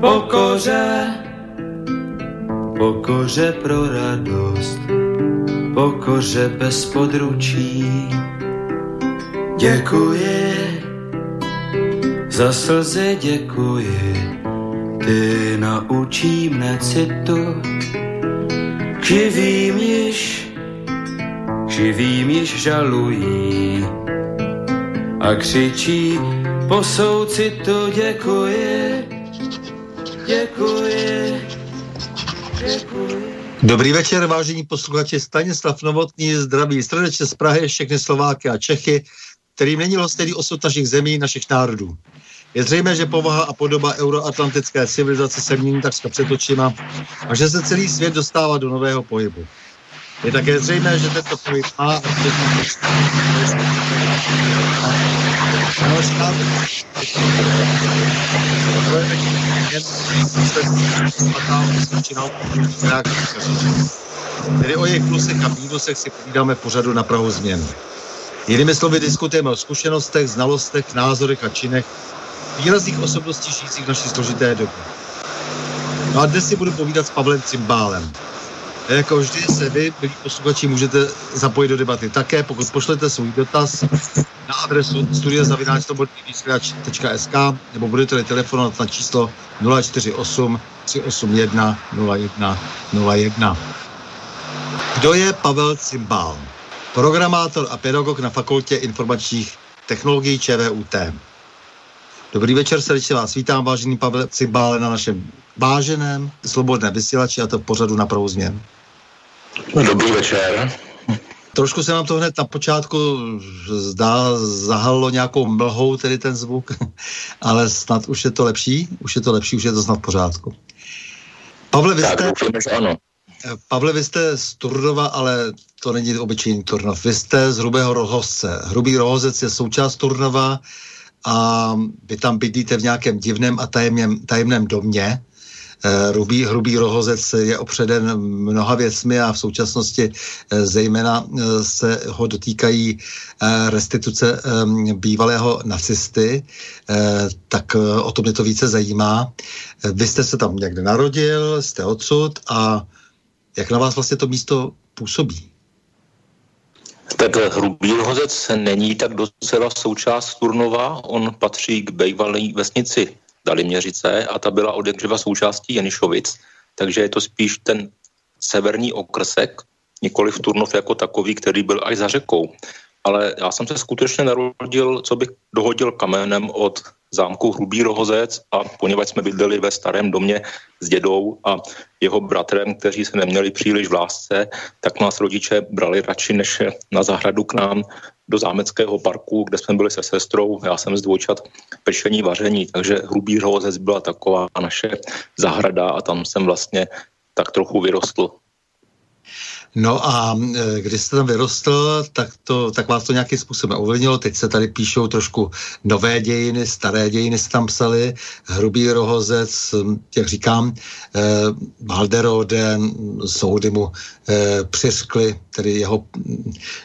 Pokoře, pokoře pro radost, pokoře bez područí. Děkuji, za slzy děkuji, ty naučí mne citu, živým již, živým již žalují a křičí po soucitu děkuji, Dobrý večer, vážení posluchači. Stanislav Novotný zdraví srdečně z Prahy, všechny Slováky a Čechy, kterým není lostejný osud našich zemí, našich národů. Je zřejmé, že povaha a podoba euroatlantické civilizace se mění takřka před očima a že se celý svět dostává do nového pohybu. Je také zřejmé, že tento pohyb má Tedy o jejich plusech a mínusech si povídáme pořadu na Prahu změn. Jinými slovy diskutujeme o zkušenostech, znalostech, názorech a činech výrazných osobností žijících v naší složité době. No a dnes si budu povídat s Pavlem Cimbálem. Jako vždy se vy, milí posluchači, můžete zapojit do debaty také, pokud pošlete svůj dotaz na adresu studiozavináčslobodnývysílač.sk nebo budete telefonovat na číslo 048 381 01 01. Kdo je Pavel Cimbál? Programátor a pedagog na Fakultě informačních technologií ČVUT. Dobrý večer, srdečně vás vítám, vážený Pavel Cimbále, na našem váženém slobodném vysílači a to v pořadu na prvou změn. Dobrý večer. Trošku se nám to hned na počátku zdá, zahalo nějakou mlhou, tedy ten zvuk, ale snad už je to lepší, už je to lepší, už je to snad v pořádku. Pavle, vy jste... Ano. Pavle, vy jste z Turnova, ale to není obyčejný Turnov. Vy jste z Hrubého rohozce. Hrubý rohozec je součást Turnova a vy tam bydlíte v nějakém divném a tajemném, tajemném domě. Eh, hrubý, hrubý rohozec je opředen mnoha věcmi a v současnosti eh, zejména eh, se ho dotýkají restituce bývalého nacisty, tak o to mě to více zajímá. Vy jste se tam někde narodil, jste odsud a jak na vás vlastně to místo působí? Tak Hrubý rohozec není tak docela součást Turnova, on patří k bývalé vesnici Daliměřice a ta byla odekřiva součástí Jenišovic, takže je to spíš ten severní okrsek, nikoli v Turnov jako takový, který byl až za řekou. Ale já jsem se skutečně narodil, co bych dohodil kamenem od zámku Hrubý Rohozec a poněvadž jsme bydleli ve starém domě s dědou a jeho bratrem, kteří se neměli příliš v lásce, tak nás rodiče brali radši než na zahradu k nám do zámeckého parku, kde jsme byli se sestrou. Já jsem z dvojčat pečení vaření, takže Hrubý Rohozec byla taková naše zahrada a tam jsem vlastně tak trochu vyrostl. No a e, když jste tam vyrostl, tak, to, tak vás to nějakým způsobem ovlivnilo. Teď se tady píšou trošku nové dějiny, staré dějiny se tam psali. Hrubý rohozec, jak říkám, eh, Valderode, soudy mu eh, přiskli, tedy jeho,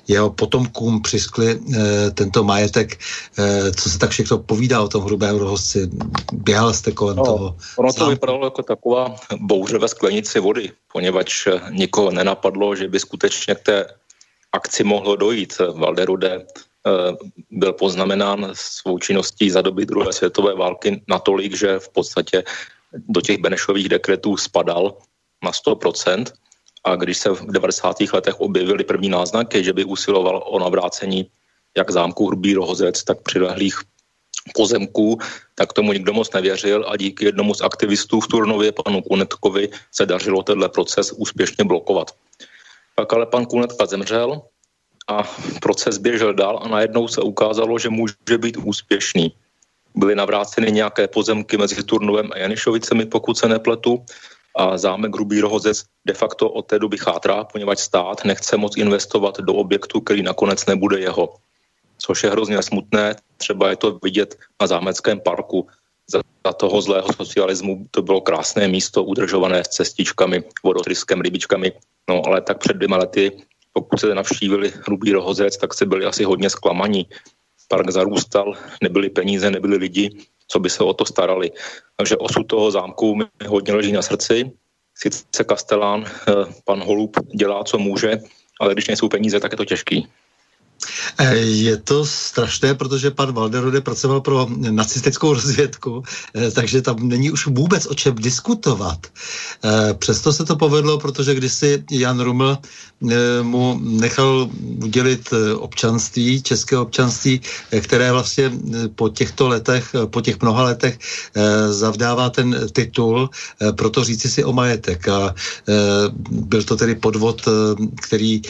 jeho potomkům přiskli eh, tento majetek. Eh, co se tak všechno povídá o tom hrubém rohozci? Běhal jste kolem no, toho? Ono to vypadalo jako taková bouře ve sklenici vody, poněvadž nikoho nenapadlo, že by skutečně k té akci mohlo dojít. Valderude eh, byl poznamenán svou činností za doby druhé světové války natolik, že v podstatě do těch Benešových dekretů spadal na 100%. A když se v 90. letech objevily první náznaky, že by usiloval o navrácení jak zámku Hrubý Rohozec, tak přilehlých pozemků, tak tomu nikdo moc nevěřil a díky jednomu z aktivistů v Turnově, panu Kunetkovi, se dařilo tenhle proces úspěšně blokovat. Pak ale pan Kunetka zemřel a proces běžel dál a najednou se ukázalo, že může být úspěšný. Byly navráceny nějaké pozemky mezi Turnovem a Janišovicemi, pokud se nepletu, a zámek Hrubý Rohozec de facto od té doby chátrá, poněvadž stát nechce moc investovat do objektu, který nakonec nebude jeho což je hrozně smutné. Třeba je to vidět na zámeckém parku. Za, toho zlého socialismu to bylo krásné místo, udržované s cestičkami, vodotryskem, rybičkami. No ale tak před dvěma lety, pokud se navštívili Hrubý rohozec, tak se byli asi hodně zklamaní. Park zarůstal, nebyly peníze, nebyli lidi, co by se o to starali. Takže osud toho zámku mi hodně leží na srdci. Sice Kastelán, eh, pan Holub dělá, co může, ale když nejsou peníze, tak je to těžký. Eh, je to strašné, protože pan Valderode pracoval pro nacistickou rozvědku, eh, takže tam není už vůbec o čem diskutovat. Eh, přesto se to povedlo, protože když si Jan Ruml mu nechal udělit občanství, české občanství, které vlastně po těchto letech, po těch mnoha letech zavdává ten titul, proto říci si o majetek. A byl to tedy podvod, který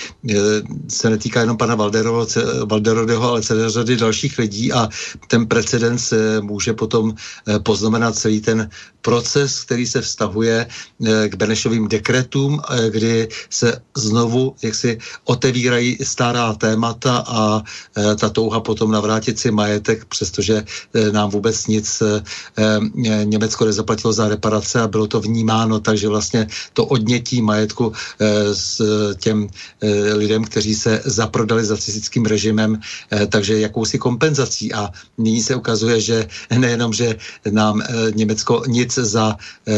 se netýká jenom pana Valderova, Valderodeho, ale celé řady dalších lidí a ten precedens může potom eh, poznamenat celý ten proces, který se vztahuje eh, k Benešovým dekretům, eh, kdy se znovu jaksi otevírají stará témata a ta touha potom navrátit si majetek, přestože nám vůbec nic Německo nezaplatilo za reparace a bylo to vnímáno, takže vlastně to odnětí majetku s těm lidem, kteří se zaprodali za cizickým režimem, takže jakousi kompenzací a nyní se ukazuje, že nejenom, že nám Německo nic za eh,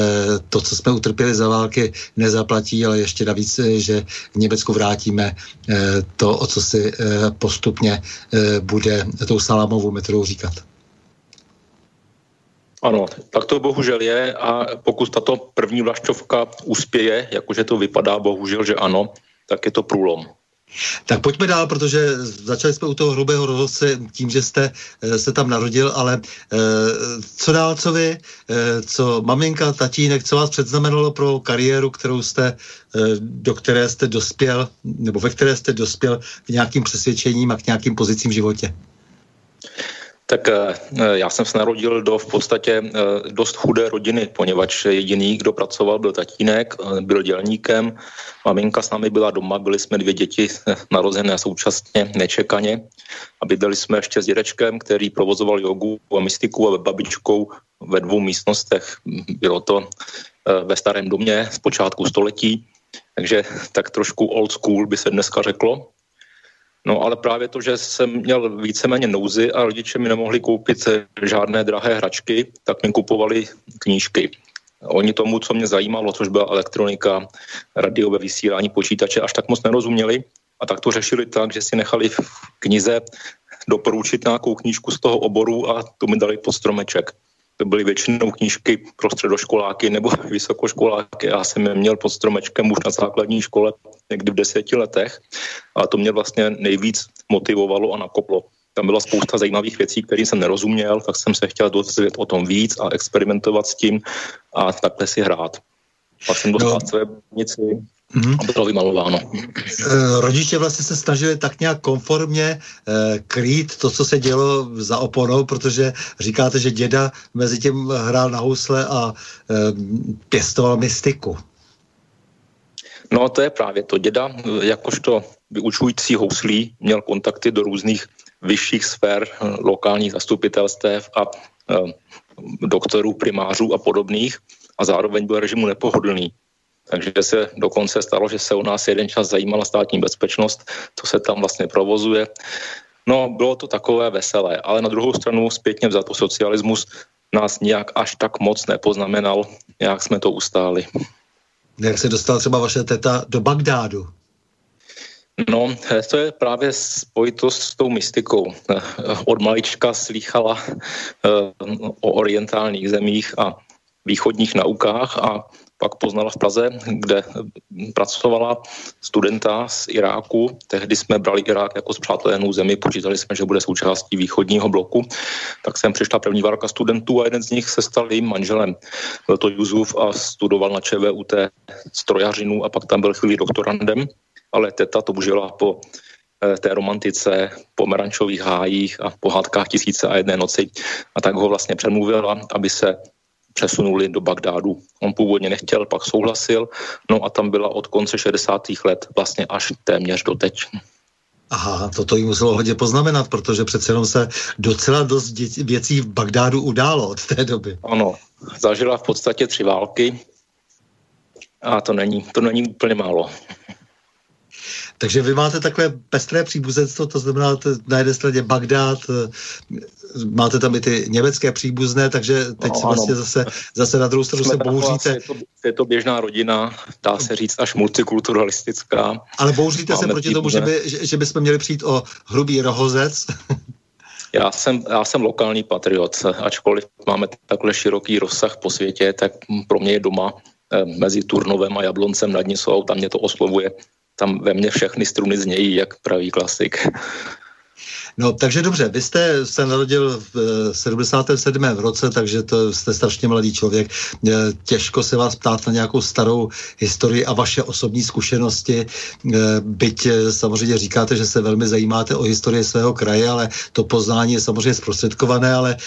to, co jsme utrpěli za války, nezaplatí, ale ještě navíc, eh, že Německu vrátíme eh, to, o co si postupně bude tou salámovou metodou říkat. Ano, tak to bohužel je a pokud tato první vlašťovka uspěje, jakože to vypadá bohužel, že ano, tak je to průlom. Tak pojďme dál, protože začali jsme u toho hrubého rozhodce tím, že jste eh, se tam narodil, ale eh, co dál, co vy, eh, co maminka, tatínek, co vás předznamenalo pro kariéru, kterou jste, do které jste dospěl, nebo ve které jste dospěl k nějakým přesvědčením a k nějakým pozicím v životě? Tak eh, já jsem se narodil do v podstatě eh, dost chudé rodiny, poněvadž jediný, kdo pracoval, byl tatínek, eh, byl dělníkem, maminka s námi byla doma, byli jsme dvě děti narozené současně, nečekaně a bydleli jsme ještě s dědečkem, který provozoval jogu a mystiku a babičkou ve dvou místnostech. Bylo to ve starém domě z počátku století, takže tak trošku old school by se dneska řeklo. No ale právě to, že jsem měl víceméně nouzy a rodiče mi nemohli koupit žádné drahé hračky, tak mi kupovali knížky. Oni tomu, co mě zajímalo, což byla elektronika, radiové vysílání, počítače, až tak moc nerozuměli a tak to řešili tak, že si nechali v knize doporučit nějakou knížku z toho oboru a to mi dali pod stromeček to byly většinou knížky pro středoškoláky nebo vysokoškoláky. Já jsem je měl pod stromečkem už na základní škole někdy v deseti letech a to mě vlastně nejvíc motivovalo a nakoplo. Tam byla spousta zajímavých věcí, které jsem nerozuměl, tak jsem se chtěl dozvědět o tom víc a experimentovat s tím a takhle si hrát. Pak jsem dostal no. své bunici Mm-hmm. A bylo vymalováno. Eh, rodiče vlastně se snažili tak nějak konformně eh, krýt to, co se dělo za oponou, protože říkáte, že děda mezi tím hrál na housle a eh, pěstoval mystiku. No to je právě to. Děda, jakožto vyučující houslí, měl kontakty do různých vyšších sfér lokálních zastupitelstev a doktorů, primářů a podobných a zároveň byl režimu nepohodlný. Takže se dokonce stalo, že se u nás jeden čas zajímala státní bezpečnost, co se tam vlastně provozuje. No, bylo to takové veselé, ale na druhou stranu zpětně vzato socialismus nás nějak až tak moc nepoznamenal, jak jsme to ustáli. Jak se dostala třeba vaše teta do Bagdádu? No, to je právě spojitost s tou mystikou. Od malička slýchala eh, o orientálních zemích a východních naukách a pak poznala v Praze, kde pracovala studenta z Iráku. Tehdy jsme brali Irák jako zpřátelenou zemi, počítali jsme, že bude součástí východního bloku. Tak jsem přišla první várka studentů a jeden z nich se stal jejím manželem. Byl to Juzuf a studoval na ČVUT strojařinu a pak tam byl chvíli doktorandem, ale teta to žila po eh, té romantice, pomerančových hájích a pohádkách tisíce a jedné noci. A tak ho vlastně přemluvila, aby se přesunuli do Bagdádu. On původně nechtěl, pak souhlasil, no a tam byla od konce 60. let vlastně až téměř do teď. Aha, toto jí muselo hodně poznamenat, protože přece jenom se docela dost věcí v Bagdádu událo od té doby. Ano, zažila v podstatě tři války a to není, to není úplně málo. Takže vy máte takové pestré příbuzenstvo, to znamená na jedné straně Bagdád, eh, máte tam i ty německé příbuzné, takže teď no, vlastně zase, zase na druhou stranu se bouříte. Je to, je to běžná rodina, dá se říct až multikulturalistická. Ale bouříte se proti tomu, že, by, že, že bychom měli přijít o hrubý rohozec? Já jsem, já jsem lokální patriot, ačkoliv máme takhle široký rozsah po světě, tak pro mě je doma eh, mezi Turnovem a Jabloncem nad Nisou, tam mě to oslovuje tam ve mně všechny struny znějí, jak pravý klasik. No, takže dobře, vy jste se narodil v 77. Eh, roce, takže to jste strašně mladý člověk. Eh, těžko se vás ptát na nějakou starou historii a vaše osobní zkušenosti. Eh, byť samozřejmě říkáte, že se velmi zajímáte o historii svého kraje, ale to poznání je samozřejmě zprostředkované, ale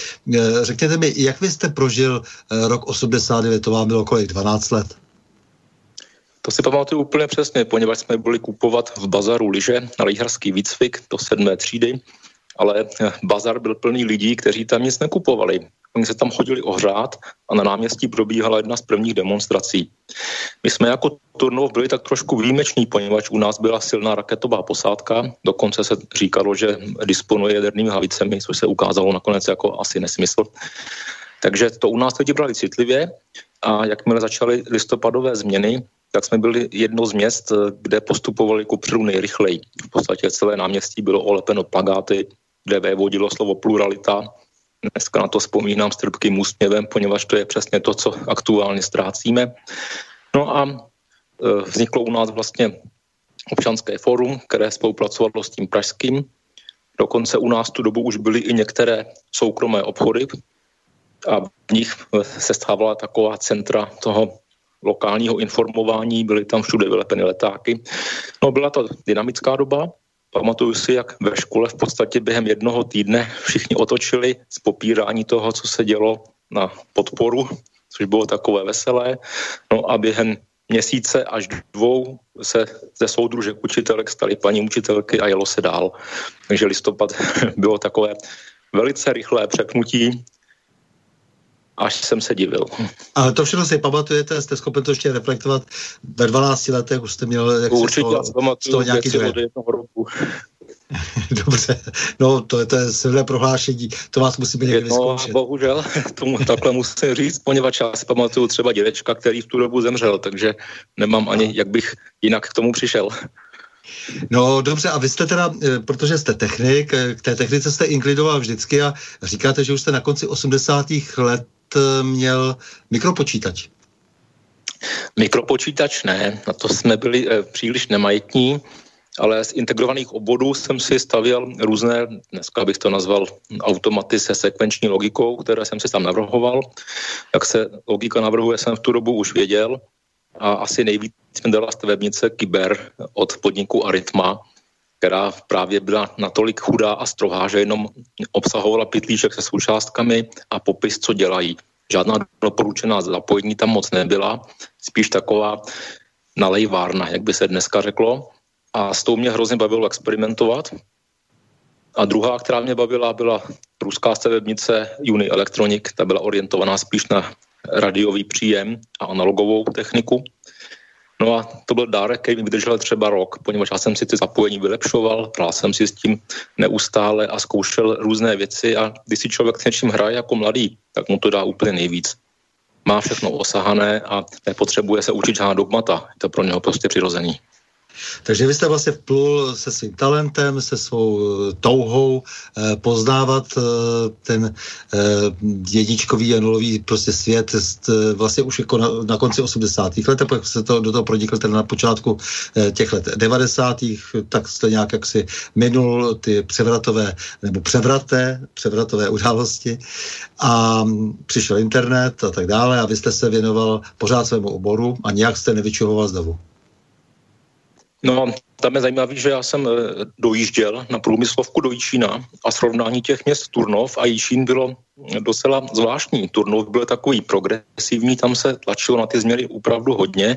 řekněte mi, jak vy jste prožil rok 89, to vám bylo kolik, 12 let? To si pamatuju úplně přesně, poněvadž jsme byli kupovat v bazaru liže na lyžařský výcvik do sedmé třídy, ale eh, bazar byl plný lidí, kteří tam nic nekupovali. Oni se tam chodili ohřát a na náměstí probíhala jedna z prvních demonstrací. My jsme jako Turnov byli tak trošku výjimeční, poněvadž u nás byla silná raketová posádka, dokonce se říkalo, že disponuje jadernými hlavicemi, což se ukázalo nakonec jako asi nesmysl. Takže to u nás lidi brali citlivě a jakmile začaly listopadové změny, tak jsme byli jedno z měst, eh, kde postupovali kupředu nejrychleji. V podstatě celé náměstí bylo olepeno plagáty, kde vévodilo slovo pluralita. Dneska na to vzpomínám s trpkým úsměvem, poněvadž to je přesně to, co aktuálně ztrácíme. No a eh, vzniklo u nás vlastně občanské fórum, které spolupracovalo s tím pražským. Dokonce u nás tu dobu už byly i některé soukromé obchody a v nich eh, se stávala taková centra toho lokálního informování, byly tam všude vylepeny letáky. No byla to dynamická doba, Pamatuju si, jak ve škole v podstatě během jednoho týdne všichni otočili z popírání toho, co se dělo na podporu, což bylo takové veselé. No a během měsíce až dvou se ze soudružek učitelek staly paní učitelky a jelo se dál. Takže listopad bylo takové velice rychlé přepnutí až jsem se divil. Ale to všechno si pamatujete, jste schopen to ještě reflektovat. Ve 12 letech už jste měl jak Určitě, z toho, z toho nějaký roku. Dobře, no to je, to je silné prohlášení, to vás musíme někdy no, vyzkoušet. bohužel, tomu takhle musím říct, poněvadž já si pamatuju třeba dědečka, který v tu dobu zemřel, takže nemám ani, jak bych jinak k tomu přišel. No dobře, a vy jste teda, eh, protože jste technik, eh, k té technice jste inklidoval vždycky a říkáte, že už jste na konci 80. let měl mikropočítač? Mikropočítač ne, na to jsme byli e, příliš nemajetní, ale z integrovaných obvodů jsem si stavěl různé, dneska bych to nazval automaty se sekvenční logikou, které jsem si tam navrhoval. Jak se logika navrhuje, jsem v tu dobu už věděl a asi nejvíc mi dala stavebnice Kyber od podniku Aritma, která právě byla natolik chudá a strohá, že jenom obsahovala pytlíček se součástkami a popis, co dělají. Žádná doporučená zapojení tam moc nebyla, spíš taková nalejvárna, jak by se dneska řeklo. A s tou mě hrozně bavilo experimentovat. A druhá, která mě bavila, byla ruská stavebnice Uni Electronic, ta byla orientovaná spíš na radiový příjem a analogovou techniku. No a to byl dárek, který mi vydržel třeba rok, poněvadž já jsem si ty zapojení vylepšoval, hrál jsem si s tím neustále a zkoušel různé věci a když si člověk s něčím hraje jako mladý, tak mu to dá úplně nejvíc. Má všechno osahané a nepotřebuje se učit žádná dogmata. Je to pro něho prostě přirozený. Takže vy jste vlastně vplul se svým talentem, se svou eh, touhou eh, poznávat eh, ten eh, jedničkový a nulový prostě svět eh, vlastně už jako na, na konci 80. let, a pak se to do toho pronikl teda na počátku eh, těch let 90. tak jste nějak jaksi minul ty převratové nebo převraté, převratové události a přišel internet a tak dále a vy jste se věnoval pořád svému oboru a nějak jste nevyčuhoval znovu. No, tam je zajímavé, že já jsem eh, dojížděl na průmyslovku do Jíčína a srovnání těch měst Turnov a Jíčín bylo docela zvláštní. Turnov byl takový progresivní, tam se tlačilo na ty změny opravdu hodně.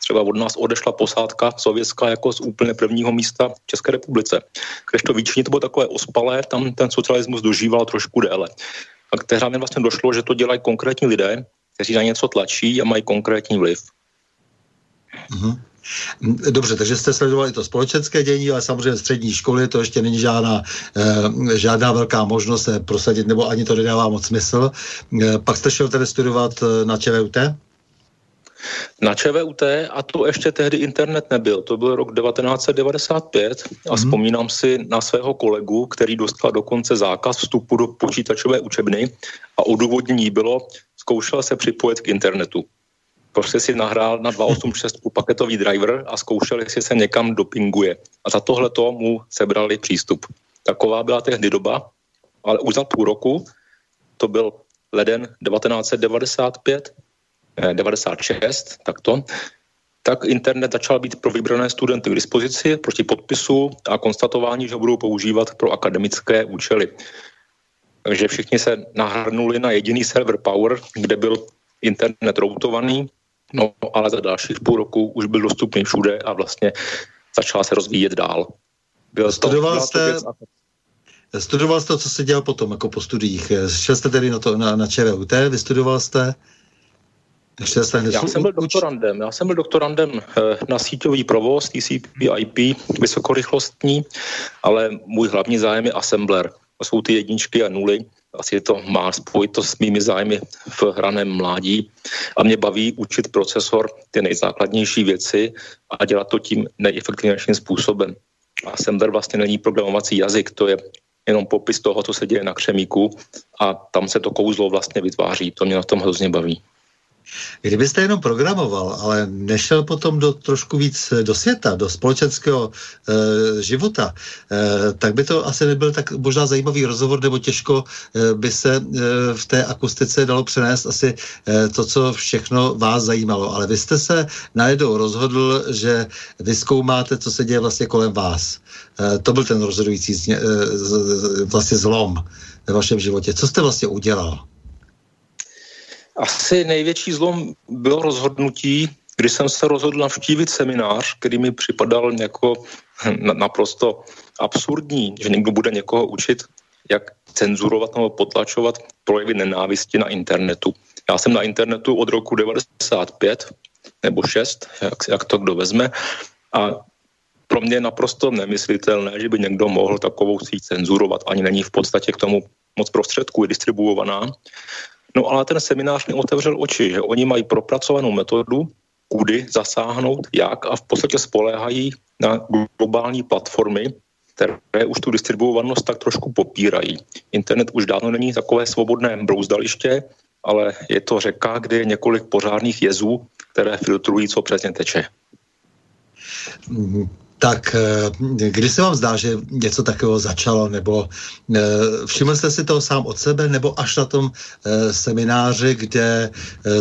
Třeba od nás odešla posádka sovětská jako z úplně prvního místa v České republice. Když to Jíčíně to bylo takové ospalé, tam ten socialismus dožíval trošku déle. A k té vlastně došlo, že to dělají konkrétní lidé, kteří na něco tlačí a mají konkrétní vliv. Mm-hmm. Dobře, takže jste sledovali to společenské dění, ale samozřejmě střední školy to ještě není žádná, eh, žádná velká možnost se prosadit, nebo ani to nedává moc smysl. Eh, pak jste šel tedy studovat eh, na ČVUT? Na ČVUT a to ještě tehdy internet nebyl. To byl rok 1995 a mm-hmm. vzpomínám si na svého kolegu, který dostal dokonce zákaz vstupu do počítačové učebny a odůvodnění bylo, zkoušel se připojit k internetu prostě si nahrál na 286 paketový driver a zkoušel, jestli se někam dopinguje. A za tohle to mu sebrali přístup. Taková byla tehdy doba, ale už za půl roku, to byl leden 1995, eh, 96, tak to, tak internet začal být pro vybrané studenty k dispozici proti podpisu a konstatování, že budou používat pro akademické účely. Takže všichni se nahrnuli na jediný server Power, kde byl internet routovaný No ale za dalších půl roku už byl dostupný všude a vlastně začala se rozvíjet dál. Byl studoval jste, studoval jste, co se dělal potom, jako po studiích. Šel jste tedy na, to, na, na ČVUT, vystudoval jste? Ještě jste já jsem byl doktorandem. Já jsem byl doktorandem eh, na síťový provoz, TCP, IP, vysokorychlostní, ale můj hlavní zájem je assembler. To jsou ty jedničky a nuly asi to má spojitost s mými zájmy v hraném mládí a mě baví učit procesor ty nejzákladnější věci a dělat to tím nejefektivnějším způsobem. A Assembler vlastně není programovací jazyk, to je jenom popis toho, co se děje na křemíku a tam se to kouzlo vlastně vytváří. To mě na tom hrozně baví. Kdybyste jenom programoval, ale nešel potom do trošku víc eh, do světa, do společenského e, života, e, tak by to asi nebyl tak možná zajímavý rozhovor, nebo těžko e, by se e, v té akustice dalo přenést asi e, to, co všechno vás zajímalo. Ale vy jste se najednou rozhodl, že vyskoumáte, co se děje vlastně kolem vás. E, to byl ten rozhodující zně, e, vlastně zlom ve vašem životě. Co jste vlastně udělal? Asi největší zlom bylo rozhodnutí, kdy jsem se rozhodl navštívit seminář, který mi připadal jako naprosto absurdní, že někdo bude někoho učit, jak cenzurovat nebo potlačovat projevy nenávisti na internetu. Já jsem na internetu od roku 95 nebo 6, jak, jak to kdo vezme, a pro mě je naprosto nemyslitelné, že by někdo mohl takovou síť cenzurovat. Ani není v podstatě k tomu moc prostředků je distribuovaná. No ale ten seminář mi otevřel oči, že oni mají propracovanou metodu, kudy zasáhnout, jak a v podstatě spoléhají na globální platformy, které už tu distribuovanost tak trošku popírají. Internet už dávno není takové svobodné brouzdaliště, ale je to řeka, kde je několik pořádných jezů, které filtrují, co přesně teče. Mm-hmm tak eh, kdy se vám zdá, že něco takového začalo, nebo eh, všiml jste si toho sám od sebe, nebo až na tom eh, semináři, kde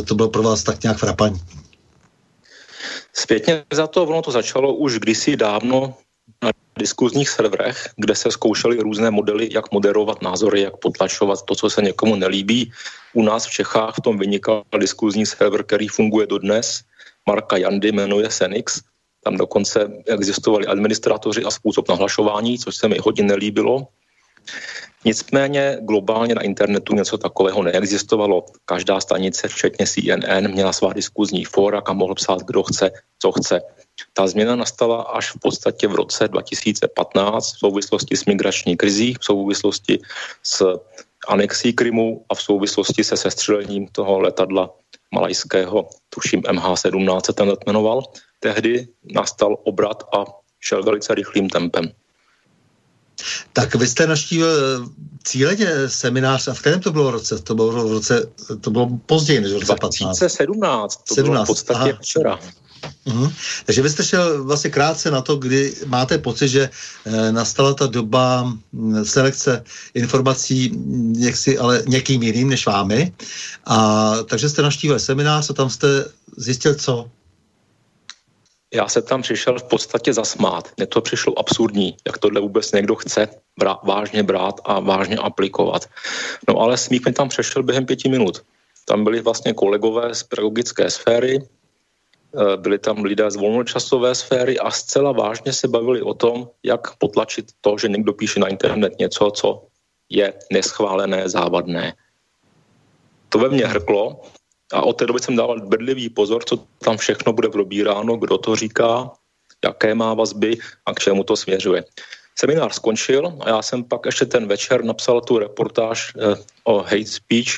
to bylo pro vás tak nějak frapantní? Zpětně za to, ono to začalo už kdysi dávno na diskuzních serverech, kde se zkoušely různé modely, jak moderovat názory, jak potlačovat to, co se někomu nelíbí. U nás v Čechách v tom vynikal diskuzní server, který funguje dodnes. Marka Jandy jmenuje Senix tam dokonce existovali administratoři a způsob nahlašování, což se mi hodně nelíbilo. Nicméně globálně na internetu něco takového neexistovalo. Každá stanice, včetně CNN, měla svá diskuzní fóra, kam mohl psát, kdo chce, co chce. Ta změna nastala až v podstatě v roce 2015 v souvislosti s migrační krizí, v souvislosti s anexí Krymu a v souvislosti se sestřelením toho letadla malajského, tuším MH17 se ten let jmenoval, tehdy nastal obrat a šel velice rychlým tempem. Tak vy jste naštívil cíleně seminář a v kterém to bylo roce? To bylo v roce, to bylo později než v roce 15. 2017, to 17. bylo v podstatě Aha. včera. Uhum. Takže vy jste šel vlastně krátce na to, kdy máte pocit, že e, nastala ta doba mm, selekce informací mm, jaksi, ale někým jiným než vámi. A takže jste naštívil seminář a tam jste zjistil co? Já se tam přišel v podstatě zasmát. Mně to přišlo absurdní, jak tohle vůbec někdo chce brát, vážně brát a vážně aplikovat. No ale smích mi tam přešel během pěti minut. Tam byli vlastně kolegové z pedagogické sféry, eh, byli tam lidé z volnočasové sféry a zcela vážně se bavili o tom, jak potlačit to, že někdo píše na internet něco, co je neschválené, závadné. To ve mně hrklo a od té doby jsem dával bedlivý pozor, co tam všechno bude probíráno, kdo to říká, jaké má vazby a k čemu to směřuje. Seminář skončil a já jsem pak ještě ten večer napsal tu reportáž eh, o hate speech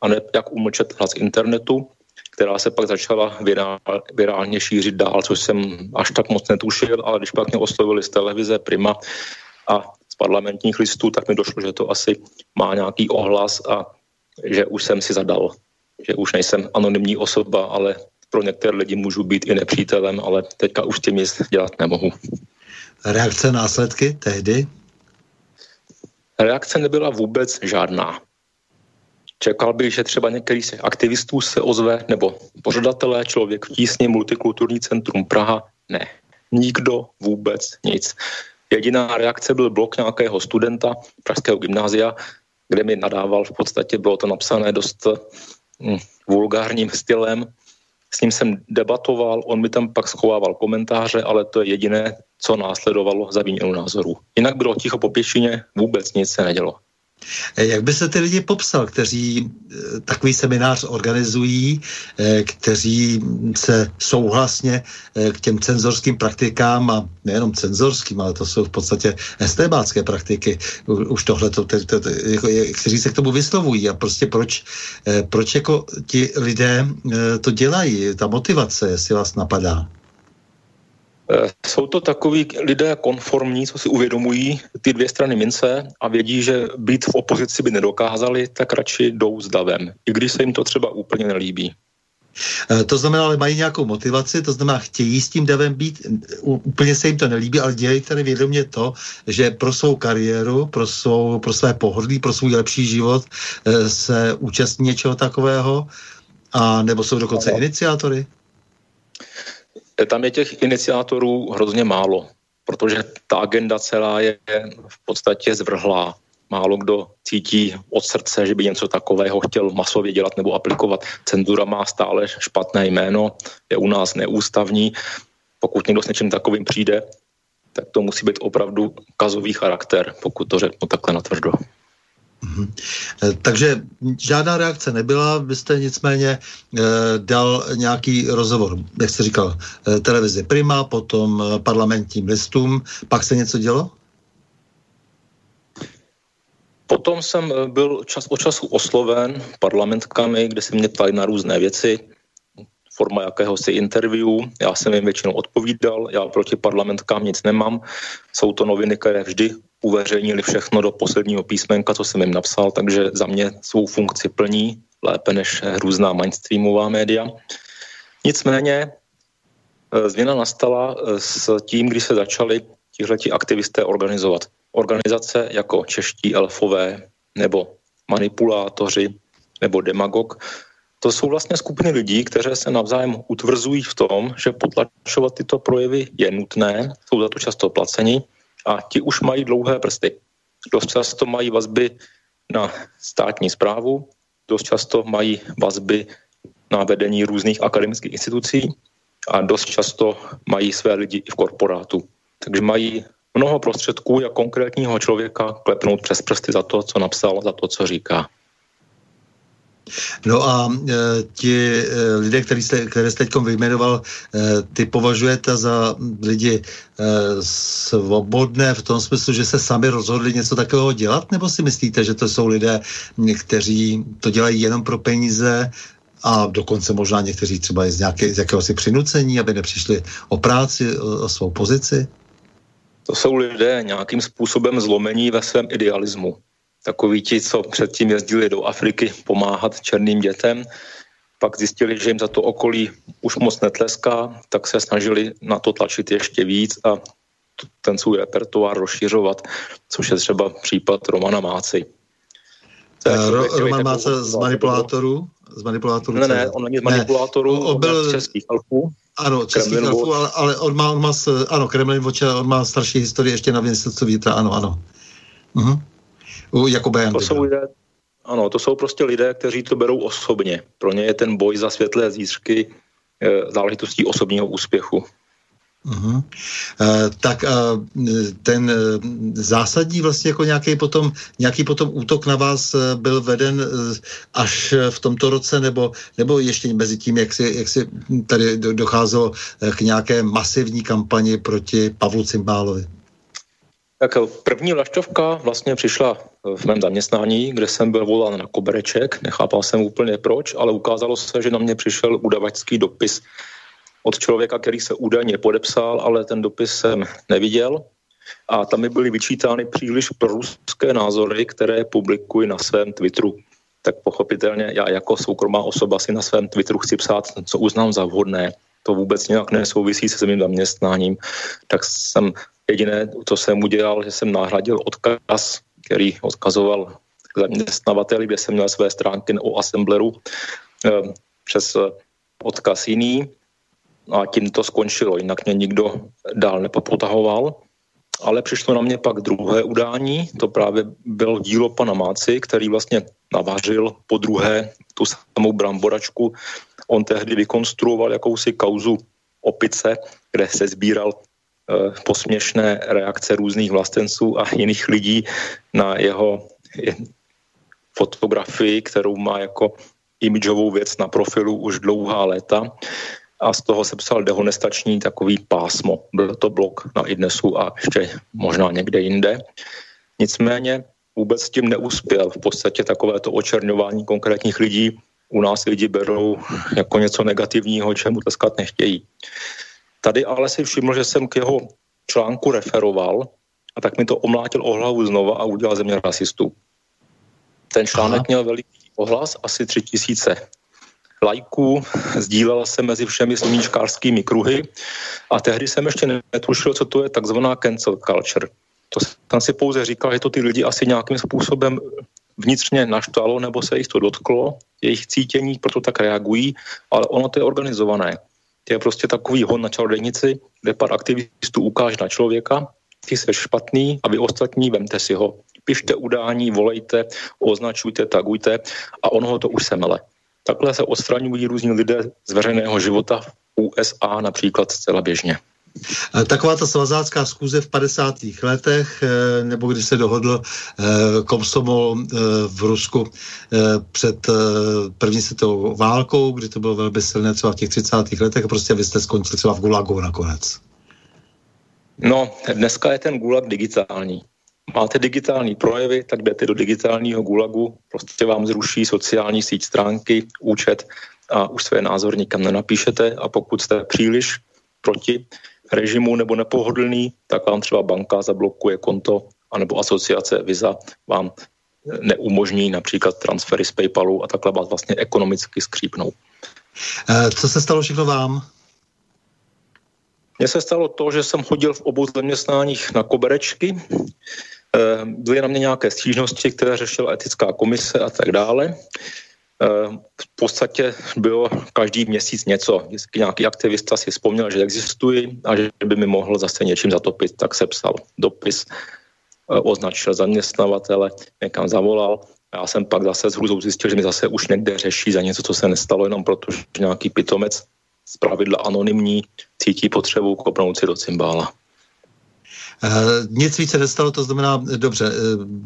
a ne, jak umlčet hlas internetu, která se pak začala virál, virálně šířit dál, což jsem až tak moc netušil, ale když pak mě oslovili z televize Prima a z parlamentních listů, tak mi došlo, že to asi má nějaký ohlas a že už jsem si zadal že už nejsem anonymní osoba, ale pro některé lidi můžu být i nepřítelem, ale teďka už tím nic dělat nemohu. Reakce, následky tehdy? Reakce nebyla vůbec žádná. Čekal bych, že třeba některý z aktivistů se ozve, nebo pořadatelé, člověk v tísně, multikulturní centrum Praha, ne. Nikdo vůbec nic. Jediná reakce byl blok nějakého studenta Pražského gymnázia, kde mi nadával, v podstatě bylo to napsané dost vulgárním stylem. S ním jsem debatoval, on mi tam pak schovával komentáře, ale to je jediné, co následovalo za výměnu názoru. Jinak bylo ticho po pěšině, vůbec nic se nedělo. Jak by se ty lidi popsal, kteří eh, takový seminář organizují, eh, kteří se souhlasně eh, k těm cenzorským praktikám a nejenom cenzorským, ale to jsou v podstatě estébácké praktiky, už tohle, to, to, to, jako, kteří se k tomu vyslovují a prostě proč, proč jako ti lidé to dělají, ta motivace, jestli vás napadá. Eh, jsou to takový lidé konformní, co si uvědomují ty dvě strany mince a vědí, že být v opozici by nedokázali, tak radši jdou s davem, i když se jim to třeba úplně nelíbí. Eh, to znamená, ale mají nějakou motivaci, to znamená, chtějí s tím devem být, úplně se jim to nelíbí, ale dělají tady vědomě to, že pro svou kariéru, pro, svou, pro své pohodlí, pro svůj lepší život eh, se účastní něčeho takového, a nebo jsou dokonce ano. iniciátory? Tam je těch iniciátorů hrozně málo, protože ta agenda celá je v podstatě zvrhlá. Málo kdo cítí od srdce, že by něco takového chtěl masově dělat nebo aplikovat. Cenzura má stále špatné jméno, je u nás neústavní. Pokud někdo s něčím takovým přijde, tak to musí být opravdu kazový charakter, pokud to řeknu takhle natvrdo. Mm-hmm. Takže žádná reakce nebyla, vy jste nicméně e, dal nějaký rozhovor, jak jste říkal, e, televizi Prima, potom parlamentním listům, pak se něco dělo? Potom jsem byl čas od času osloven parlamentkami, kde se mě ptali na různé věci, forma jakéhosi interview. Já jsem jim většinou odpovídal, já proti parlamentkám nic nemám. Jsou to noviny, které vždy uveřejnili všechno do posledního písmenka, co jsem jim napsal, takže za mě svou funkci plní lépe než různá mainstreamová média. Nicméně eh, změna nastala eh, s tím, když se začali tihleti aktivisté organizovat. Organizace jako čeští elfové nebo manipulátoři nebo demagog, to jsou vlastně skupiny lidí, které se navzájem utvrzují v tom, že potlačovat tyto projevy je nutné, jsou za to často placeni a ti už mají dlouhé prsty. Dost často mají vazby na státní zprávu, dost často mají vazby na vedení různých akademických institucí a dost často mají své lidi i v korporátu. Takže mají mnoho prostředků, jak konkrétního člověka klepnout přes prsty za to, co napsal, za to, co říká. No a e, ti e, lidé, který jste, které jste teď vyjmenoval, e, ty považujete za lidi e, svobodné v tom smyslu, že se sami rozhodli něco takového dělat, nebo si myslíte, že to jsou lidé, kteří to dělají jenom pro peníze a dokonce možná někteří třeba z, nějaké, z jakéhosi přinucení, aby nepřišli o práci, o, o svou pozici? To jsou lidé nějakým způsobem zlomení ve svém idealismu. Takoví ti, co předtím jezdili do Afriky pomáhat černým dětem, pak zjistili, že jim za to okolí už moc netleská, tak se snažili na to tlačit ještě víc a ten svůj repertoár rozšiřovat, což je třeba případ Romana Máci. Uh, Roman Máce z manipulátorů? Z manipulátorů ne, ne, on není z manipulátorů, ne, on byl z českých alfů. Ano, českých alfů, ale, ale on má, on má, ano, Kremlin on má starší historii ještě na ministerstvu vnitra, ano, ano. Uh-huh. Jakuba Jandy, to jsou lidé, ano, to jsou prostě lidé, kteří to berou osobně. Pro ně je ten boj za světlé zítřky eh, záležitostí osobního úspěchu. Uh-huh. Uh, tak uh, ten uh, zásadní vlastně jako nějaký potom, nějaký potom útok na vás uh, byl veden uh, až v tomto roce, nebo, nebo ještě mezi tím, jak si, jak si tady docházelo k nějaké masivní kampani proti Pavlu Cimbálovi? Tak první vlaštovka vlastně přišla v mém zaměstnání, kde jsem byl volán na kobereček. Nechápal jsem úplně proč, ale ukázalo se, že na mě přišel udavačský dopis od člověka, který se údajně podepsal, ale ten dopis jsem neviděl. A tam mi byly vyčítány příliš proruské názory, které publikuji na svém Twitteru. Tak pochopitelně já jako soukromá osoba si na svém Twitteru chci psát, co uznám za vhodné. To vůbec nějak nesouvisí se svým zaměstnáním. Tak jsem jediné, co jsem udělal, že jsem nahradil odkaz, který odkazoval k zaměstnavateli, kde jsem měl své stránky o Assembleru eh, přes odkaz jiný a tím to skončilo, jinak mě nikdo dál nepopotahoval. Ale přišlo na mě pak druhé udání, to právě bylo dílo pana Máci, který vlastně navařil po druhé tu samou bramboračku. On tehdy vykonstruoval jakousi kauzu opice, kde se sbíral posměšné reakce různých vlastenců a jiných lidí na jeho fotografii, kterou má jako imidžovou věc na profilu už dlouhá léta a z toho se psal dehonestační takový pásmo. Byl to blok na Idnesu a ještě možná někde jinde. Nicméně vůbec s tím neuspěl. V podstatě takové to očerňování konkrétních lidí u nás lidi berou jako něco negativního, čemu tleskat nechtějí. Tady ale si všiml, že jsem k jeho článku referoval a tak mi to omlátil o hlavu znova a udělal ze mě rasistu. Ten článek Aha. měl veliký ohlas, asi tři tisíce lajků, sdílela se mezi všemi sluníčkářskými kruhy a tehdy jsem ještě netušil, co to je takzvaná cancel culture. To jsem si pouze říkal, že to ty lidi asi nějakým způsobem vnitřně naštvalo nebo se jich to dotklo, jejich cítění, proto tak reagují, ale ono to je organizované. Je prostě takový hon na čarodejnici, kde pár aktivistů ukáže na člověka, ty jsi špatný a vy ostatní vemte si ho. Pište udání, volejte, označujte, tagujte a ono ho to už semele. Takhle se odstraňují různí lidé z veřejného života v USA například zcela běžně. Eh, taková ta svazácká zkuze v 50. letech, eh, nebo když se dohodl eh, komsomol v Rusku před první světovou válkou, kdy to bylo velmi silné třeba v těch 30. letech a prostě vy jste skončili třeba v Gulagu nakonec. No, dneska je ten Gulag digitální máte digitální projevy, tak jdete do digitálního gulagu, prostě vám zruší sociální síť stránky, účet a už své názor nikam nenapíšete a pokud jste příliš proti režimu nebo nepohodlný, tak vám třeba banka zablokuje konto anebo asociace Visa vám neumožní například transfery z PayPalu a takhle vás vlastně ekonomicky skřípnou. Eh, co se stalo všechno vám? Mně se stalo to, že jsem chodil v obou zaměstnáních na koberečky, Eh, byly na mě nějaké stížnosti, které řešila etická komise a tak dále. Eh, v podstatě bylo každý měsíc něco. Vždycky nějaký aktivista si vzpomněl, že existuji a že by mi mohl zase něčím zatopit, tak se psal dopis, eh, označil zaměstnavatele, někam zavolal. Já jsem pak zase s hrůzou zjistil, že mi zase už někde řeší za něco, co se nestalo, jenom protože nějaký pitomec z pravidla anonymní cítí potřebu kopnout si do cymbála. Uh, nic více nestalo, to znamená, dobře,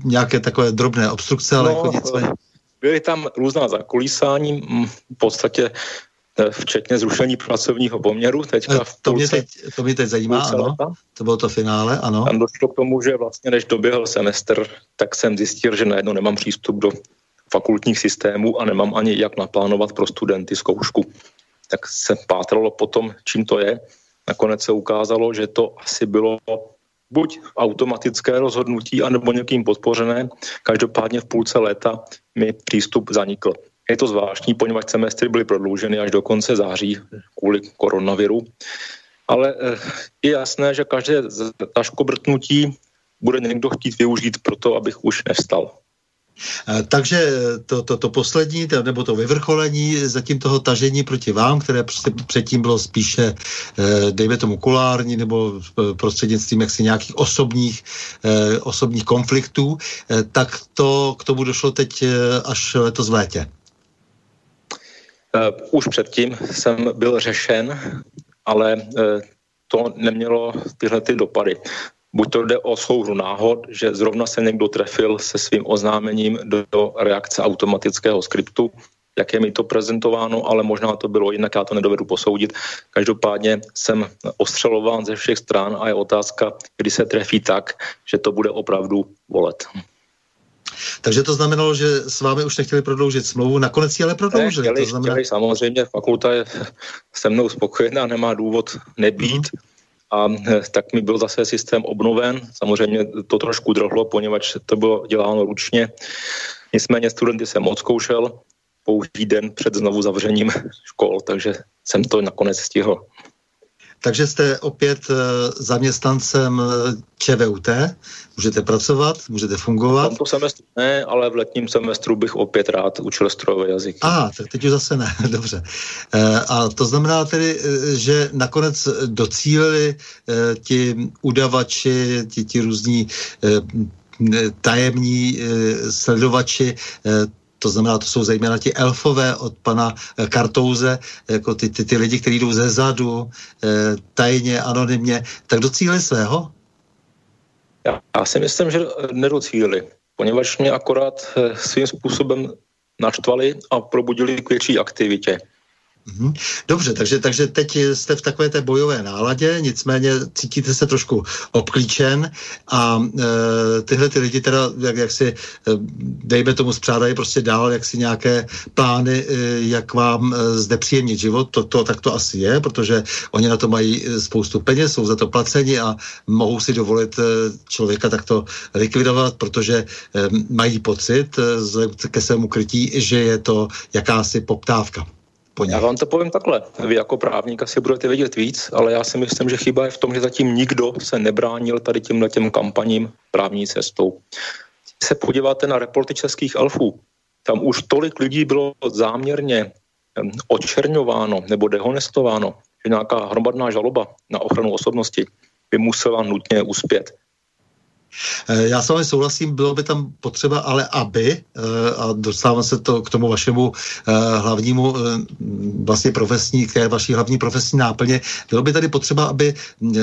nějaké takové drobné obstrukce, ale no, jako nicméně... Byly tam různá zakolísání, v podstatě eh, včetně zrušení pracovního poměru. Teďka v to, mě teď, to mě teď zajímá, ano. To bylo to finále, ano. Tam došlo k tomu, že vlastně než doběhl semestr, tak jsem zjistil, že najednou nemám přístup do fakultních systémů a nemám ani jak naplánovat pro studenty zkoušku. Tak se pátralo potom, čím to je. Nakonec se ukázalo, že to asi bylo buď automatické rozhodnutí, anebo někým podpořené. Každopádně v půlce léta mi přístup zanikl. Je to zvláštní, poněvadž semestry byly prodlouženy až do konce září kvůli koronaviru. Ale eh, je jasné, že každé taškobrtnutí bude někdo chtít využít proto, abych už nevstal. Eh, takže to, to, to poslední, nebo to vyvrcholení zatím toho tažení proti vám, které předtím bylo spíše, eh, dejme tomu, kulární nebo prostřednictvím jaksi nějakých osobních, osobních konfliktů, tak to k tomu došlo teď až letos v létě. Už předtím jsem byl řešen ale eh, to nemělo tyhle ty dopady. Buď to jde o souhru náhod, že zrovna se někdo trefil se svým oznámením do, do reakce automatického skriptu, jak je mi to prezentováno, ale možná to bylo jinak, já to nedovedu posoudit. Každopádně jsem ostřelován ze všech stran a je otázka, kdy se trefí tak, že to bude opravdu volet. Takže to znamenalo, že s vámi už nechtěli prodloužit smlouvu, nakonec ji ale prodloužili. Ne, chtěli, to znamená... chtěli, samozřejmě, fakulta je se mnou spokojená, nemá důvod nebýt. Mm-hmm. A eh, tak mi byl zase systém obnoven. Samozřejmě to trošku drhlo, poněvadž to bylo děláno ručně. Nicméně studenty jsem odzkoušel pouhý den před znovu zavřením škol, takže jsem to nakonec stihl. Takže jste opět eh, zaměstnancem eh, ČVUT, můžete pracovat, můžete fungovat. V tomto semestru ne, ale v letním semestru bych opět rád učil strojové jazyky. A, ah, tak teď už zase ne, dobře. Eh, a to znamená tedy, že nakonec docílili ti udavači, ti, ti různí tajemní sledovači to znamená, to jsou zejména ti elfové od pana eh, Kartouze, jako ty, ty, ty lidi, kteří jdou ze zadu, eh, tajně, anonymně, tak docílili svého? Já, já si myslím, že nedocílili, poněvadž mě akorát eh, svým způsobem naštvali a probudili k větší aktivitě. Mhm. Dobře, takže, takže teď jste v takové té bojové náladě, nicméně cítíte se trošku obklíčen a e, tyhle ty lidi teda, jak, jak si, e, dejme tomu, zpřádají prostě dál, jak si nějaké plány, e, jak vám e, zde příjemnit život, to, to tak to asi je, protože oni na to mají e, spoustu peněz, jsou za to placeni a mohou si dovolit e, člověka takto likvidovat, protože e, mají pocit e, ke svému krytí, že je to jakási poptávka po Já vám to povím takhle. Vy jako právník asi budete vědět víc, ale já si myslím, že chyba je v tom, že zatím nikdo se nebránil tady těmhle těm kampaním právní cestou. Když se podíváte na reporty českých elfů, tam už tolik lidí bylo záměrně očerňováno nebo dehonestováno, že nějaká hromadná žaloba na ochranu osobnosti by musela nutně uspět. Eh, já s vámi souhlasím, bylo by tam potřeba, ale aby, eh, a dostávám se to k tomu vašemu eh, hlavnímu vlastně profesní, k té vaší hlavní profesní náplně, bylo by tady potřeba, aby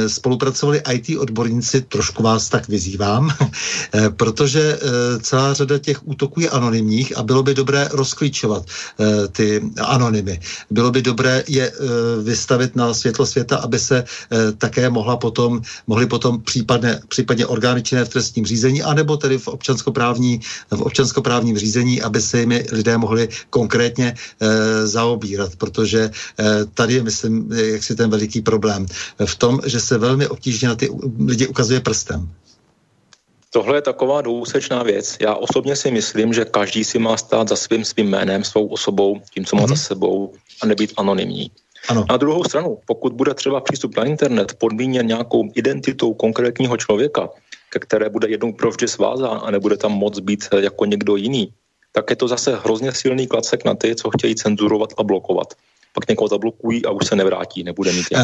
spolupracovali IT odborníci, trošku vás tak vyzývám, protože celá řada těch útoků je anonymních a bylo by dobré rozklíčovat ty anonymy. Bylo by dobré je vystavit na světlo světa, aby se také mohla potom, mohly potom případně, případně orgány činné v trestním řízení, anebo tedy v, občanskoprávní, v občanskoprávním řízení, aby se jimi lidé mohli konkrétně e, zaobírat, protože e, tady je, myslím, jak si ten veliký problém v tom, že se velmi obtížně na ty lidi ukazuje prstem. Tohle je taková dvousečná věc. Já osobně si myslím, že každý si má stát za svým svým jménem, svou osobou, tím, co má mm-hmm. za sebou a nebýt anonymní. Ano. Na druhou stranu, pokud bude třeba přístup na internet podmíněn nějakou identitou konkrétního člověka, ke které bude jednou provždy svázán a nebude tam moc být jako někdo jiný, tak je to zase hrozně silný klacek na ty, co chtějí cenzurovat a blokovat pak někoho zablokují a už se nevrátí, nebude mít. E,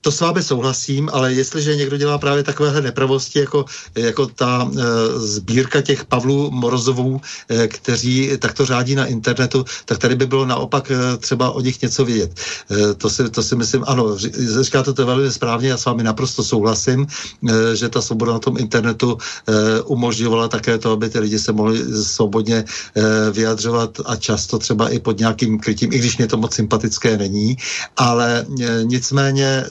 to s vámi souhlasím, ale jestliže někdo dělá právě takovéhle nepravosti, jako, jako ta e, sbírka těch Pavlů Morozovů, e, kteří takto řádí na internetu, tak tady by bylo naopak e, třeba o nich něco vědět. E, to, si, to si myslím, ano, říkáte to velmi správně, já s vámi naprosto souhlasím, e, že ta svoboda na tom internetu e, umožňovala také to, aby ty lidi se mohli svobodně e, vyjadřovat a často třeba i pod nějakým krytím, i když mě to moc sympatické není, ale nicméně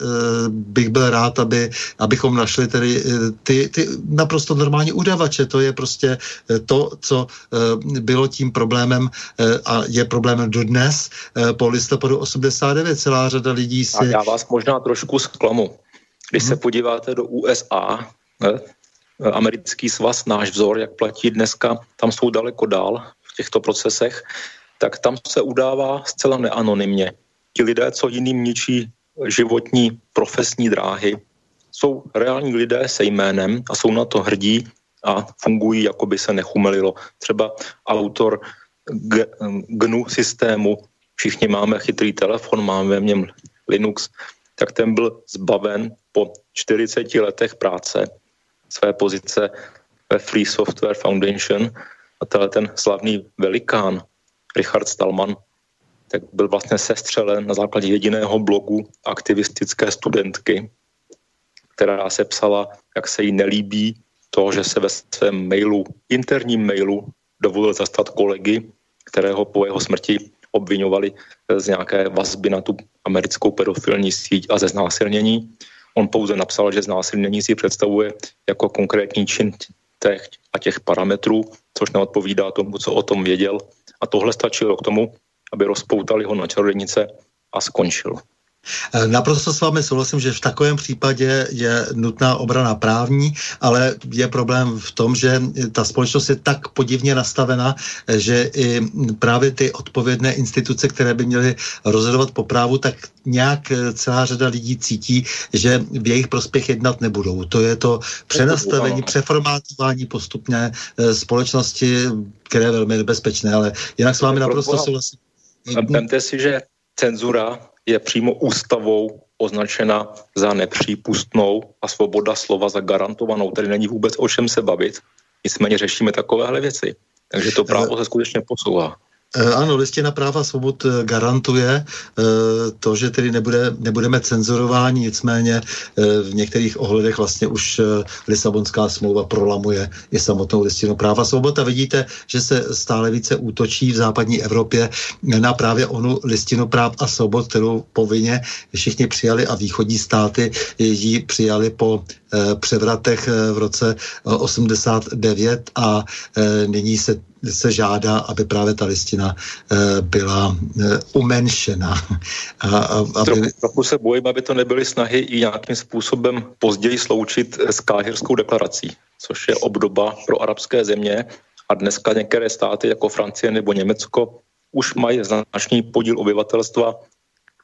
bych byl rád, aby, abychom našli tedy ty, ty naprosto normální udavače. To je prostě to, co bylo tím problémem a je problémem dodnes po listopadu 89. Celá řada lidí si... A já vás možná trošku zklamu. Když hmm. se mhm. podíváte do USA, ne, americký svaz, náš vzor, jak platí dneska, tam jsou daleko dál v těchto procesech, tak tam se udává zcela neanonymně. Ti lidé, co jiným ničí životní profesní dráhy, jsou reální lidé se jménem a jsou na to hrdí a fungují, jako by se nechumelilo. Třeba autor GNU systému, všichni máme chytrý telefon, máme v něm Linux, tak ten byl zbaven po 40 letech práce své pozice ve Free Software Foundation a tenhle ten slavný velikán Richard Stallman, tak byl vlastně sestřelen na základě jediného blogu aktivistické studentky, která se psala, jak se jí nelíbí to, že se ve svém mailu, interním mailu, dovolil zastat kolegy, kterého po jeho smrti obvinovali z nějaké vazby na tu americkou pedofilní síť a ze znásilnění. On pouze napsal, že znásilnění si představuje jako konkrétní čin těch a těch parametrů, což neodpovídá tomu, co o tom věděl. A tohle stačilo k tomu, aby rozpoutali ho na čarodějnice a skončil. Eh, naprosto s vámi souhlasím, že v takovém případě je nutná obrana právní, ale je problém v tom, že ta společnost je tak podivně nastavena, že i právě ty odpovědné instituce, které by měly rozhodovat po právu, tak nějak eh, celá řada lidí cítí, že v jejich prospěch jednat nebudou. To je to přenastavení, přeformátování postupné eh, společnosti, které je velmi nebezpečné, ale jinak s vámi naprosto souhlasím. Vemte si, že cenzura je přímo ústavou označena za nepřípustnou a svoboda slova za garantovanou. Tady není vůbec o čem se bavit. Nicméně řešíme takovéhle věci. Takže to právo se skutečně posouvá. Eh, ano, listina práva svobod eh, garantuje eh, to, že tedy nebude, nebudeme cenzurováni, nicméně v některých ohledech vlastně už Lisabonská smlouva prolamuje i samotnou listinu práva svobod. A vidíte, že se stále více útočí v západní Evropě na právě onu listinu práv a svobod, kterou povinně všichni přijali a východní státy ji přijali po převratech v roce 89 a nyní se se žádá, aby právě ta listina eh, byla eh, umenšena. A, a, aby... trochu, trochu se bojím, aby to nebyly snahy i nějakým způsobem později sloučit s káhirskou deklarací, což je obdoba pro arabské země. A dneska některé státy jako Francie nebo Německo už mají značný podíl obyvatelstva,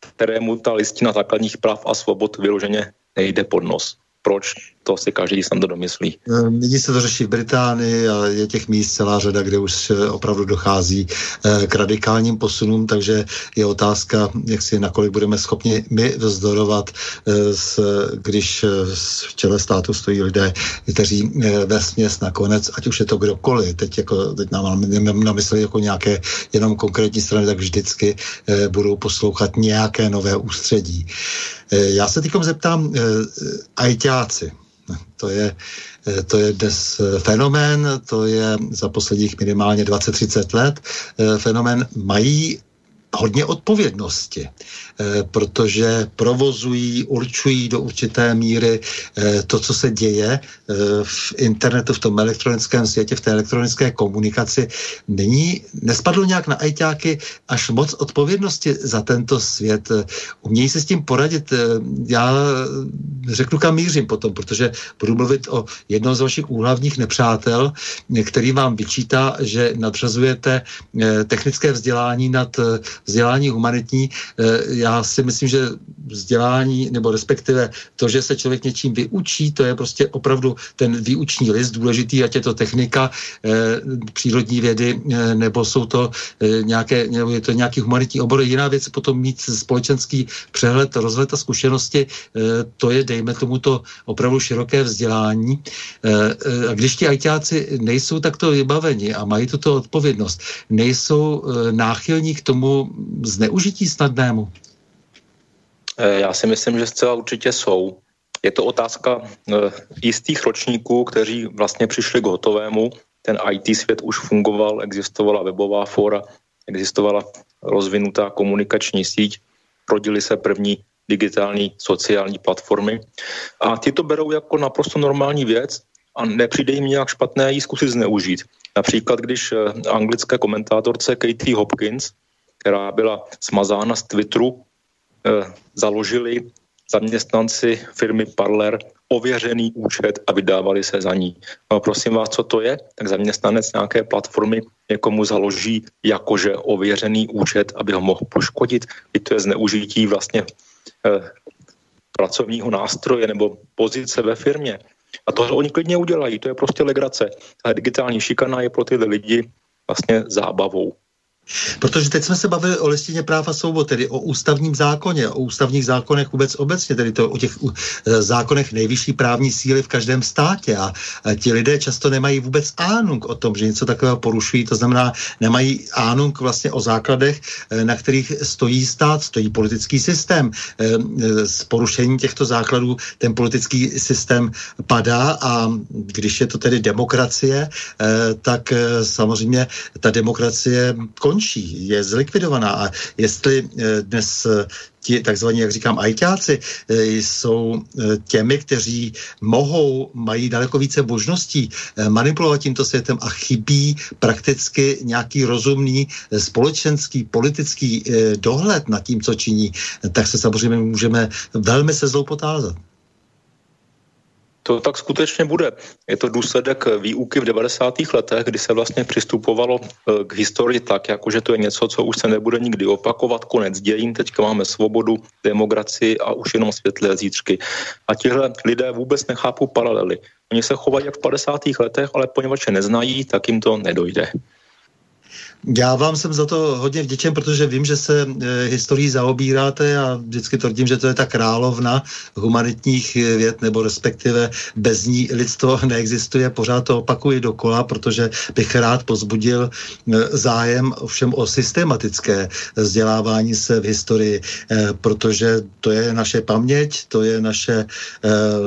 kterému ta listina základních práv a svobod vyloženě nejde pod nos. Proč, to si každý sám to domyslí. Eh, nyní se to řeší v Británii a je těch míst celá řada, kde už opravdu dochází eh, k radikálním posunům, takže je otázka, jak si nakolik budeme schopni my vzdorovat, eh, když v čele státu stojí lidé, kteří ve směs nakonec, ať už je to kdokoliv, teď, jako, teď nám na mysli jako nějaké jenom konkrétní strany, tak vždycky budou poslouchat nějaké nové ústředí. Eh, já se teď zeptám, eh, ajťáci, to je, eh, to je dnes fenomén, to je za posledních minimálně 20-30 let. Fenomén, mají hodně odpovědnosti. Eh, protože provozují, určují do určité míry eh, to, co se děje eh, v internetu, v tom elektronickém světě, v té elektronické komunikaci. Není, nespadlo nějak na ajťáky až moc odpovědnosti za tento svět. Umějí se s tím poradit? Já řeknu, kam mířím potom, protože budu mluvit o jednom z vašich úhlavních nepřátel, který vám vyčítá, že nadřazujete technické vzdělání nad vzdělání humanitní já si myslím, že vzdělání, nebo respektive to, že se člověk něčím vyučí, to je prostě opravdu ten výuční list důležitý, ať je to technika, eh, přírodní vědy, eh, nebo jsou to eh, nějaké, nebo je to nějaký humanitní obor. Jiná věc potom mít společenský přehled, rozhled a zkušenosti, to je, dejme tomu, to opravdu široké vzdělání. A když ti ajťáci nejsou takto vybaveni a mají tuto odpovědnost, nejsou náchylní k tomu zneužití snadnému? Eh, já si myslím, že zcela určitě jsou. Je to otázka eh, jistých ročníků, kteří vlastně přišli k hotovému. Ten IT svět už fungoval, existovala webová fora, existovala rozvinutá komunikační síť rodily se první digitální sociální platformy. A ty to berou jako naprosto normální věc a nepřijde jim nějak špatné jí zkusit zneužít. Například, když eh, anglické komentátorce Katie Hopkins, která byla smazána z Twitteru, eh, založili zaměstnanci firmy Parler ověřený účet a vydávali se za ní. No, prosím vás, co to je? Tak zaměstnanec nějaké platformy někomu založí jakože ověřený účet, aby ho mohl poškodit. I to je zneužití vlastně eh, pracovního nástroje nebo pozice ve firmě. A to oni klidně udělají, to je prostě legrace. A digitální šikana je pro tyhle lidi vlastně zábavou. Protože teď jsme se bavili o listině práv a svobod, tedy o ústavním zákoně, o ústavních zákonech vůbec obecně, tedy to o těch e, zákonech nejvyšší právní síly v každém státě. A ti lidé často nemají vůbec ánung o tom, že něco takového porušují, to znamená, nemají ánung vlastně o základech, e, na kterých stojí stát, stojí politický systém. E, s porušením těchto základů ten politický systém padá a když je to tedy demokracie, tak samozřejmě ta demokracie končí, je zlikvidovaná. A jestli eh, dnes eh, ti takzvaní, jak říkám, ajťáci eh, jsou těmi, kteří mohou, mají daleko více možností manipulovat tímto světem a chybí prakticky nějaký rozumný společenský, politický dohled nad tím, co činí, tak se samozřejmě můžeme velmi se zlou potázat. To tak skutečně bude. Je to důsledek výuky v 90. letech, kdy se vlastně přistupovalo eh, k historii tak, jako že to je něco, co už se nebude nikdy opakovat, konec dějin, teďka máme svobodu, demokracii a už jenom světlé zítřky. A tihle lidé vůbec nechápou paralely. Oni se chovají jak v 50. letech, ale poněvadž je neznají, tak jim to nedojde. Já vám jsem za to hodně vděčen, protože vím, že se e, historií zaobíráte a vždycky tvrdím, že to je ta královna humanitních věd, nebo respektive bez ní lidstvo neexistuje. Pořád to opakuji dokola, protože bych rád pozbudil e, zájem ovšem o systematické vzdělávání se v historii, e, protože to je naše paměť, to je naše e,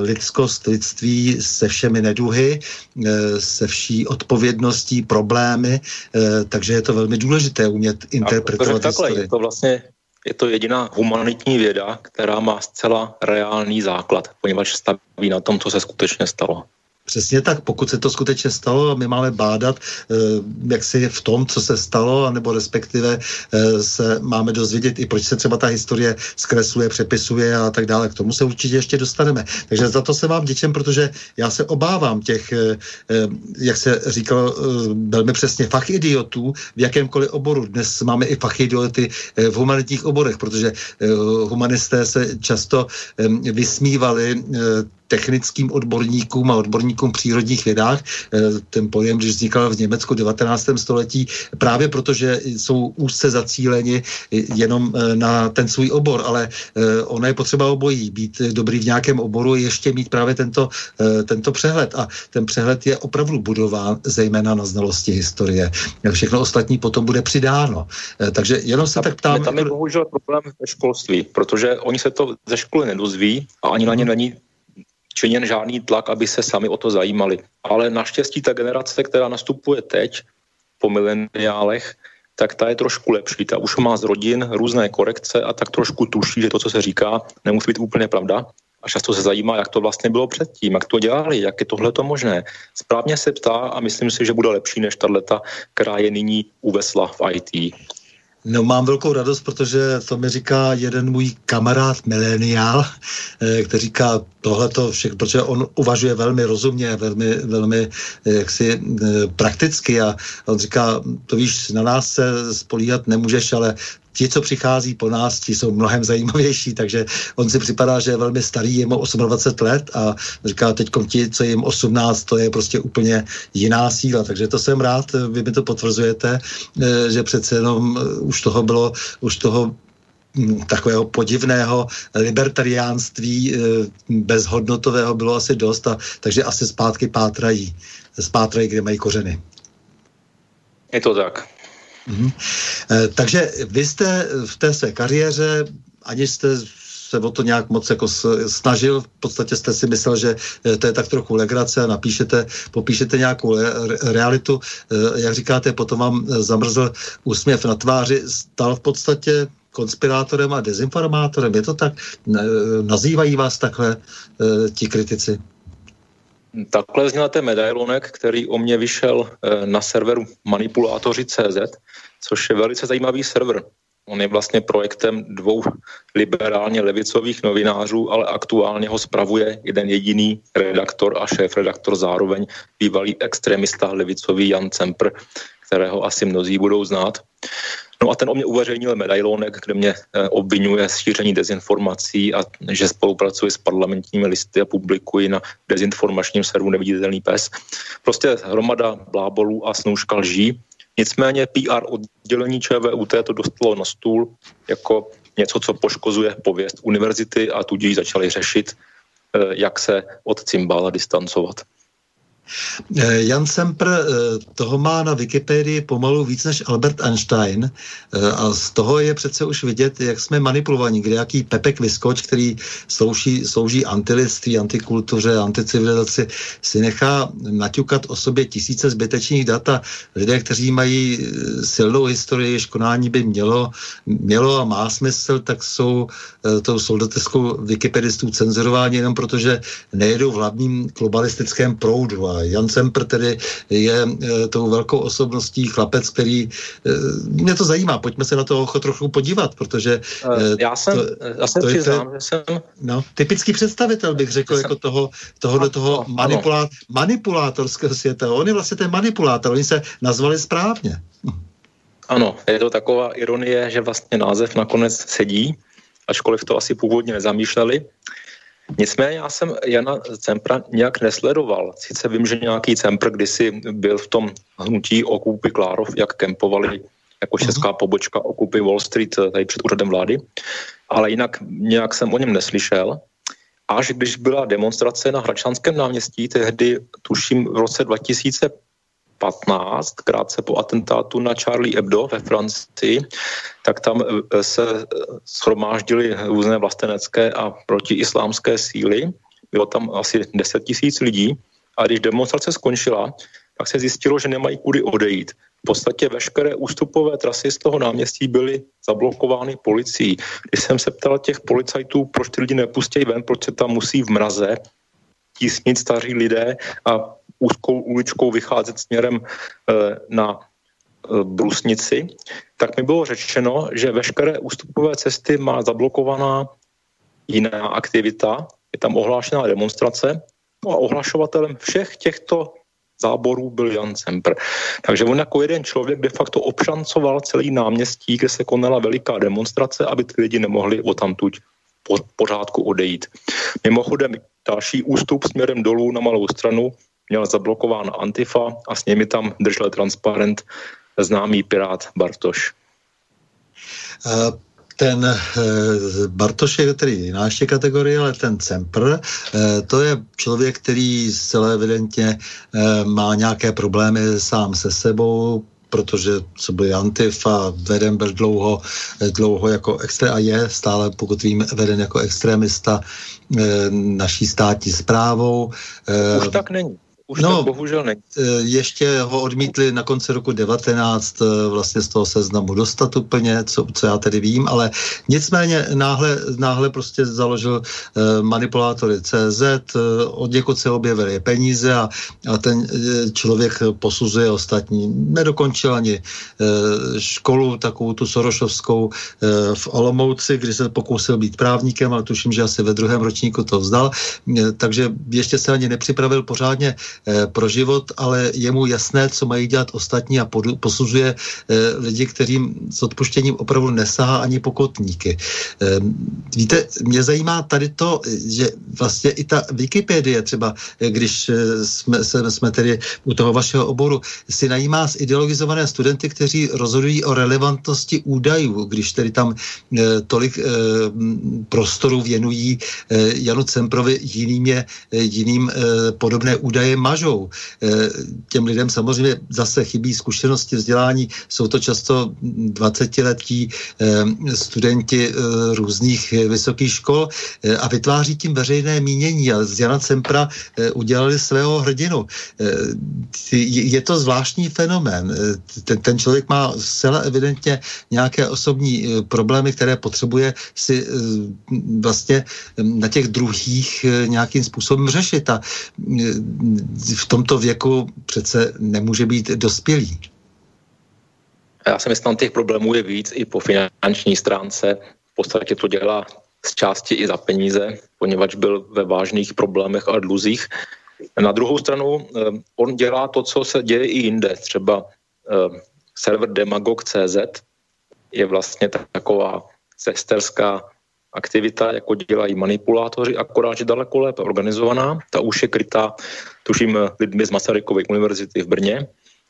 lidskost, lidství se všemi neduhy, e, se vší odpovědností, problémy, e, takže je to velmi důležité umět interpretovat takhle, Je to vlastně je to jediná humanitní věda, která má zcela reálný základ, poněvadž staví na tom, co se skutečně stalo. Přesně tak, pokud se to skutečně stalo a my máme bádat, eh, jak si v tom, co se stalo, nebo respektive eh, se máme dozvědět i proč se třeba ta historie zkresluje, přepisuje a tak dále. K tomu se určitě ještě dostaneme. Takže za to se vám děčem, protože já se obávám těch, eh, jak se říkalo velmi přesně, fach idiotů v jakémkoliv oboru. Dnes máme i fach idioty v humanitních oborech, protože humanisté se často vysmívali technickým odborníkům a odborníkům přírodních vědách. Eh, ten pojem, když vznikal v Německu v 19. století, právě protože jsou úzce zacíleni jenom eh, na ten svůj obor, ale eh, ono je potřeba obojí, být dobrý v nějakém oboru, ještě mít právě tento, tento přehled. A ten přehled je opravdu budován zejména na znalosti historie. Všechno ostatní potom bude přidáno. Takže jenom se tak ptám... Tam je bohužel problém ve školství, protože oni se to ze školy nedozví a ani na ně není činěn žádný tlak, aby se sami o to zajímali. Ale naštěstí ta generace, která nastupuje teď po mileniálech, tak ta je trošku lepší. Ta už má z rodin různé korekce a tak trošku tuší, že to, co se říká, nemusí být úplně pravda. A často se zajímá, jak to vlastně bylo předtím, jak to dělali, jak je tohle to možné. Správně se ptá a myslím si, že bude lepší než ta leta, která je nyní uvesla v IT. No mám velkou radost, protože to mi říká jeden můj kamarád mileniál, eh, který říká tohle to všechno, protože on uvažuje velmi rozumně, velmi, velmi eh, jaksi eh, prakticky a on říká, to víš, na nás se spolíhat nemůžeš, ale ti, co přichází po nás, ti jsou mnohem zajímavější, takže on si připadá, že je velmi starý, je mu 28 let a říká, teď ti, co je jim 18, to je prostě úplně jiná síla, takže to jsem rád, vy mi to potvrzujete, eh, že přece jenom eh, už toho bylo, už toho hm, takového podivného libertariánství eh, bezhodnotového bylo asi dost, a, takže asi zpátky pátrají, zpátrají, kde mají kořeny. Je to tak. Mm-hmm. Takže vy jste v té své kariéře, ani jste se o to nějak moc jako snažil, v podstatě jste si myslel, že eh, to je tak trochu legrace a napíšete, popíšete nějakou realitu, e, jak říkáte, potom vám zamrzl úsměv na tváři, stal v podstatě konspirátorem a dezinformátorem. Je to tak? Nazývají vás takhle ti kritici? Takhle zněl medailonek, který o mě vyšel na serveru manipulátoři.cz, což je velice zajímavý server. On je vlastně projektem dvou liberálně levicových novinářů, ale aktuálně ho spravuje jeden jediný redaktor a šéf-redaktor zároveň bývalý extremista levicový Jan Cempr, kterého asi mnozí budou znát. No a ten o mě uveřejnil medailonek, kde mě eh, obvinuje z šíření dezinformací a že spolupracuje s parlamentními listy a publikuji na dezinformačním serveru Neviditelný pes. Prostě hromada blábolů a snůžka lží, Nicméně PR oddělení ČVUT to dostalo na stůl jako něco, co poškozuje pověst univerzity a tudíž začali řešit, eh, jak se od cymbála distancovat. Eh, Jan Semper eh, toho má na Wikipedii pomalu víc než Albert Einstein eh, a z toho je přece už vidět, jak jsme manipulovaní, kde jaký Pepek Vyskoč, který slouží, slouží antiliství, antikultuře, anticivilizaci, si nechá naťukat o sobě tisíce zbytečných dat a lidé, kteří mají silnou historii, jež konání by mělo, mělo a má smysl, tak jsou tou soldateskou wikipedistů cenzurováni jenom protože nejedou v hlavním globalistickém proudu a Jan Semper tedy je e, tou velkou osobností, chlapec, který... E, mě to zajímá, pojďme se na to trochu podívat, protože... E, já jsem, to, já jsem to přiznám, že jsem... No, typický představitel bych řekl, jako toho, tohohle toho manipulá, manipulátorského světa. On je vlastně ten manipulátor, oni se nazvali správně. Ano, je to taková ironie, že vlastně název nakonec sedí, ačkoliv to asi původně nezamýšleli. Nicméně já jsem Jana Cempra nějak nesledoval. Sice vím, že nějaký Cempr kdysi byl v tom hnutí okupy Klárov, jak kempovali jako česká mhm. pobočka okupy Wall Street eh, tady před úřadem vlády, ale jinak nějak jsem o něm neslyšel. Až když byla demonstrace na Hračanském náměstí, tehdy tuším v roce 2000 15, krátce po atentátu na Charlie Hebdo ve Francii, tak tam eh, se eh, schromáždily různé vlastenecké a protiislámské síly. Bylo tam asi 10 tisíc lidí a když demonstrace skončila, tak se zjistilo, že nemají kudy odejít. V podstatě veškeré ústupové trasy z toho náměstí byly zablokovány policií. Když jsem se ptal těch policajtů, proč ty lidi nepustí ven, proč se tam musí v mraze tísnit staří lidé a úzkou uličkou vycházet směrem eh, na eh, brusnici, tak mi bylo řečeno, že veškeré ústupové cesty má zablokovaná jiná aktivita, je tam ohlášená demonstrace no a ohlašovatelem všech těchto záborů byl Jan Semper. Takže on jako jeden člověk de facto obšancoval celý náměstí, kde se konala veliká demonstrace, aby ty lidi nemohli o tamtuť po pořádku odejít. Mimochodem další ústup směrem dolů na malou stranu měl zablokován Antifa a s nimi tam držel transparent známý pirát Bartoš. Uh ten e, Bartoš je tedy jiná ještě kategorie, ale ten Cempr, e, to je člověk, který zcela evidentně má nějaké problémy sám se sebou, protože co byl Antifa, veden byl dlouho, dlouho jako extré a je stále, pokud vím, veden jako extremista naší státní zprávou. Už tak není. Už no, tak bohužel ne. Eh, ještě ho odmítli na konci roku 19 eh, vlastně z toho seznamu dostat úplně, co, co já tedy vím, ale nicméně náhle, náhle prostě založil uh, manipulátory CZ, od někud se objevily peníze a, a ten člověk posuzuje ostatní. Nedokončil ani školu, takovou tu Sorošovskou v Olomouci, kdy se pokusil být právníkem, ale tuším, že asi ve druhém ročníku to vzdal, takže ještě se ani nepřipravil pořádně pro život, ale je mu jasné, co mají dělat ostatní a posuzuje eh, lidi, kterým s odpuštěním opravdu nesahá ani pokotníky. Eh, víte, mě zajímá tady to, že vlastně i ta Wikipedie třeba, když jsme, jsme tedy u toho vašeho oboru, si najímá z ideologizované studenty, kteří rozhodují o relevantnosti údajů, když tedy tam tolik prostoru věnují Janu Cemprovi, jiným, je, jiným podobné údaje mažou. Těm lidem samozřejmě zase chybí zkušenosti, vzdělání. Jsou to často 20-letí studenti různých vysokých škol a vytváří tím veřejné mínění. A z Jana Cempra udělali svého hrdinu. Je to zvláštní fenomén. Ten, ten člověk má zcela evidentně nějaké osobní problémy, které potřebuje si vlastně na těch druhých nějakým způsobem řešit. A v tomto věku přece nemůže být dospělý. Já si myslím, těch problémů je víc i po finanční stránce. V podstatě to dělá z části i za peníze, poněvadž byl ve vážných problémech a dluzích. Na druhou stranu, eh, on dělá to, co se děje i jinde. Třeba eh, server demagog.cz je vlastně taková sesterská aktivita, jako dělají manipulátoři, akorát, že daleko lépe organizovaná. Ta už je krytá, tuším, lidmi z Masarykovy univerzity v Brně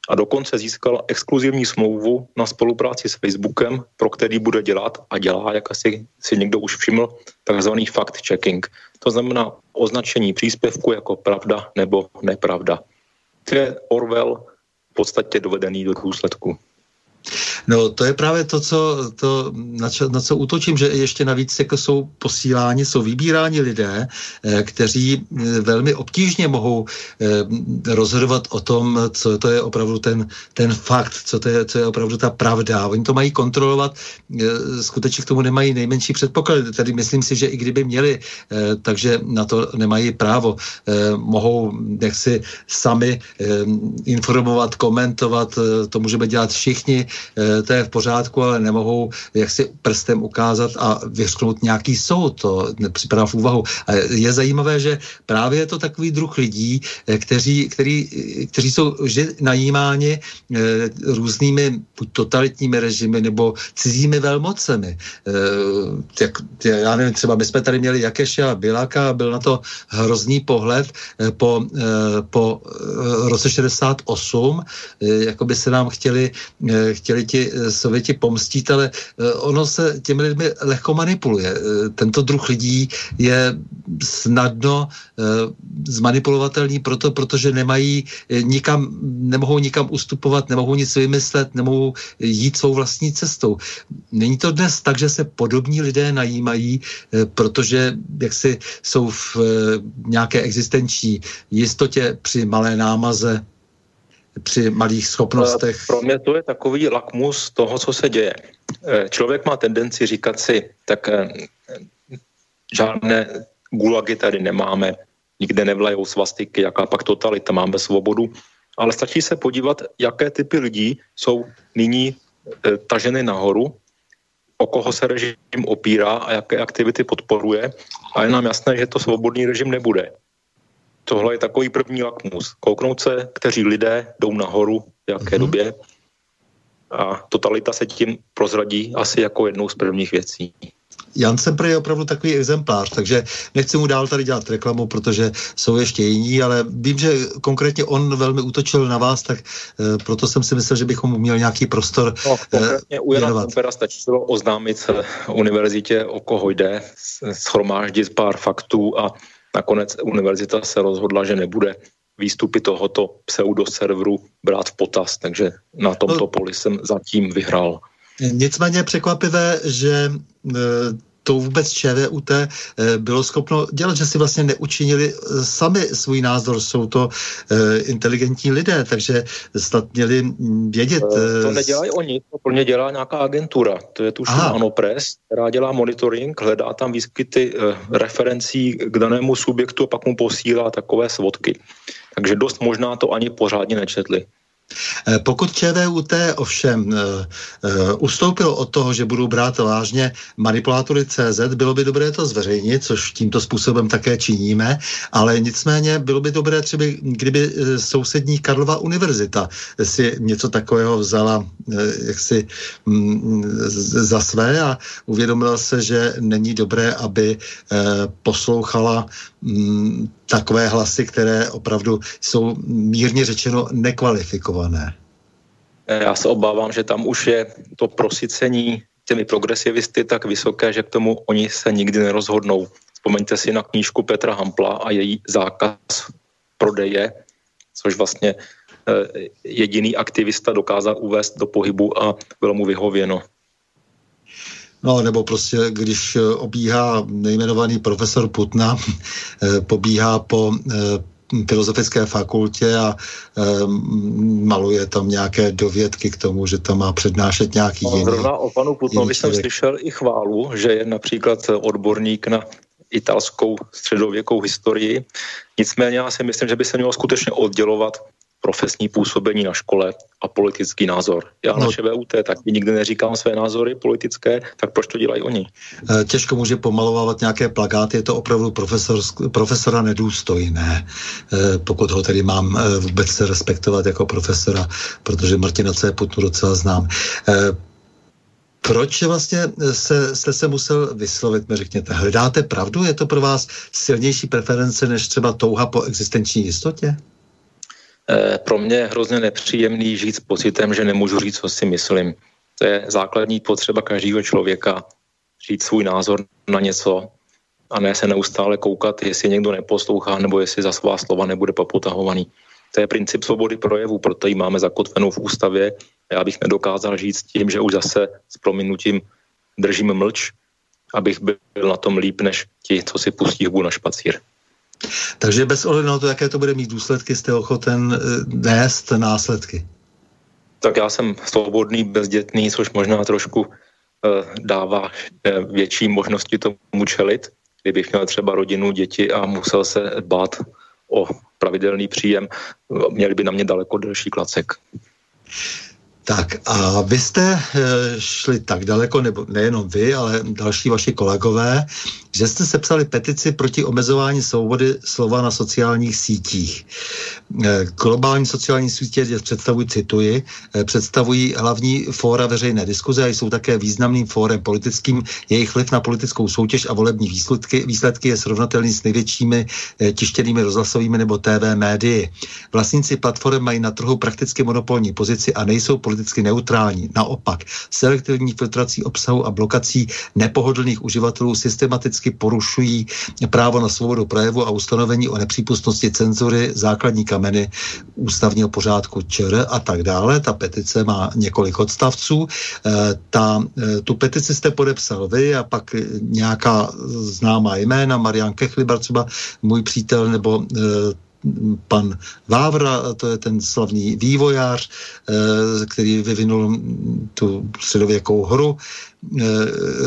a dokonce získala exkluzivní smlouvu na spolupráci s Facebookem, pro který bude dělat a dělá, jak asi si někdo už všiml, takzvaný fact-checking. To znamená označení příspěvku jako pravda nebo nepravda. To je Orwell v podstatě dovedený do důsledku. No to je právě to, co, to, na, čo, na co útočím, že ještě navíc jako jsou posíláni, jsou vybíráni lidé, eh, kteří eh, velmi obtížně mohou eh, rozhodovat o tom, co to je opravdu ten, ten fakt, co to je, co je opravdu ta pravda. Oni to mají kontrolovat, skutečně k tomu nemají nejmenší předpoklad. Tady myslím si, že i kdyby měli, takže na to nemají právo. Mohou jaksi sami informovat, komentovat, to můžeme dělat všichni, to je v pořádku, ale nemohou jak si prstem ukázat a vyřknout nějaký soud, to nepřipadá v úvahu. A je zajímavé, že právě je to takový druh lidí, eh, kteří, který, kteří jsou vždy najímáni eh, různými buď totalitními režimy nebo cizími velmocemi. Jak, já nevím, třeba my jsme tady měli Jakeše a Bilaka, byl na to hrozný pohled po, po roce 68, jako by se nám chtěli, chtěli ti eh, Sověti pomstít, ale eh, ono se těmi lidmi lehko manipuluje. Eh, tento druh lidí je snadno zmanipulovatelný proto, protože nemají nikam, nemohou nikam ustupovat, nemohou nic vymyslet, nemohou jít svou vlastní cestou. Není to dnes tak, že se podobní lidé najímají, protože jak si jsou v nějaké existenční jistotě při malé námaze při malých schopnostech? Pro mě to je takový lakmus toho, co se děje. Eh, člověk má tendenci říkat si, tak eh, žádné gulagy tady nemáme, nikde nevlajou svastiky, jaká pak totalita, máme svobodu, ale stačí se podívat, jaké typy lidí jsou nyní taženy nahoru, o koho se režim opírá a jaké aktivity podporuje a je nám jasné, že to svobodný režim nebude tohle je takový první lakmus. Kouknout se, kteří lidé jdou nahoru, v jaké mm-hmm. době a totalita se tím prozradí asi jako jednou z prvních věcí. Jan Semper je opravdu takový exemplář, takže nechci mu dál tady dělat reklamu, protože jsou ještě jiní, ale vím, že konkrétně on velmi útočil na vás, tak e, proto jsem si myslel, že bychom mu měl nějaký prostor no, eh, konkrétně u Jana Sempera stačilo oznámit univerzitě, o koho jde, schromáždit pár faktů a Nakonec univerzita se rozhodla, že nebude výstupy tohoto pseudoserveru brát v potaz, takže na tomto no, poli jsem zatím vyhrál. Nicméně překvapivé, že e, to vůbec ČVUT eh, bylo schopno dělat, že si vlastně neučinili eh, sami svůj názor. Jsou to eh, inteligentní lidé, takže snad měli vědět. To nedělají oni, to plně dělá nějaká agentura. To je tuším Anopress, která dělá monitoring, hledá tam výskyty referencí k danému subjektu a pak mu posílá takové svodky. Takže dost možná to ani pořádně nečetli. Eh, pokud ČVUT ovšem uh, uh, ustoupil od toho, že budou brát vážně manipulátory CZ, bylo by dobré to zveřejnit, což tímto způsobem také činíme, ale nicméně bylo by dobré třeba, kdyby sousední Karlova univerzita si něco takového vzala jaksi um, za své a uvědomila se, že není dobré, aby poslouchala um, takové hlasy, které opravdu jsou mírně řečeno nekvalifikované. Já se obávám, že tam už je to prosycení těmi progresivisty tak vysoké, že k tomu oni se nikdy nerozhodnou. Vzpomeňte si na knížku Petra Hampla a její zákaz prodeje což vlastně jediný aktivista dokázal uvést do pohybu a bylo mu vyhověno. No, nebo prostě, když obíhá nejmenovaný profesor Putna, pobíhá po filozofické fakultě a e, maluje tam nějaké dovědky k tomu, že to má přednášet nějaký jiný. Zrovna o panu Putnovi jsem slyšel i chválu, že je například odborník na italskou středověkou historii. Nicméně já si myslím, že by se mělo skutečně oddělovat profesní působení na škole a politický názor. Já no. na ČVUT taky nikdy neříkám své názory politické, tak proč to dělají oni? Eh, těžko může pomalovávat nějaké plakáty, je to opravdu profesor, profesora nedůstojné, eh, pokud ho tedy mám eh, vůbec respektovat jako profesora, protože Martina C. Putnu docela znám. Proč vlastně se, jste se musel vyslovit, mi řekněte? Hledáte pravdu? Je to pro vás silnější preference než třeba touha po existenční jistotě? Eh, pro mě je hrozně nepříjemný žít s pocitem, že nemůžu říct, co si myslím. To je základní potřeba každého člověka, říct svůj názor na něco a ne se neustále koukat, jestli někdo neposlouchá nebo jestli za svá slova nebude popotahovaný. To je princip svobody projevu, proto ji máme zakotvenou v ústavě. Já bych nedokázal s tím, že už zase s prominutím držím mlč, abych byl na tom líp než ti, co si pustí hbu na špacír. Takže bez ohledu na to, jaké to bude mít důsledky, jste ochoten eh, nést následky. Tak já jsem svobodný, bezdětný, což možná trošku uh, dává větší možnosti tomu čelit. Kdybych měl třeba rodinu, děti a musel se bát o pravidelný příjem, měli by na mě daleko delší klacek. Tak a vy jste šli tak daleko, nebo nejenom vy, ale další vaši kolegové, že jste sepsali petici proti omezování svobody slova na sociálních sítích. Eh, globální sociální sítě představují, cituji, eh, představují hlavní fóra veřejné diskuze a jsou také významným fórem politickým. Jejich vliv na politickou soutěž a volební výsledky, výsledky je srovnatelný s největšími eh, tištěnými rozhlasovými nebo TV médii. Vlastníci platform mají na trhu prakticky monopolní pozici a nejsou politicky neutrální. Naopak, selektivní filtrací obsahu a blokací nepohodlných uživatelů systematicky systematicky porušují právo na svobodu projevu a ustanovení o nepřípustnosti cenzury, základní kameny ústavního pořádku ČR a tak dále. Ta petice má několik odstavců. E, ta, e, tu petici jste podepsal vy a pak nějaká známá jména, Marian Kechlibar třeba, můj přítel, nebo e, pan Vávra, to je ten slavný vývojář, který vyvinul tu středověkou hru. Eh,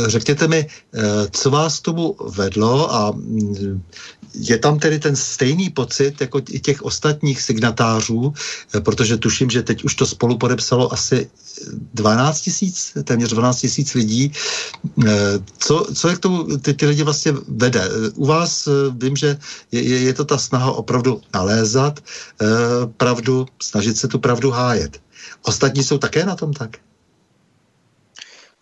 řekněte mi, eh, co vás tomu vedlo a je tam tedy ten stejný pocit jako i těch ostatních signatářů, eh, protože tuším, že teď už to spolu podepsalo asi 12 tisíc, téměř 12 tisíc lidí. Co, co je k tomu ty, ty lidi vlastně vede? U vás vím, že je, je to ta snaha opravdu nalézat pravdu, snažit se tu pravdu hájet. Ostatní jsou také na tom tak?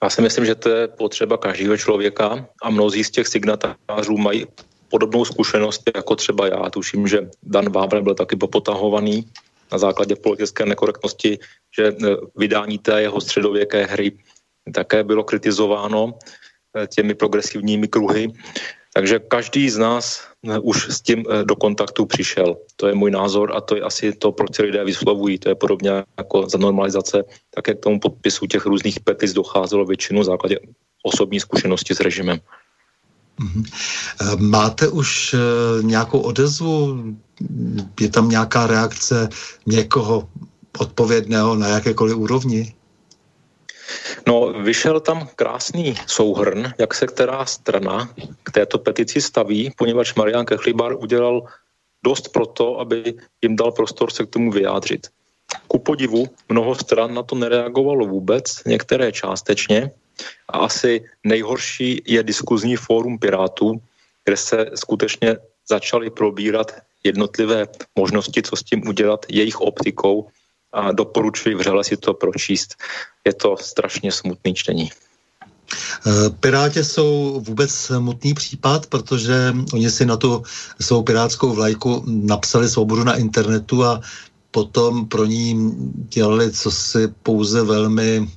Já si myslím, že to je potřeba každého člověka a mnozí z těch signatářů mají podobnou zkušenost jako třeba já. Tuším, že Dan Vávra byl taky popotahovaný na základě politické nekorektnosti, že e, vydání té jeho středověké hry také bylo kritizováno e, těmi progresivními kruhy. Takže každý z nás eh, už s tím eh, do kontaktu přišel. To je můj názor a to je asi to, proč se lidé vyslovují. To je podobně jako za normalizace, také k tomu podpisu těch různých petic docházelo většinou v základě osobní zkušenosti s režimem. Mhm. Eh, máte už nějakou odezvu? Je tam nějaká reakce někoho odpovědného na jakékoliv úrovni? No, vyšel tam krásný souhrn, jak se která strana k této petici staví, poněvadž Marian Kechlibar udělal dost pro to, aby jim dal prostor se k tomu vyjádřit. Ku podivu mnoho stran na to nereagovalo vůbec, některé částečně a asi nejhorší je diskuzní fórum Pirátů, kde se skutečně začaly probírat jednotlivé možnosti, co s tím udělat jejich optikou a doporučuji vřele si to pročíst. Je to strašně smutný čtení. Eh, Piráti jsou vůbec smutný případ, protože oni si na tu svou pirátskou vlajku napsali svobodu na internetu a potom pro ní dělali co si pouze velmi,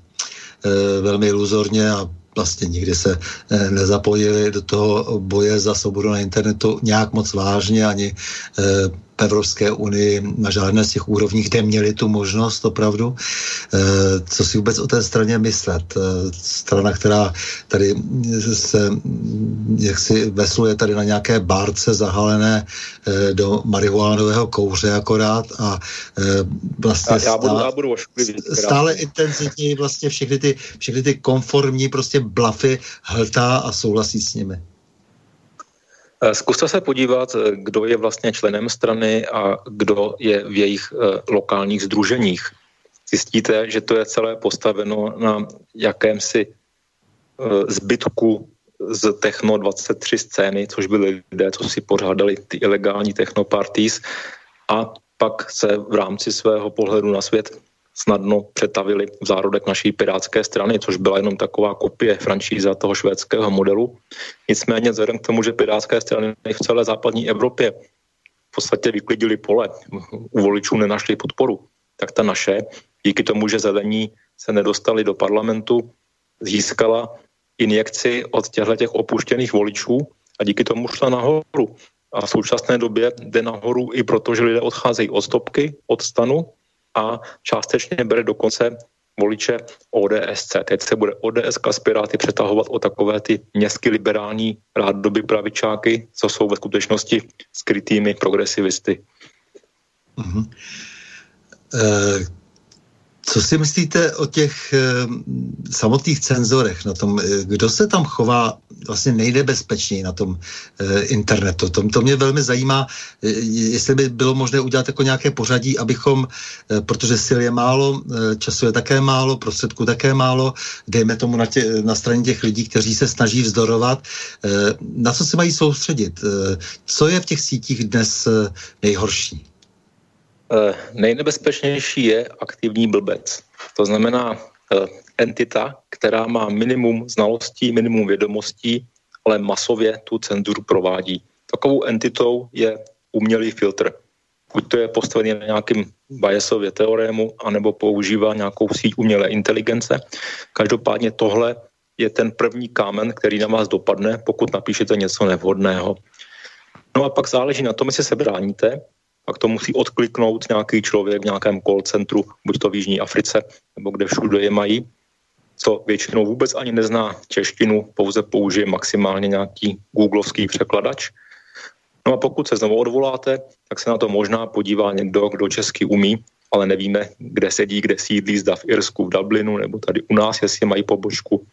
velmi iluzorně a vlastně nikdy se eh, nezapojili do toho boje za svobodu na internetu nějak moc vážně, ani v Evropské unii na žádné z těch úrovních neměli tu možnost opravdu. Co si vůbec o té straně myslet? Strana, která tady se jak si vesluje tady na nějaké bárce zahalené do marihuánového kouře akorát a vlastně já, já budu, já budu stále intenzivněji vlastně všechny ty, všechny ty konformní prostě blafy hltá a souhlasí s nimi. Eh, zkuste se podívat, eh, kdo je vlastně členem strany a kdo je v jejich eh, lokálních združeních. Zjistíte, že to je celé postaveno na jakémsi zbytku z Techno 23 scény, což byly lidé, co si pořádali ty ilegální technoparties a pak se v rámci svého pohledu na svět snadno přetavili v zárodek naší pirátské strany, což byla jenom taková kopie franšíza toho švédského modelu. Nicméně vzhledem k tomu, že pirátské strany v celé západní Evropě v podstatě vyklidili pole, u voličů nenašli podporu, tak ta naše, díky tomu, že zelení se nedostali do parlamentu, získala injekci od těchto těch opuštěných voličů a díky tomu šla nahoru. A v současné době jde nahoru i proto, že lidé odcházejí od stopky, od stanu a částečně bere dokonce voliče ODS. Teď se bude ODS s přetahovat o takové ty městské liberální rádoby pravičáky, co jsou ve skutečnosti skrytými progresivisty. Mm-hmm. Co si myslíte o těch e, samotných cenzorech na tom, e, kdo se tam chová vlastně nejnebezpečněji na tom e, internetu? To, to mě velmi zajímá, e, jestli by bylo možné udělat jako nějaké pořadí, abychom, e, protože sil je málo, e, času je také málo, prostředků také málo, dejme tomu na, tě, na straně těch lidí, kteří se snaží vzdorovat, e, na co se mají soustředit? E, co je v těch sítích dnes e, nejhorší? Eh, nejnebezpečnější je aktivní blbec. To znamená eh, entita, která má minimum znalostí, minimum vědomostí, ale masově tu cenzuru provádí. Takovou entitou je umělý filtr. Buď to je postavený na nějakým Bayesově teorému, anebo používá nějakou síť umělé inteligence. Každopádně tohle je ten první kámen, který na vás dopadne, pokud napíšete něco nevhodného. No a pak záleží na tom, jestli se bráníte, pak to musí odkliknout nějaký člověk v nějakém call centru, buď to v Jižní Africe, nebo kde všude je mají, co většinou vůbec ani nezná češtinu, pouze použije maximálně nějaký googlovský překladač. No a pokud se znovu odvoláte, tak se na to možná podívá někdo, kdo česky umí, ale nevíme, kde sedí, kde sídlí, zda v Irsku, v Dublinu, nebo tady u nás, jestli mají pobočku.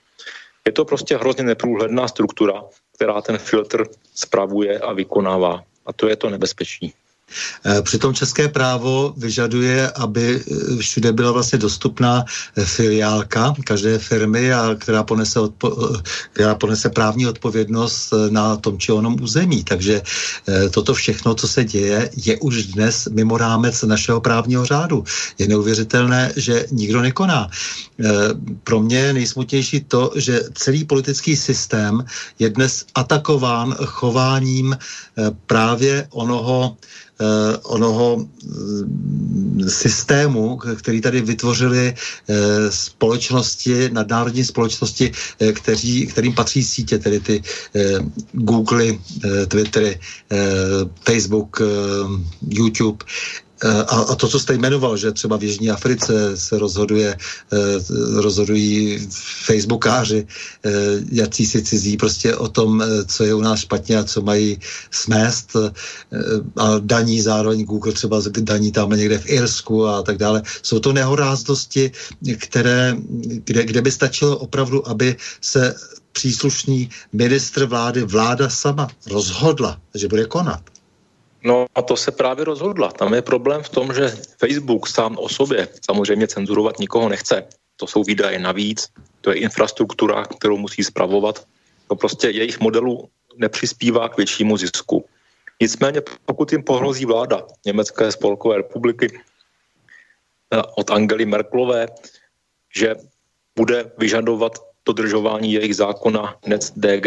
Je to prostě hrozně neprůhledná struktura, která ten filtr spravuje a vykonává. A to je to nebezpečí. Eh, přitom české právo vyžaduje, aby eh, všude byla vlastně dostupná eh, filiálka každé firmy, a která, ponese odpo- která ponese právní odpovědnost na tom či onom území. Takže toto všechno, co se děje, je už dnes mimo rámec našeho právního řádu. Je neuvěřitelné, že nikdo nekoná. Pro mě je nejsmutnější to, že celý politický systém je dnes atakován chováním právě onoho onoho eh, systému, který tady vytvořili eh, společnosti, nadnárodní společnosti, kteří, kterým patří sítě, tedy ty Google, Twittery, Facebook, YouTube, Eh, a, a to, co jste jmenoval, že třeba v Jižní Africe se rozhoduje, eh, rozhodují facebookáři, eh, jací si cizí prostě o tom, co je u nás špatně a co mají smést a daní zároveň Google třeba daní tam někde v Irsku a tak dále. Jsou to nehoráznosti, které, kde, kde by stačilo opravdu, aby se příslušný ministr vlády, vláda sama rozhodla, že bude konat. No a to se právě rozhodla. Tam je problém v tom, že Facebook sám o sobě samozřejmě cenzurovat nikoho nechce. To jsou výdaje navíc, to je infrastruktura, kterou musí spravovat. To prostě jejich modelu nepřispívá k většímu zisku. Nicméně pokud jim pohrozí vláda Německé spolkové republiky eh, od Angely Merklové, že bude vyžadovat dodržování jejich zákona NetzDG,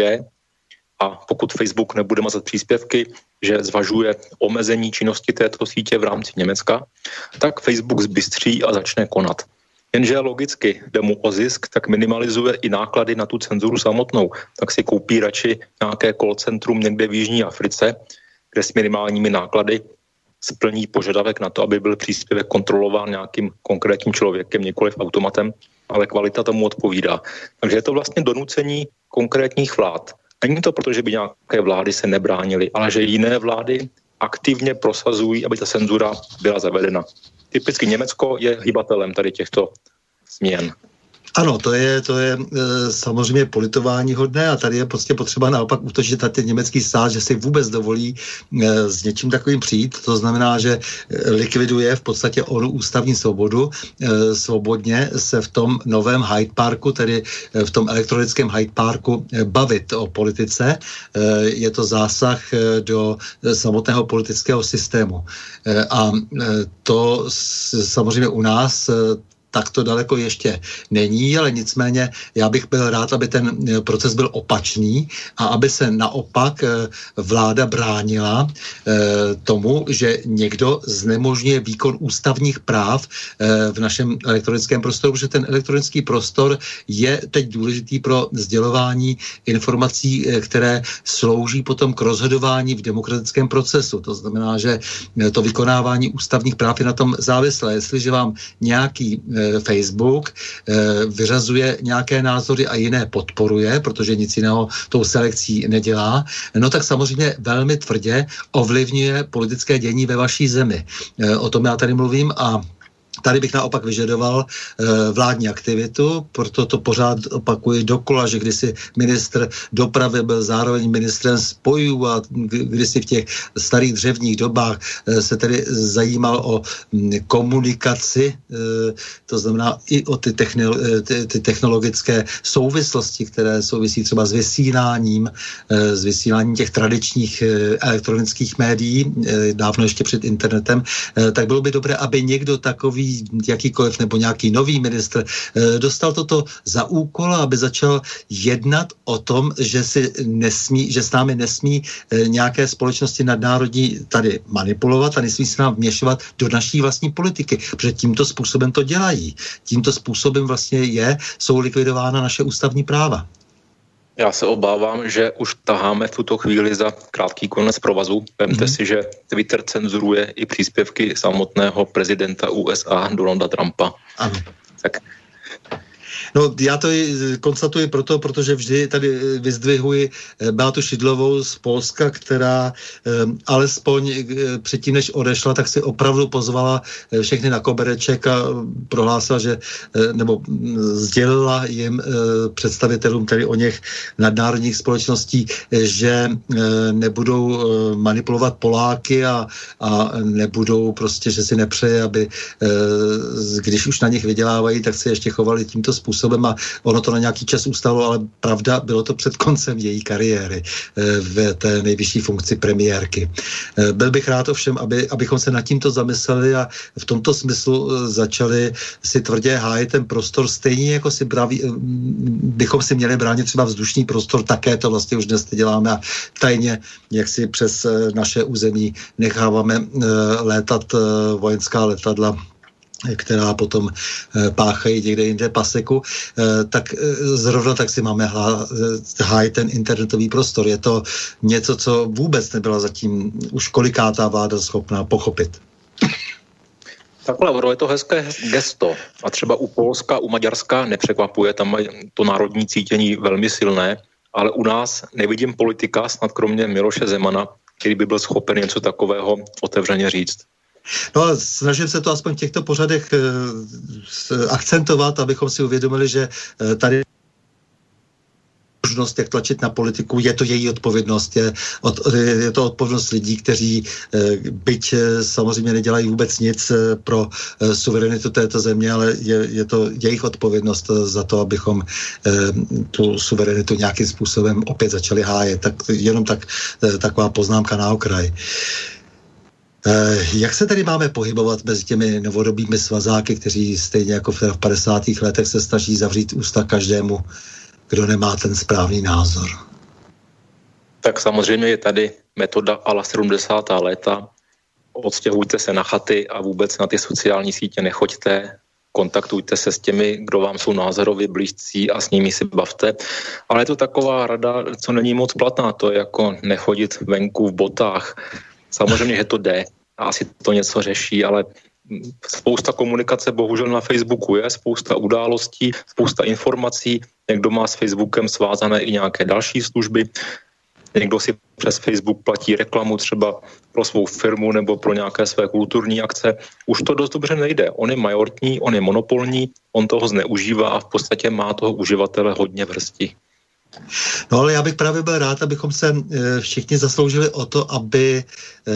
a pokud Facebook nebude mazat příspěvky, že zvažuje omezení činnosti této sítě v rámci Německa, tak Facebook zbystří a začne konat. Jenže logicky jde mu o zisk, tak minimalizuje i náklady na tu cenzuru samotnou. Tak si koupí radši nějaké call centrum někde v Jižní Africe, kde s minimálními náklady splní požadavek na to, aby byl příspěvek kontrolován nějakým konkrétním člověkem, nikoliv automatem, ale kvalita tomu odpovídá. Takže je to vlastně donucení konkrétních vlád. Není to proto, že by nějaké vlády se nebránily, ale že jiné vlády aktivně prosazují, aby ta cenzura byla zavedena. Typicky Německo je hybatelem tady těchto změn. Ano, to je, to je e, samozřejmě politování hodné a tady je prostě potřeba naopak útočit na ten německý stát, že si vůbec dovolí e, s něčím takovým přijít. To znamená, že e, likviduje v podstatě onu ústavní svobodu. E, svobodně se v tom novém Hyde Parku, tedy e, v tom elektronickém Hyde Parku e, bavit o politice. E, je to zásah do samotného politického systému. E, a to s, samozřejmě u nás tak to daleko ještě není, ale nicméně já bych byl rád, aby ten eh, proces byl opačný a aby se naopak eh, vláda bránila eh, tomu, že někdo znemožňuje výkon ústavních práv v našem elektronickém prostoru, protože ten elektronický prostor je teď důležitý pro sdělování informací, které slouží potom k rozhodování v demokratickém procesu. To znamená, že to vykonávání ústavních práv je na tom závislé. Jestliže vám nějaký Facebook eh, vyřazuje nějaké názory a jiné podporuje, protože nic jiného tou selekcí nedělá, no tak samozřejmě velmi tvrdě ovlivňuje politické dění ve vaší zemi. Eh, o tom já tady mluvím a Tady bych naopak vyžadoval e, vládní aktivitu, proto to pořád opakuji dokola, že kdysi ministr dopravy byl zároveň ministrem spojů a kdysi v těch starých dřevních dobách e, se tedy zajímal o m, komunikaci, e, to znamená i o ty, technolo, ty, ty technologické souvislosti, které souvisí třeba s vysíláním, s vysíláním těch tradičních elektronických médií, dávno ještě před internetem, tak bylo by dobré, aby někdo takový jakýkoliv nebo nějaký nový ministr eh, dostal toto za úkol, aby začal jednat o tom, že, si nesmí, že s námi nesmí eh, nějaké společnosti nadnárodní tady manipulovat a nesmí se nám vměšovat do naší vlastní politiky, protože tímto způsobem to dělají. Tímto způsobem vlastně je, jsou likvidována naše ústavní práva. Já se obávám, že už taháme v tuto chvíli za krátký konec provazu. Vemte mm-hmm. si, že Twitter cenzuruje i příspěvky samotného prezidenta USA Donalda Trumpa. Ano. Tak No já to konstatuji proto, protože vždy tady eh, vyzdvihuji eh, Beatu Šidlovou z Polska, která alespoň předtím, než odešla, tak si opravdu pozvala všechny na kobereček a prohlásila, že nebo sdělila jim představitelům tedy o něch nadnárodních společností, že nebudou manipulovat Poláky a, a nebudou prostě, že si nepřeje, aby když už na nich vydělávají, tak se ještě chovali tímto způsobem způsobem a ono to na nějaký čas ustalo, ale pravda, bylo to před koncem její kariéry eh, v té nejvyšší funkci premiérky. Eh, byl bych rád ovšem, aby, abychom se nad tímto zamysleli a v tomto smyslu eh, začali si tvrdě hájit ten prostor stejně jako si braví, bychom si měli bránit třeba vzdušný prostor, také to vlastně už dnes děláme a tajně, jak si přes naše území necháváme létat vojenská letadla která potom eh, páchají někde jinde paseku, eh, tak eh, zrovna tak si máme hájit ten internetový prostor. Je to něco, co vůbec nebyla zatím už kolikátá vláda schopná pochopit. Takhle, je to hezké gesto. A třeba u Polska, u Maďarska nepřekvapuje, tam to národní cítění velmi silné, ale u nás nevidím politika, snad kromě Miloše Zemana, který by byl schopen něco takového otevřeně říct. No a snažím se to aspoň v těchto pořadech eh, akcentovat, abychom si uvědomili, že eh, tady možnost, jak tlačit na politiku, je to její odpovědnost, je, od, je to odpovědnost lidí, kteří eh, byť samozřejmě nedělají vůbec nic pro suverenitu této země, ale je, je to jejich odpovědnost za to, abychom tu suverenitu nějakým způsobem opět začali hájet. Tak jenom tak, taková poznámka na okraj. Eh, jak se tady máme pohybovat mezi těmi novodobými svazáky, kteří stejně jako v 50. letech se snaží zavřít ústa každému, kdo nemá ten správný názor? Tak samozřejmě je tady metoda ala 70. léta. Odstěhujte se na chaty a vůbec na ty sociální sítě nechoďte, kontaktujte se s těmi, kdo vám jsou názorově blízcí a s nimi si bavte. Ale je to taková rada, co není moc platná, to je jako nechodit venku v botách Samozřejmě, že to jde, asi to něco řeší, ale spousta komunikace bohužel na Facebooku je, spousta událostí, spousta informací, někdo má s Facebookem svázané i nějaké další služby, někdo si přes Facebook platí reklamu třeba pro svou firmu nebo pro nějaké své kulturní akce. Už to dost dobře nejde. On je majortní, on je monopolní, on toho zneužívá a v podstatě má toho uživatele hodně vrstí. No ale já bych právě byl rád, abychom se e, všichni zasloužili o to, aby, e,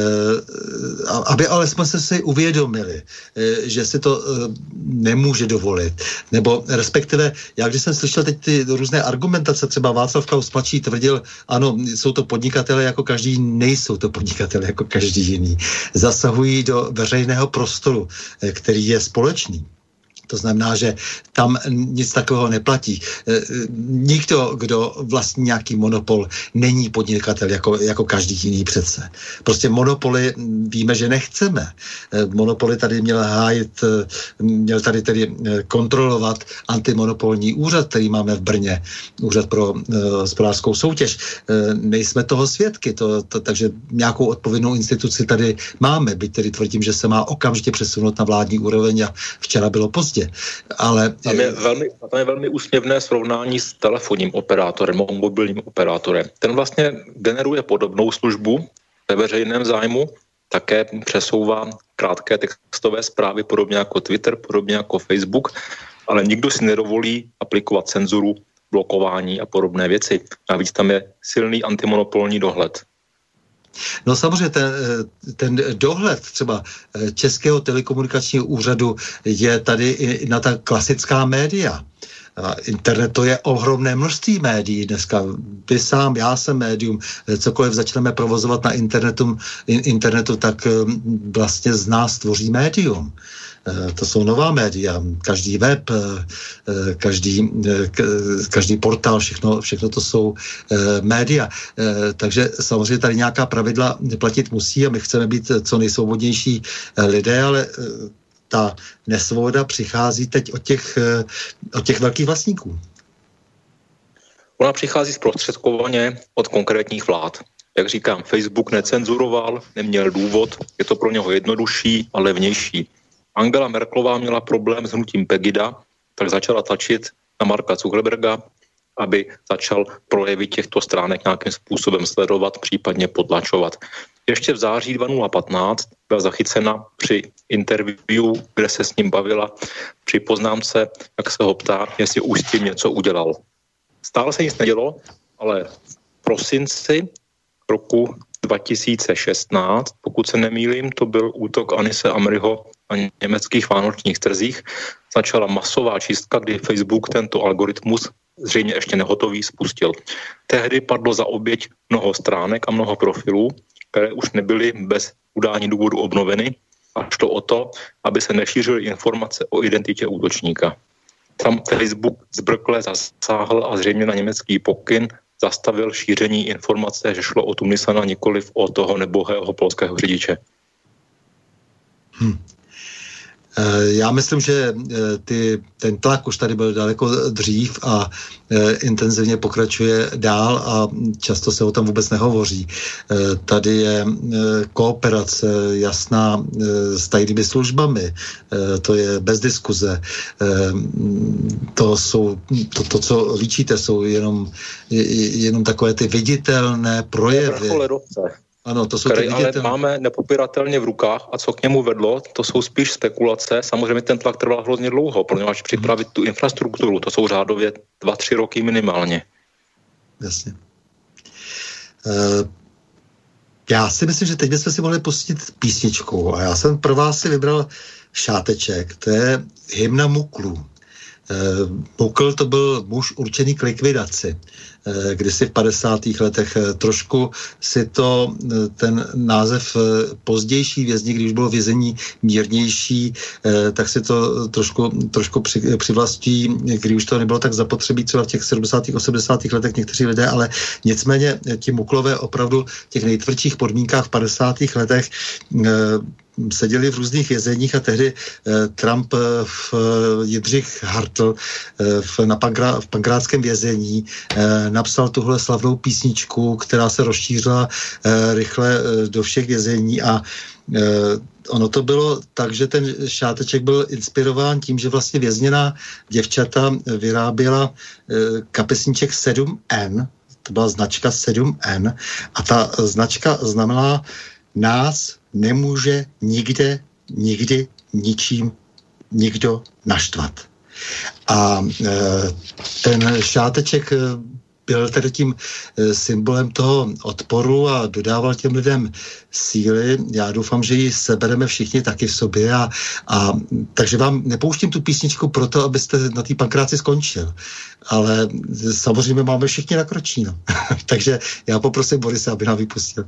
aby alespoň se si uvědomili, e, že si to nemůže dovolit. Nebo respektive, já když jsem slyšel teď ty různé argumentace, třeba Václav Klaus mladší tvrdil, ano, jsou to podnikatele jako každý, nejsou to podnikatele jako každý jiný. Zasahují do veřejného prostoru, který je společný. To znamená, že tam nic takového neplatí. E, e, nikdo, kdo vlastní nějaký monopol, není podnikatel jako, jako každý jiný přece. Prostě monopoly víme, že nechceme. E, monopoly tady měl hájit, měl tady tedy kontrolovat antimonopolní úřad, který máme v Brně, úřad pro hospodářskou soutěž. Nejsme toho svědky, to, to, takže nějakou odpovědnou instituci tady máme, byť tedy tvrdím, že se má okamžitě přesunout na vládní úroveň a včera bylo pozdě. Ale... Tam je velmi, tam je velmi úsměvné srovnání s telefonním operátorem, mobilním operátorem. Ten vlastně generuje podobnou službu ve veřejném zájmu, také přesouvá krátké textové zprávy, podobně jako Twitter, podobně jako Facebook, ale nikdo si nedovolí aplikovat cenzuru, blokování a podobné věci. Navíc tam je silný antimonopolní dohled. No samozřejmě ten, ten dohled třeba eh, Českého telekomunikačního úřadu je tady i na ta klasická média. Internet to je ohromné množství médií dneska. Vy sám, já jsem médium, cokoliv začneme provozovat na internetu, internetu tak eh, vlastně z nás tvoří médium. Eh, to jsou nová média, každý web, eh, eh, každý, každý portál, všechno, všechno to jsou média. Takže samozřejmě tady nějaká pravidla platit musí a my chceme být co nejsvobodnější lidé, ale ta nesvoboda přichází teď od těch, od těch velkých vlastníků. Ona přichází zprostředkovaně od konkrétních vlád. Jak říkám, Facebook necenzuroval, neměl důvod, je to pro něho jednodušší a levnější. Angela Merklová měla problém s hnutím Pegida, tak začala tlačit na Marka Zuckerberga, aby začal projevy těchto stránek nějakým způsobem sledovat, případně potlačovat. Ještě v září 2015 byla zachycena při interview, kde se s ním bavila, při poznámce, jak se ho ptá, jestli už s tím něco udělal. Stále se nic nedělo, ale v prosinci roku 2016, pokud se nemýlím, to byl útok Anise Amriho na německých vánočních trzích. Začala masová čistka, kdy Facebook tento algoritmus zřejmě ještě nehotový spustil. Tehdy padlo za oběť mnoho stránek a mnoho profilů, které už nebyly bez udání důvodu obnoveny a šlo o to, aby se nešířily informace o identitě útočníka. Tam Facebook zbrkle zasáhl a zřejmě na německý pokyn zastavil šíření informace, že šlo o Tunisana, nikoliv o toho nebohého polského řidiče. Hmm. Eh, já myslím, že eh, ty, ten tlak už tady byl daleko dřív a eh, intenzivně pokračuje dál a často se o tom vůbec nehovoří. Tady je kooperace jasná s tajnými službami, to je bez diskuze. To, jsou, to, to co líčíte, jsou jenom, jenom takové ty viditelné projevy. Ano, to jsou který ale ten... máme nepopiratelně v rukách a co k němu vedlo, to jsou spíš spekulace. Samozřejmě ten tlak trval hrozně dlouho, protože připravit tu infrastrukturu, to jsou řádově dva, tři roky minimálně. Jasně. Uh, já si myslím, že teď bychom si mohli pustit písničku a já jsem pro vás si vybral šáteček, to je hymna Muklu. Mukl to byl muž určený k likvidaci. Eh, kdysi v 50. letech eh, trošku si to eh, ten název pozdější vězni, když bylo vězení mírnější, tak si to trošku, trošku při, přivlastí, když už to nebylo tak zapotřebí, co v těch 70. 80. letech někteří lidé, ale nicméně ti muklové opravdu v těch nejtvrdších podmínkách v 50. letech seděli v různých vězeních a tehdy Trump v Jindřich Hartl v, na Pankrá, v pankrátském vězení napsal tuhle slavnou písničku, která se rozšířila rychle do všech vězení a ono to bylo tak, že ten šáteček byl inspirován tím, že vlastně vězněná děvčata vyráběla kapesníček 7N, to byla značka 7N a ta značka znamenala nás nemůže nikde, nikdy, ničím nikdo naštvat. A e, ten šáteček e, byl tedy tím e, symbolem toho odporu a dodával těm lidem síly. Já doufám, že ji sebereme všichni taky v sobě. A, a takže vám nepouštím tu písničku proto, abyste na té pankráci skončil. Ale samozřejmě máme všichni na kročíno. takže já poprosím Borise, aby nám vypustil.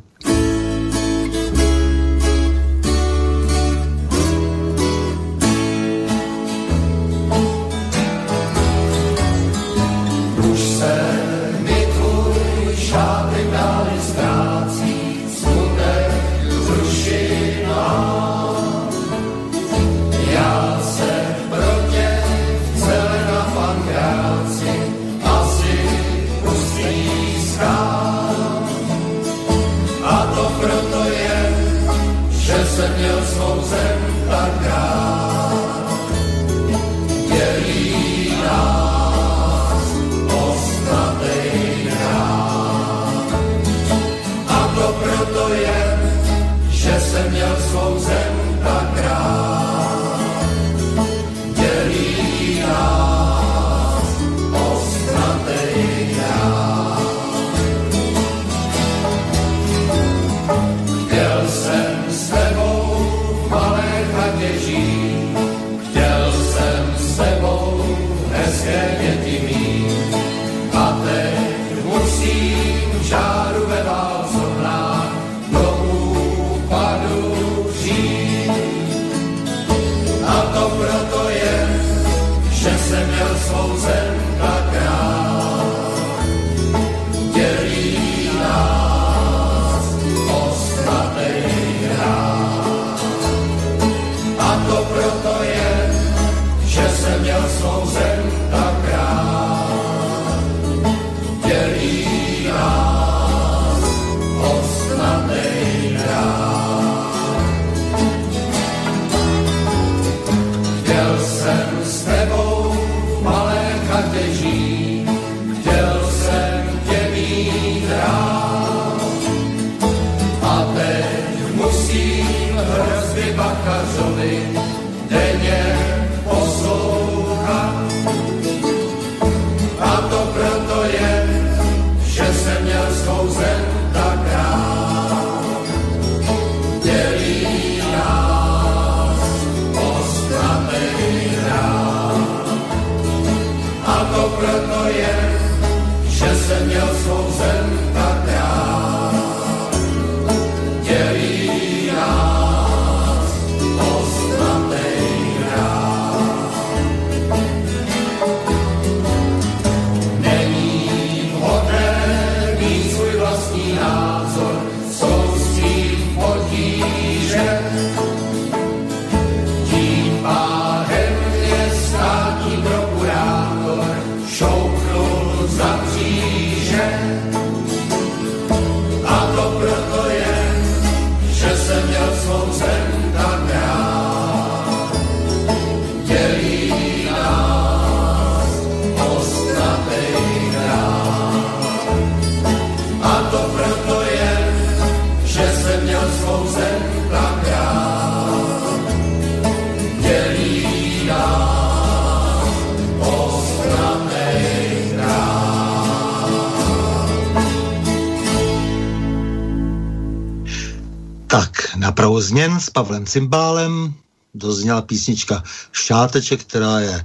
S Pavlem Cymbálem dozněla písnička Šáteček, která je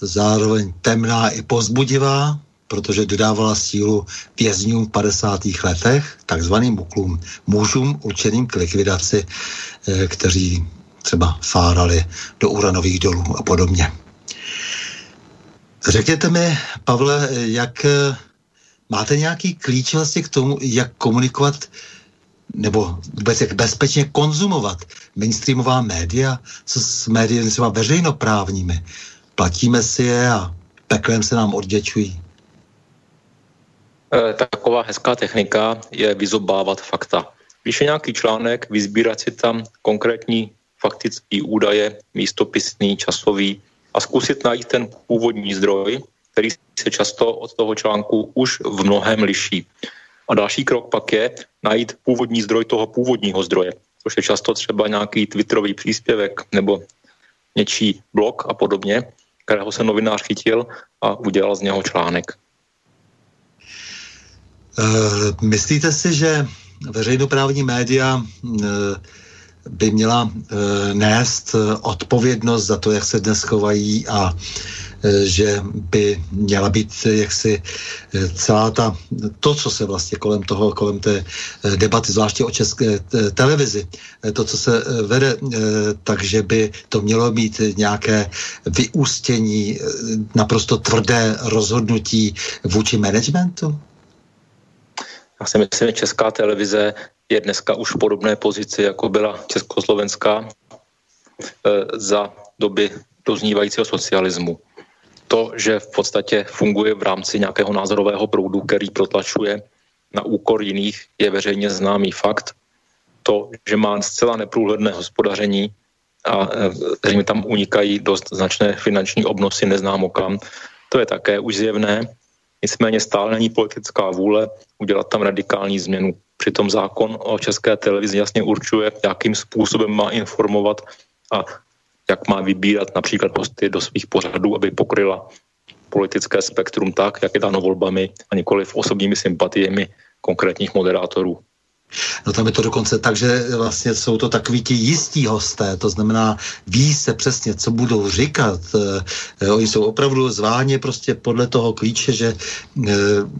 zároveň temná i pozbudivá, protože dodávala sílu vězňům v 50. letech, takzvaným buklům, mužům určeným k likvidaci, eh, kteří třeba fárali do uranových dolů a podobně. Řekněte mi, Pavle, jak eh, máte nějaký klíč vlastně k tomu, jak komunikovat nebo vůbec jak bezpečně konzumovat mainstreamová média co s médii třeba veřejnoprávními. Platíme si je a peklem se nám odděčují. E, taková hezká technika je vyzobávat fakta. Když je nějaký článek, vyzbírat si tam konkrétní faktický údaje, místopisný, časový a zkusit najít ten původní zdroj, který se často od toho článku už v mnohem liší. A další krok pak je najít původní zdroj toho původního zdroje, což je často třeba nějaký twitterový příspěvek nebo něčí blog a podobně, kterého se novinář chytil a udělal z něho článek. Uh, myslíte si, že veřejnoprávní média uh, by měla uh, nést odpovědnost za to, jak se dnes chovají a že by měla být jaksi celá ta, to, co se vlastně kolem toho, kolem té debaty, zvláště o české televizi, to, co se vede, takže by to mělo mít nějaké vyústění, naprosto tvrdé rozhodnutí vůči managementu? Já si myslím, že česká televize je dneska už v podobné pozici, jako byla československá eh, za doby doznívajícího socialismu. To, že v podstatě funguje v rámci nějakého názorového proudu, který protlačuje na úkor jiných, je veřejně známý fakt. To, že má zcela neprůhledné hospodaření a že mi tam unikají dost značné finanční obnosy neznámo kam, to je také už zjevné. Nicméně stále není politická vůle udělat tam radikální změnu. Přitom zákon o české televizi jasně určuje, jakým způsobem má informovat a jak má vybírat například hosty do svých pořadů, aby pokryla politické spektrum tak, jak je dáno volbami a nikoli v osobními sympatiemi konkrétních moderátorů. No tam je to dokonce tak, že vlastně jsou to takový ti jistí hosté, to znamená, ví se přesně, co budou říkat. E, oni jsou opravdu zváni prostě podle toho klíče, že e,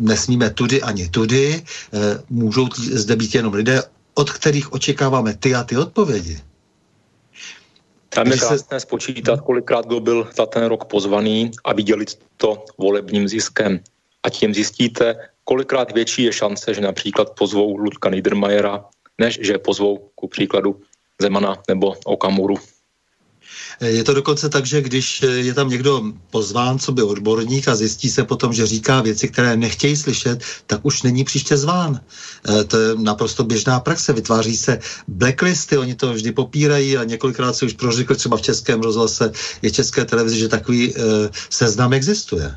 nesmíme tudy ani tudy, e, můžou zde být jenom lidé, od kterých očekáváme ty a ty odpovědi. Tam je krásné spočítat, kolikrát kdo byl za ten rok pozvaný a viděli to volebním ziskem. A tím zjistíte, kolikrát větší je šance, že například pozvou Ludka Niedermayera, než že pozvou ku příkladu Zemana nebo Okamuru. Je to dokonce tak, že když je tam někdo pozván, co by odborník a zjistí se potom, že říká věci, které nechtějí slyšet, tak už není příště zván. E, to je naprosto běžná praxe. Vytváří se blacklisty, oni to vždy popírají a několikrát se už prořekl třeba v českém rozhlase, je české televizi, že takový e, seznam existuje.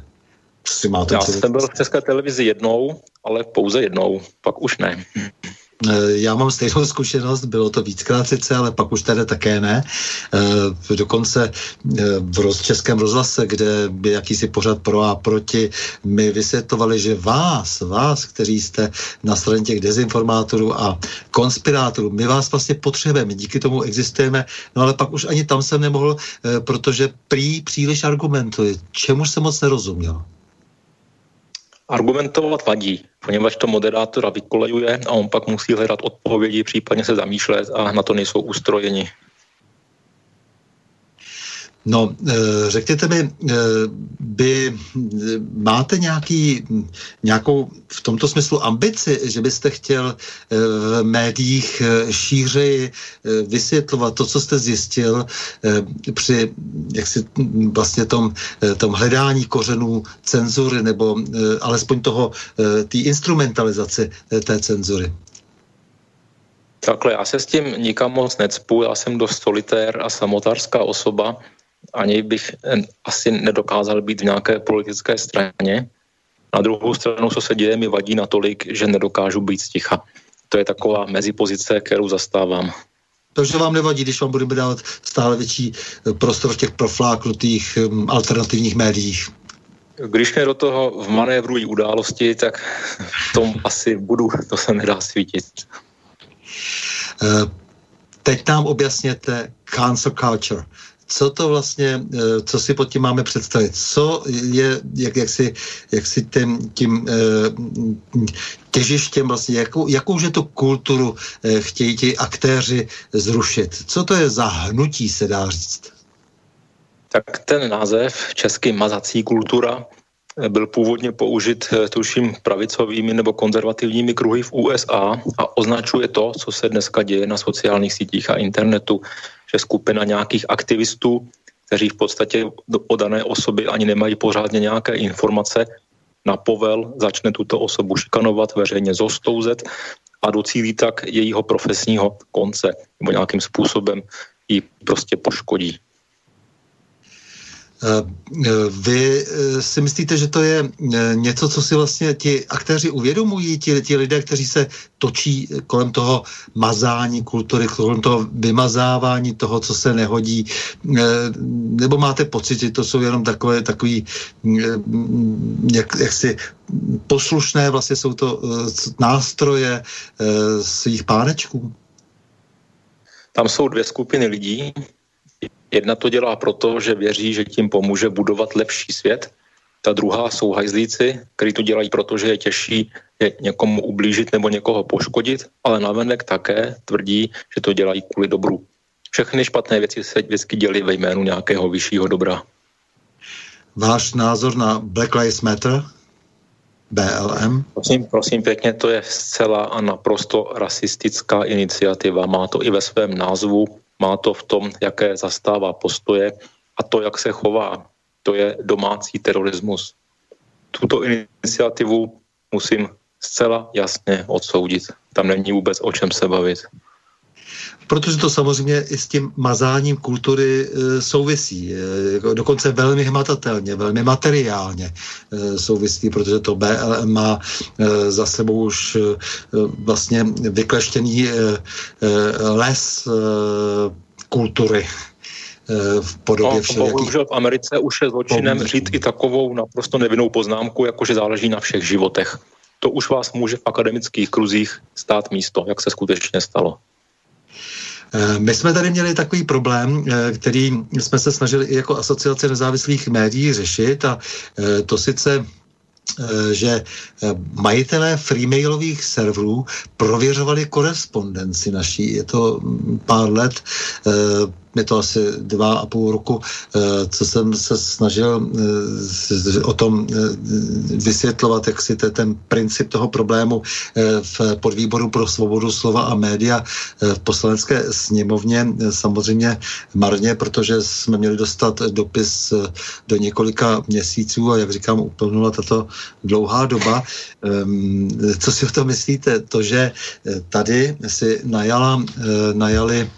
Si máte Já jsem byl v české televizi jednou, ale pouze jednou, pak už ne. Eh, já mám stejnou zkušenost, bylo to víckrát sice, ale pak už tady také ne. Eh, dokonce eh, v roz, českém rozhlase, kde by jakýsi pořad pro a proti, mi vysvětlovali, že vás, vás, kteří jste na straně těch dezinformátorů a konspirátorů, my vás vlastně potřebujeme, díky tomu existujeme, no ale pak už ani tam jsem nemohl, protože prý příliš argumentuje, čemu jsem moc nerozuměl. Argumentovat vadí, poněvadž to moderátora vykolejuje a on pak musí hledat odpovědi, případně se zamýšlet a na to nejsou ustrojeni. No, eh, řekněte mi, eh, by máte nějaký, nějakou v tomto smyslu ambici, že byste chtěl eh, v médiích šířeji vysvětlovat to, co jste zjistil při jak si vlastně tom, tom hledání kořenů cenzury nebo alespoň toho, té instrumentalizace té cenzury? Takhle, já se s tím nikam moc necpu, já jsem dost solitér a samotářská osoba, ani bych eh, asi nedokázal být v nějaké politické straně. Na druhou stranu, co se děje, mi vadí natolik, že nedokážu být sticha. To je taková mezipozice, kterou zastávám. Takže vám nevadí, když vám budeme dávat stále větší eh, prostor v těch profláknutých alternativních médiích? Když mě do toho vmanévrují události, tak v tom asi budu, to se nedá svítit. Teď nám objasněte cancel culture co to vlastně, eh, co si pod tím máme představit, co je, jak, jak si, jak si tím, tím eh, těžištěm vlastně, jakou, jakou že tu kulturu eh, chtějí ti aktéři zrušit. Co to je za hnutí, se dá říct? Tak ten název český mazací kultura byl původně použit, eh, tuším, pravicovými nebo konzervativními kruhy v USA a označuje to, co se dneska děje na sociálních sítích a internetu, že skupina nějakých aktivistů, kteří v podstatě o dané osoby ani nemají pořádně nějaké informace, na povel začne tuto osobu šikanovat, veřejně zostouzet a docílí tak jejího profesního konce nebo nějakým způsobem ji prostě poškodí. Eh, eh, vy eh, si myslíte, že to je něco, co si vlastně ti aktéři uvědomují, ti, ti lidé, kteří se točí kolem toho mazání kultury, kolem toho vymazávání toho, co se nehodí, nebo máte pocit, že to jsou jenom takové, takový, jak, jak si poslušné, vlastně jsou to nástroje svých pánečků? Tam jsou dvě skupiny lidí. Jedna to dělá proto, že věří, že tím pomůže budovat lepší svět. Ta druhá jsou hajzlíci, kteří to dělají proto, že je těžší je někomu ublížit nebo někoho poškodit, ale navenek také tvrdí, že to dělají kvůli dobru. Všechny špatné věci se vždycky dělí ve jménu nějakého vyššího dobra. Váš názor na Black Lives Matter? BLM? Prosím, prosím pěkně, to je zcela a naprosto rasistická iniciativa. Má to i ve svém názvu má to v tom, jaké zastává postoje a to, jak se chová. To je domácí terorismus. Tuto iniciativu musím zcela jasně odsoudit. Tam není vůbec o čem se bavit. Protože to samozřejmě i s tím mazáním kultury e, souvisí. E, dokonce velmi hmatatelně, velmi materiálně e, souvisí, protože to BLM má e, za sebou už e, vlastně vykleštěný e, e, les e, kultury v podobě no, všelijakých... Bohužel v Americe už je zločinem říct i takovou naprosto nevinnou poznámku, jako že záleží na všech životech. To už vás může v akademických kruzích stát místo, jak se skutečně stalo. Eh, my jsme tady měli takový problém, eh, který jsme se snažili i jako asociace nezávislých médií řešit a eh, to sice že majitelé freemailových serverů prověřovali korespondenci naší. Je to mm, pár let je to asi dva a půl roku, eh, co jsem se snažil eh, o tom eh, vysvětlovat, jak si to ten princip toho problému v podvýboru pro svobodu slova a média v poslanecké sněmovně samozřejmě marně, protože jsme měli dostat dopis do několika měsíců a jak říkám, uplnula tato dlouhá doba. Ehm, co si o tom myslíte? To, že tady si najala, najali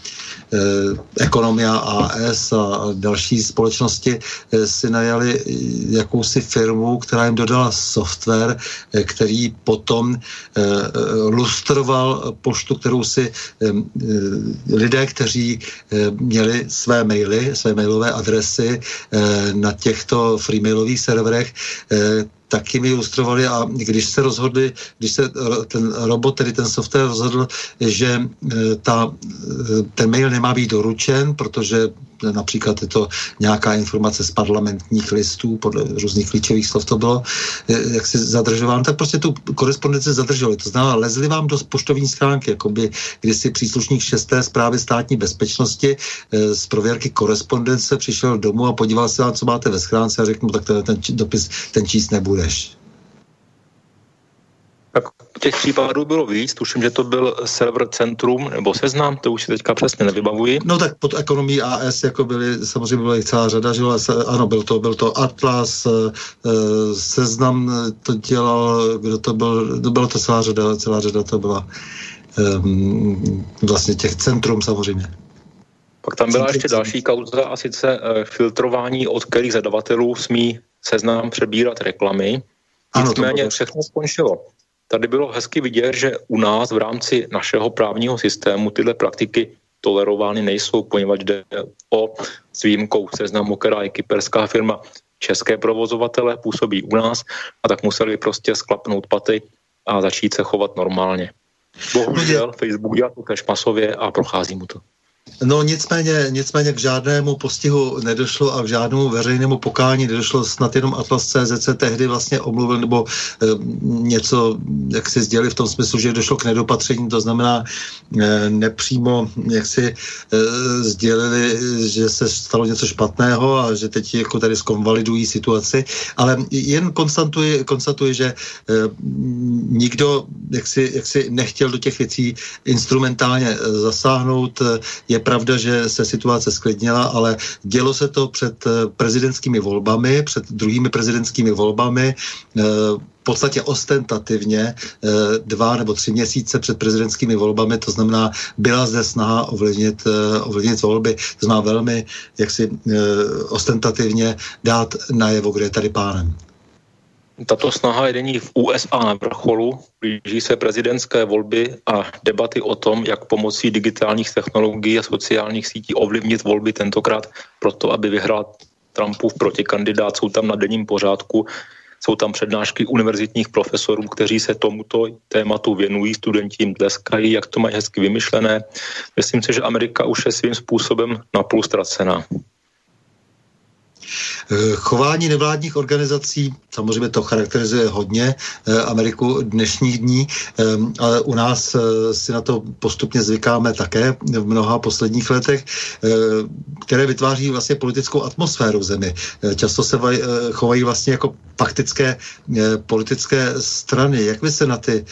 Ekonomia AS a další společnosti eh, si najali jakousi firmu, která jim dodala software, eh, který potom lustroval poštu, kterou si lidé, kteří měli své maily, své mailové adresy na těchto freemailových serverech, taky mi ilustrovali a když se rozhodli, když se ten robot, tedy ten software rozhodl, že e, ta, e, ten mail nemá být doručen, protože například je to nějaká informace z parlamentních listů, podle různých klíčových slov to bylo, jak si zadržován, tak prostě tu korespondenci zadrželi. To znamená, lezli vám do poštovní schránky, jako by kdysi příslušník šesté zprávy státní bezpečnosti eh, z prověrky korespondence přišel domů a podíval se vám, co máte ve schránce a řekl mu, tak ten, ten dopis, ten číst nebudeš. Tak těch případů bylo víc, tuším, že to byl server Centrum nebo Seznam, to už si teďka přesně nevybavuji. No tak pod ekonomí AS jako byly, samozřejmě byla celá řada, že ano, byl to, byl to Atlas, eh, eh, Seznam to dělal, kdo to byl, to byla to celá řada, celá řada to byla um, vlastně těch Centrum samozřejmě. Pak tam byla ještě další kauza a sice uh, filtrování, od kterých zadavatelů smí seznam přebírat reklamy. Nicméně všechno skončilo. Tady bylo hezky vidět, že u nás v rámci našeho právního systému tyhle praktiky tolerovány nejsou, poněvadž jde o s výjimkou seznamu, která je kyperská firma, české provozovatele působí u nás a tak museli prostě sklapnout paty a začít se chovat normálně. Bohužel Facebook dělá to tež masově a prochází mu to. No nicméně, nicméně k žádnému postihu nedošlo a k žádnému veřejnému pokání nedošlo. Snad jenom Atlas se tehdy vlastně omluvil nebo e, něco, jak si sdělili v tom smyslu, že došlo k nedopatření, to znamená e, nepřímo, jak si e, sdělili, že se stalo něco špatného a že teď jako tady zkonvalidují situaci, ale jen konstatuji, konstatuji že e, nikdo jak si, jak si nechtěl do těch věcí instrumentálně zasáhnout. Je pravda, že se situace sklidnila, ale dělo se to před eh, prezidentskými volbami, před druhými prezidentskými volbami, eh, v podstatě ostentativně eh, dva nebo tři měsíce před prezidentskými volbami, to znamená, byla zde snaha ovlivnit, ovlivnit volby, to znamená velmi jaksi ostentativně dát najevo, kde je tady pánem. Tato snaha je v USA na vrcholu, blíží se prezidentské volby a debaty o tom, jak pomocí digitálních technologií a sociálních sítí ovlivnit volby tentokrát proto, aby vyhrál Trumpův protikandidát, jsou tam na denním pořádku, jsou tam přednášky univerzitních profesorů, kteří se tomuto tématu věnují, studenti jim tleskají, jak to mají hezky vymyšlené. Myslím si, že Amerika už je svým způsobem napůl ztracená. Eh, chování nevládních organizací, samozřejmě to charakterizuje hodně eh, Ameriku dnešních dní, eh, ale u nás si na to postupně zvykáme také v mnoha posledních letech, které vytváří vlastně politickou atmosféru v zemi. Často se chovají vlastně jako faktické politické strany. Jak vy se na ty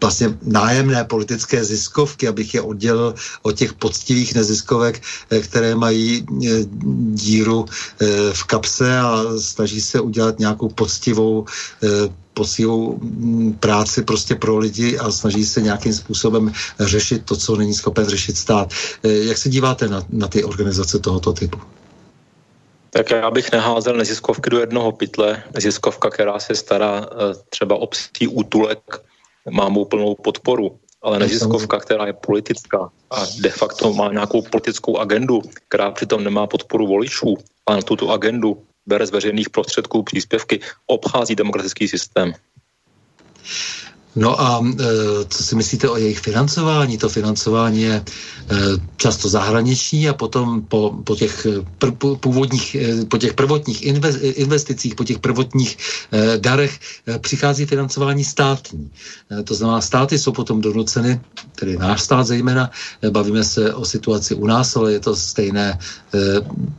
vlastně nájemné politické ziskovky, abych je oddělil od těch poctivých neziskovek, které mají díru eh, v kapse a snaží se udělat nějakou poctivou eh, poctivou mm, práci prostě pro lidi a snaží se nějakým způsobem řešit to, co není schopen řešit stát. Eh, jak se díváte na, na ty organizace tohoto typu? Tak já bych neházel neziskovky do jednoho pytle. Neziskovka, která se stará třeba o psí útulek, má mou plnou podporu ale neziskovka, která je politická a de facto má nějakou politickou agendu, která přitom nemá podporu voličů, a na tuto agendu bere z veřejných prostředků příspěvky, obchází demokratický systém. No a e, co si myslíte o jejich financování? To financování je e, často zahraniční a potom po, po těch pr, původních, e, po těch prvotních investicích, po těch prvotních e, darech e, přichází financování státní. E, to znamená, státy jsou potom donuceny, tedy náš stát zejména, e, bavíme se o situaci u nás, ale je to stejné e,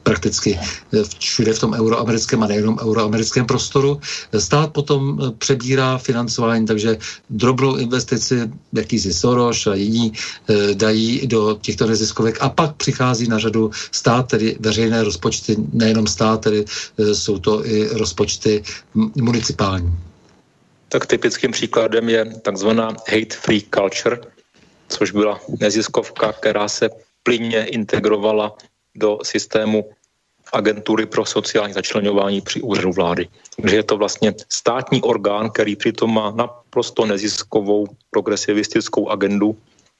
prakticky e, všude v tom euroamerickém a nejenom euroamerickém prostoru. Stát potom e, přebírá financování, takže drobnou investici, jakýsi Soros a jiní e, dají do těchto neziskovek a pak přichází na řadu stát, tedy veřejné rozpočty, nejenom stát, tedy e, jsou to i rozpočty municipální. Tak typickým příkladem je takzvaná hate-free culture, což byla neziskovka, která se plynně integrovala do systému agentury pro sociální začlenování při úřadu vlády. Takže je to vlastně státní orgán, který přitom má naprosto neziskovou progresivistickou agendu,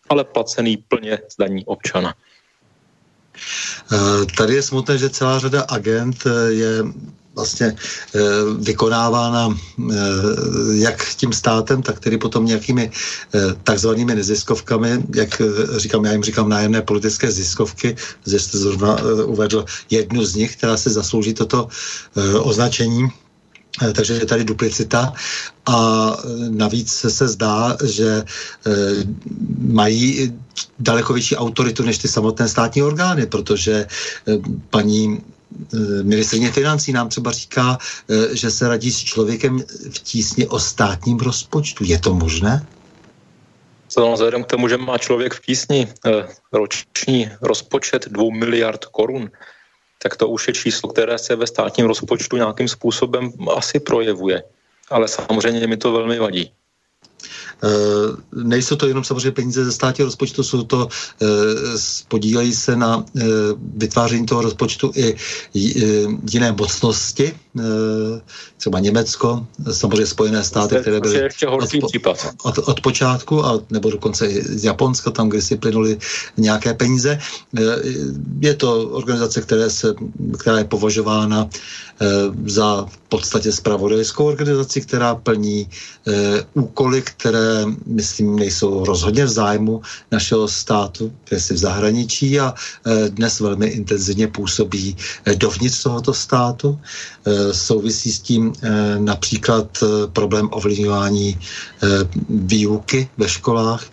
ale placený plně z daní občana. Eh, tady je smutné, že celá řada agent eh, je vlastně e, vykonávána e, jak tím státem, tak tedy potom nějakými e, takzvanými neziskovkami, jak říkám, já jim říkám nájemné politické ziskovky, že jste zrovna uvedl jednu z nich, která se zaslouží toto označení. Takže je tady duplicita a navíc se zdá, že mají daleko větší autoritu než ty samotné státní orgány, protože paní Eh, ministrině financí nám třeba říká, eh, že se radí s člověkem v tísni o státním rozpočtu. Je to možné? Co vzhledem k tomu, že má člověk v tísni eh, roční rozpočet 2 miliard korun, tak to už je číslo, které se ve státním rozpočtu nějakým způsobem asi projevuje. Ale samozřejmě mi to velmi vadí. Eh, nejsou to jenom samozřejmě peníze ze státního rozpočtu, jsou to, eh, podílejí se na eh, vytváření toho rozpočtu i jiné mocnosti, třeba Německo, samozřejmě Spojené státy, které byly ještě od, od, od počátku, a, nebo dokonce i z Japonska, tam, kde si plynuly nějaké peníze. Je to organizace, které se, která je považována za v podstatě spravodajskou organizaci, která plní úkoly, které které, myslím, nejsou rozhodně v zájmu našeho státu, které si v zahraničí a dnes velmi intenzivně působí dovnitř tohoto státu. Souvisí s tím například problém ovlivňování výuky ve školách.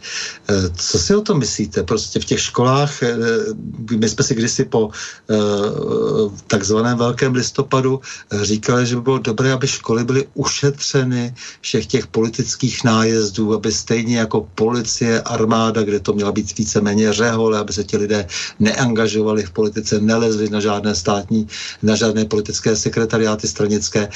Co si o tom myslíte? Prostě v těch školách, my jsme si kdysi po takzvaném velkém listopadu říkali, že by bylo dobré, aby školy byly ušetřeny všech těch politických nájezdů, aby stejně jako policie, armáda, kde to měla být víceméně řehole, aby se ti lidé neangažovali v politice, nelezli na žádné státní, na žádné politické sekretariáty stranické,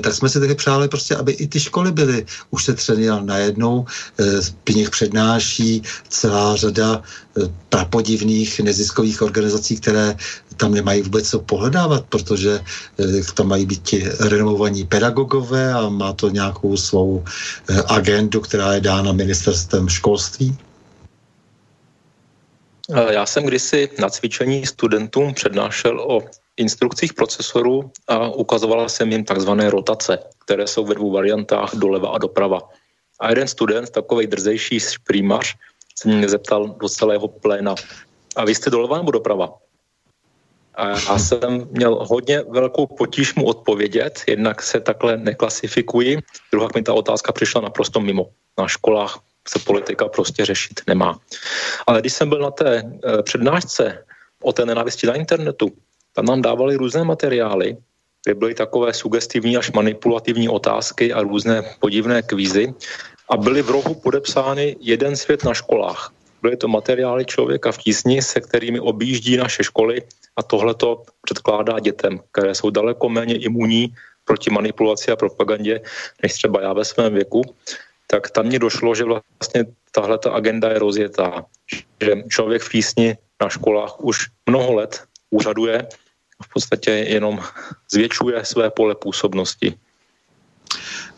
tak jsme si taky přáli prostě, aby i ty školy byly ušetřeny a najednou eh, nich přednáší celá řada eh, prapodivných neziskových organizací, které tam nemají vůbec co pohledávat, protože eh, tam mají být ti renovovaní pedagogové a má to nějakou svou eh, agendu, která je dána ministerstvem školství? Eh, já jsem kdysi na cvičení studentům přednášel o instrukcích procesorů a ukazovala jsem jim takzvané rotace, které jsou ve dvou variantách doleva a doprava. A jeden student, takový drzejší šprýmař, se mě zeptal do celého pléna, a vy jste doleva nebo doprava? A já jsem měl hodně velkou potíž mu odpovědět, jednak se takhle neklasifikuji, druhá mi ta otázka přišla naprosto mimo. Na školách se politika prostě řešit nemá. Ale když jsem byl na té eh, přednášce o té nenávisti na internetu, tam nám dávali různé materiály, kde byly takové sugestivní až manipulativní otázky a různé podivné kvízy a byly v rohu podepsány jeden svět na školách. Byly to materiály člověka v tísni, se kterými objíždí naše školy a tohle to předkládá dětem, které jsou daleko méně imunní proti manipulaci a propagandě, než třeba já ve svém věku, tak tam mě došlo, že vlastně tahle ta agenda je rozjetá. Že člověk v tísni na školách už mnoho let úřaduje a v podstatě jenom zvětšuje své pole působnosti.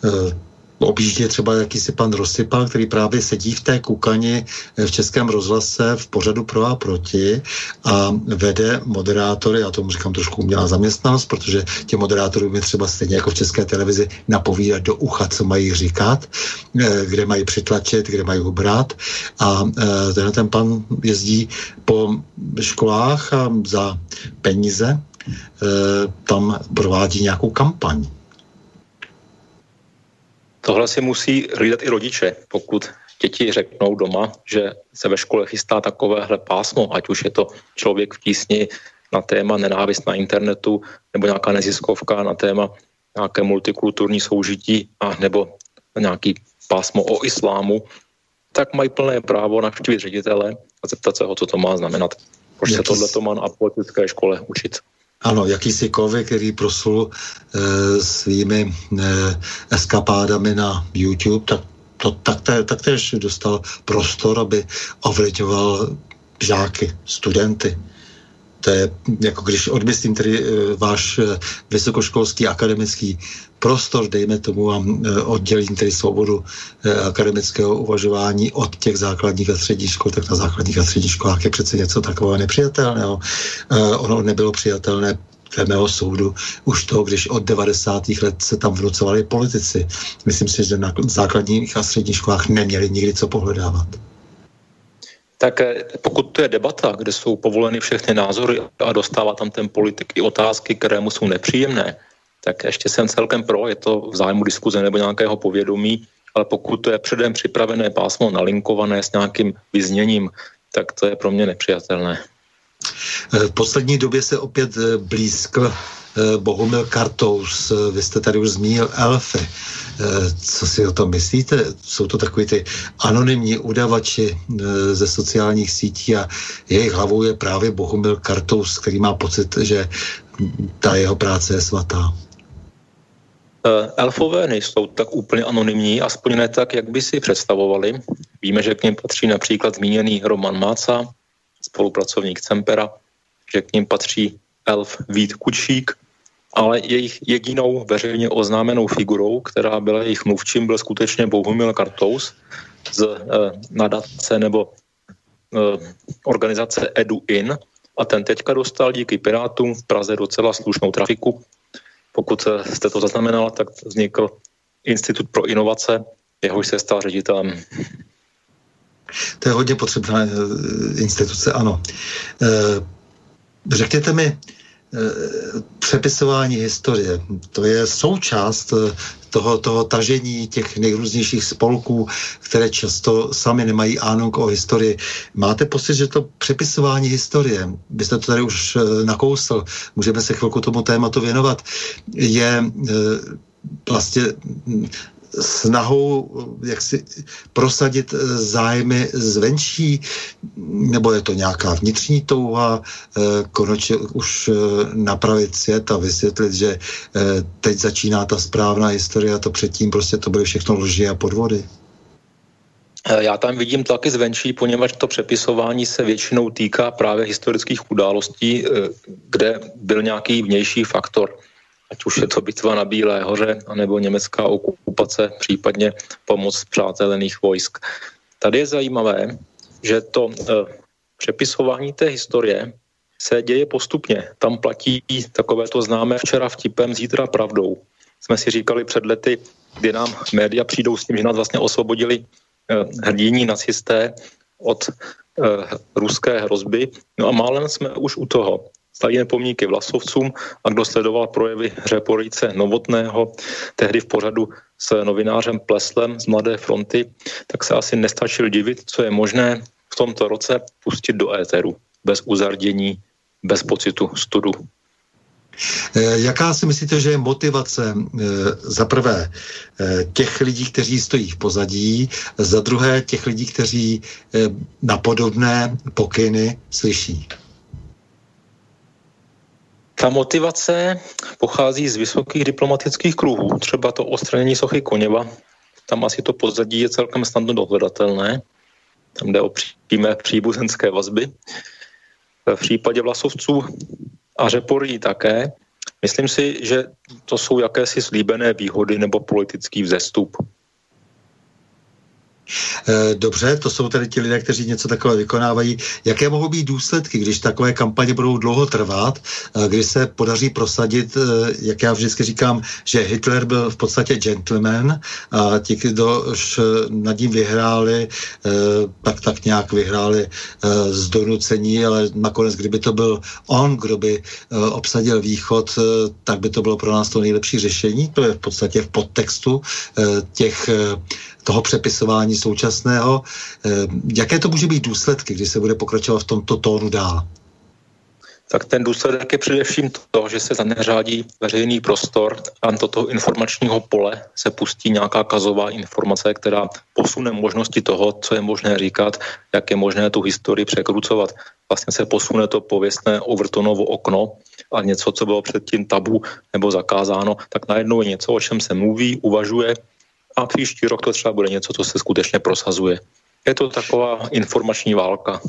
Uh objíždě třeba jakýsi pan Rosypal, který právě sedí v té kukani v Českém rozhlase v pořadu pro a proti a vede moderátory, já tomu říkám trošku umělá zaměstnanost, protože ti moderátory mi třeba stejně jako v České televizi napovídat do ucha, co mají říkat, eh, kde mají přitlačit, kde mají ubrat a eh, tenhle ten pan jezdí po školách a za peníze eh, tam provádí nějakou kampaň. Tohle si musí hlídat i rodiče, pokud děti řeknou doma, že se ve škole chystá takovéhle pásmo, ať už je to člověk v tísni na téma nenávist na internetu nebo nějaká neziskovka na téma nějaké multikulturní soužití a nebo nějaký pásmo o islámu, tak mají plné právo navštívit ředitele a zeptat se ho, co to má znamenat. Proč se tohle to má na politické škole učit. Ano, jakýsi kovy, který proslul e, svými e, eskapádami na YouTube, tak to taktéž, taktéž dostal prostor, aby ovlivňoval žáky, studenty. To je jako když odmyslím tedy e, váš e, vysokoškolský akademický prostor, dejme tomu, a e, oddělím tedy svobodu akademického uvažování od těch základních a středních škol, tak na základních a středních školách je přece něco takového nepřijatelného. Ono nebylo přijatelné dle mého soudu už to, když od 90. let se tam vnucovali politici. Myslím si, že na základních a středních školách neměli nikdy co pohledávat tak pokud to je debata, kde jsou povoleny všechny názory a dostává tam ten politik i otázky, které mu jsou nepříjemné, tak ještě jsem celkem pro, je to v zájmu diskuze nebo nějakého povědomí, ale pokud to je předem připravené pásmo nalinkované s nějakým vyzněním, tak to je pro mě nepřijatelné. Eh, v poslední době se opět eh, blízko Bohumil Kartous, vy jste tady už zmínil elfy. Eh, co si o tom myslíte? Jsou to takový ty anonymní udavači eh, ze sociálních sítí a jejich hlavou je právě Bohumil Kartous, který má pocit, že ta jeho práce je svatá. Eh, elfové nejsou tak úplně anonymní, aspoň ne tak, jak by si představovali. Víme, že k ním patří například zmíněný Roman Máca, spolupracovník Cempera, že k ním patří elf Vít Kučík, ale jejich jedinou veřejně oznámenou figurou, která byla jejich mluvčím, byl skutečně Bohumil Kartous z eh, nadace nebo eh, organizace EduIn a ten teďka dostal díky Pirátům v Praze docela slušnou trafiku. Pokud jste to zaznamenala, tak vznikl Institut pro inovace jehož se stal ředitelem. To je hodně potřebná instituce, ano. Řekněte mi, přepisování historie, to je součást toho, toho tažení těch nejrůznějších spolků, které často sami nemají ánuk o historii. Máte pocit, že to přepisování historie, byste to tady už eh, nakousl, můžeme se chvilku tomu tématu věnovat, je eh, vlastně snahou jak si prosadit zájmy zvenčí, nebo je to nějaká vnitřní touha eh, konečně už eh, napravit svět a vysvětlit, že eh, teď začíná ta správná historie a to předtím prostě to byly všechno lži a podvody? Já tam vidím taky zvenčí, poněvadž to přepisování se většinou týká právě historických událostí, kde byl nějaký vnější faktor ať už je to bitva na Bílé hoře, anebo německá okupace, případně pomoc přátelených vojsk. Tady je zajímavé, že to e, přepisování té historie se děje postupně. Tam platí takové to známé včera vtipem, zítra pravdou. Jsme si říkali před lety, kdy nám média přijdou s tím, že nás vlastně osvobodili e, hrdiní nacisté od e, ruské hrozby. No a málem jsme už u toho stavíme pomníky vlasovcům a kdo sledoval projevy Řeporice Novotného, tehdy v pořadu s novinářem Pleslem z Mladé fronty, tak se asi nestačil divit, co je možné v tomto roce pustit do éteru, bez uzardění, bez pocitu studu. Eh, jaká si myslíte, že je motivace eh, za prvé eh, těch lidí, kteří stojí v pozadí, za druhé těch lidí, kteří na podobné pokyny slyší? Ta motivace pochází z vysokých diplomatických kruhů, třeba to odstranění sochy Koněva, tam asi to pozadí je celkem snadno dohledatelné, tam jde o přímé příbuzenské vazby. V případě vlasovců a řeporí také, myslím si, že to jsou jakési slíbené výhody nebo politický vzestup. Eh, dobře, to jsou tedy ti lidé, kteří něco takové vykonávají. Jaké mohou být důsledky, když takové kampaně budou dlouho trvat, eh, kdy se podaří prosadit, eh, jak já vždycky říkám, že Hitler byl v podstatě gentleman a ti, kdo nad ním vyhráli, tak tak nějak vyhráli z donucení, ale nakonec, kdyby to byl on, kdo by obsadil východ, tak by to bylo pro nás to nejlepší řešení. To je v podstatě v podtextu těch toho přepisování současného. Eh, jaké to může být důsledky, když se bude pokračovat v tomto tónu dál? tak ten důsledek je především to, že se zaneřádí veřejný prostor a do toho informačního pole se pustí nějaká kazová informace, která posune možnosti toho, co je možné říkat, jak je možné tu historii překrucovat. Vlastně se posune to pověstné Overtonovo okno a něco, co bylo předtím tabu nebo zakázáno, tak najednou je něco, o čem se mluví, uvažuje a příští rok to třeba bude něco, co se skutečně prosazuje. Je to taková informační válka.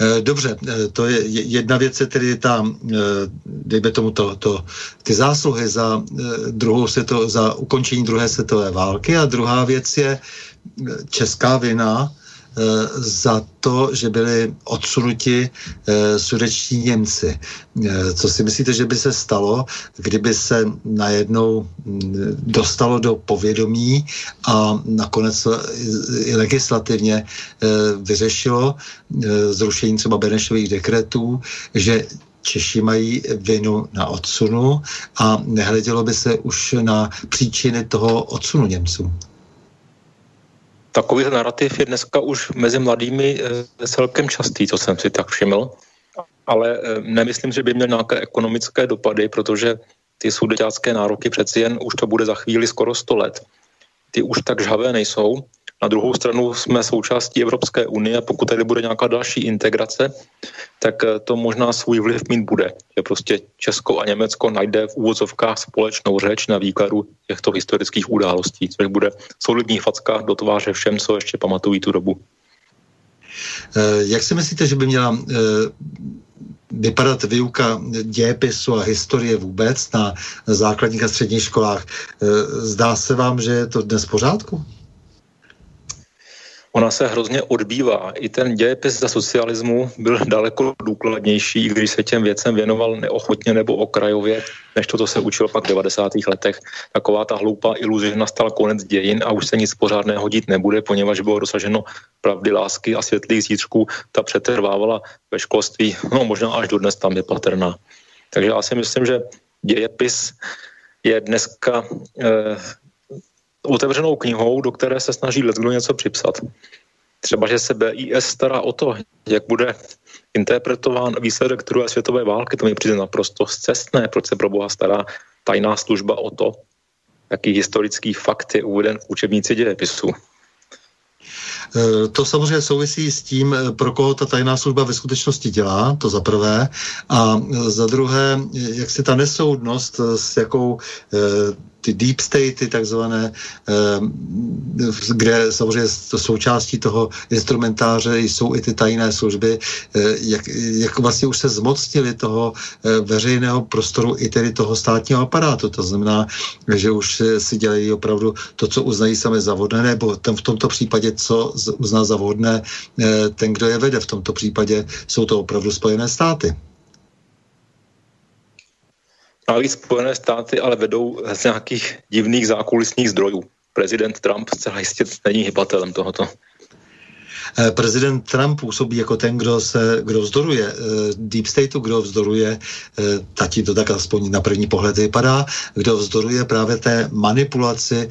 Eh, dobře, eh, to je jedna věc, je tedy ta, eh, dejme tomu to, to, ty zásluhy za, druhou světo, za ukončení druhé světové války a druhá věc je česká vina za to, že byli odsunuti eh, sudeční Němci. Eh, co si myslíte, že by se stalo, kdyby se najednou mm, dostalo do povědomí a nakonec i legislativně vyřešilo zrušení třeba Benešových dekretů, že Češi mají vinu na odsunu a nehledělo by se už na příčiny toho odsunu Němců. Takový narrativ je dneska už mezi mladými eh, celkem častý, co jsem si tak všiml. Ale eh, nemyslím, že by měl nějaké ekonomické dopady, protože ty sudeťácké nároky přeci jen už to bude za chvíli skoro 100 let. Ty už tak žhavé nejsou na druhou stranu jsme součástí Evropské unie a pokud tady bude nějaká další integrace, tak eh, to možná svůj vliv mít bude. Že prostě Česko a Německo najde v úvozovkách společnou řeč na výkladu těchto historických událostí, což bude solidní facka do tváře všem, co ještě pamatují tu dobu. Eh, jak si myslíte, že by měla eh, vypadat výuka dějepisu a historie vůbec na základních a středních školách? Zdá se vám, že je to dnes v pořádku? Ona se hrozně odbývá. I ten dějepis za socialismu byl daleko důkladnější, když se těm věcem věnoval neochotně nebo okrajově, než to, co se učil pak v 90. letech. Taková ta hloupá iluze, že nastal konec dějin a už se nic pořádného dít nebude, poněvadž bylo dosaženo pravdy, lásky a světlých zítřků, ta přetrvávala ve školství, no možná až do dnes tam je patrná. Takže já si myslím, že dějepis je dneska eh, otevřenou knihou, do které se snaží kdo něco připsat. Třeba, že se BIS stará o to, jak bude interpretován výsledek druhé světové války, to mi přijde naprosto zcestné, proč se pro Boha stará tajná služba o to, jaký historický fakt je uveden v učebnici dějepisu. Eh, to samozřejmě souvisí s tím, eh, pro koho ta tajná služba ve skutečnosti dělá, to za prvé. A za druhé, jak si ta nesoudnost, s jakou ty deep statey takzvané, kde samozřejmě součástí toho instrumentáře jsou i ty tajné služby, jak, jak vlastně už se zmocnili toho veřejného prostoru i tedy toho státního aparátu. To znamená, že už si dělají opravdu to, co uznají sami za vodné, nebo v tomto případě, co uzná za vhodné eh, ten, kdo je vede. V tomto případě jsou to opravdu Spojené státy. Navíc Spojené státy ale vedou z nějakých divných zákulisních zdrojů. Prezident Trump zcela jistě není hybatelem tohoto. Eh, prezident Trump působí jako ten, kdo se, kdo vzdoruje eh, Deep Stateu, kdo vzdoruje, eh, tati to tak aspoň na první pohled vypadá, kdo vzdoruje právě té manipulaci,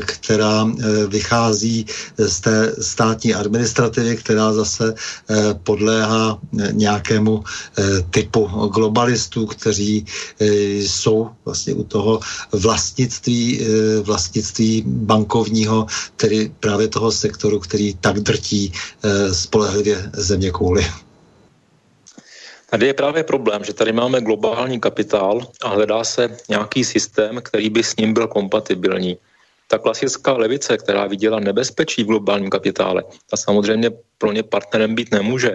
která vychází z té státní administrativy, která zase podléhá nějakému typu globalistů, kteří jsou vlastně u toho vlastnictví, vlastnictví bankovního, tedy právě toho sektoru, který tak drtí Eh, spolehlivě země kůly. Tady je právě problém, že tady máme globální kapitál a hledá se nějaký systém, který by s ním byl kompatibilní. Ta klasická levice, která viděla nebezpečí v globálním kapitále, ta samozřejmě pro ně partnerem být nemůže.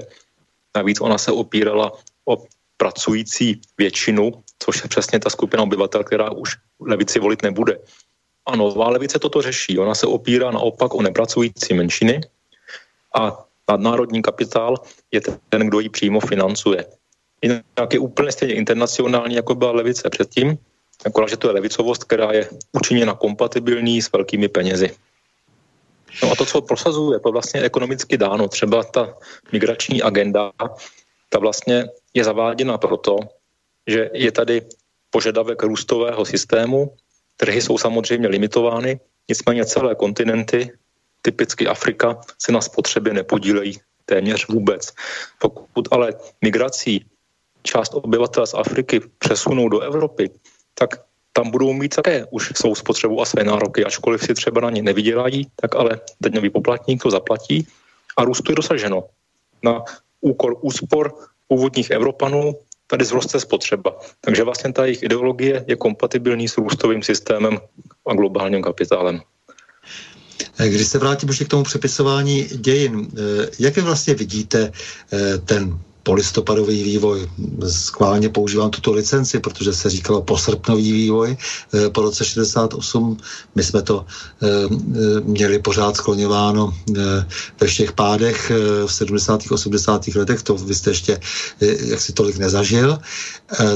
Navíc ona se opírala o pracující většinu, což je přesně ta skupina obyvatel, která už levici volit nebude. A nová levice toto řeší. Ona se opírá naopak o nepracující menšiny, a nadnárodní kapitál je ten, kdo ji přímo financuje. Jinak je úplně stejně internacionální, jako byla levice předtím, akorát, že to je levicovost, která je učiněna kompatibilní s velkými penězi. No a to, co prosazuje, to vlastně ekonomicky dáno. Třeba ta migrační agenda, ta vlastně je zaváděna proto, že je tady požadavek růstového systému, trhy jsou samozřejmě limitovány, nicméně celé kontinenty typicky Afrika, se na spotřebě nepodílejí téměř vůbec. Pokud ale migrací část obyvatel z Afriky přesunou do Evropy, tak tam budou mít také už svou spotřebu a své nároky, ačkoliv si třeba na ně nevydělají, tak ale daňový poplatník to zaplatí a růstu je dosaženo. Na úkor úspor původních Evropanů tady zroste spotřeba. Takže vlastně ta jejich ideologie je kompatibilní s růstovým systémem a globálním kapitálem. Eh, když se vrátím k tomu přepisování dějin, eh, jak vy vlastně vidíte eh, ten polistopadový vývoj. Skválně používám tuto licenci, protože se říkalo posrpnový vývoj po roce 68. My jsme to měli pořád skloňováno ve všech pádech v 70. 80. letech, to vy jste ještě jak si tolik nezažil,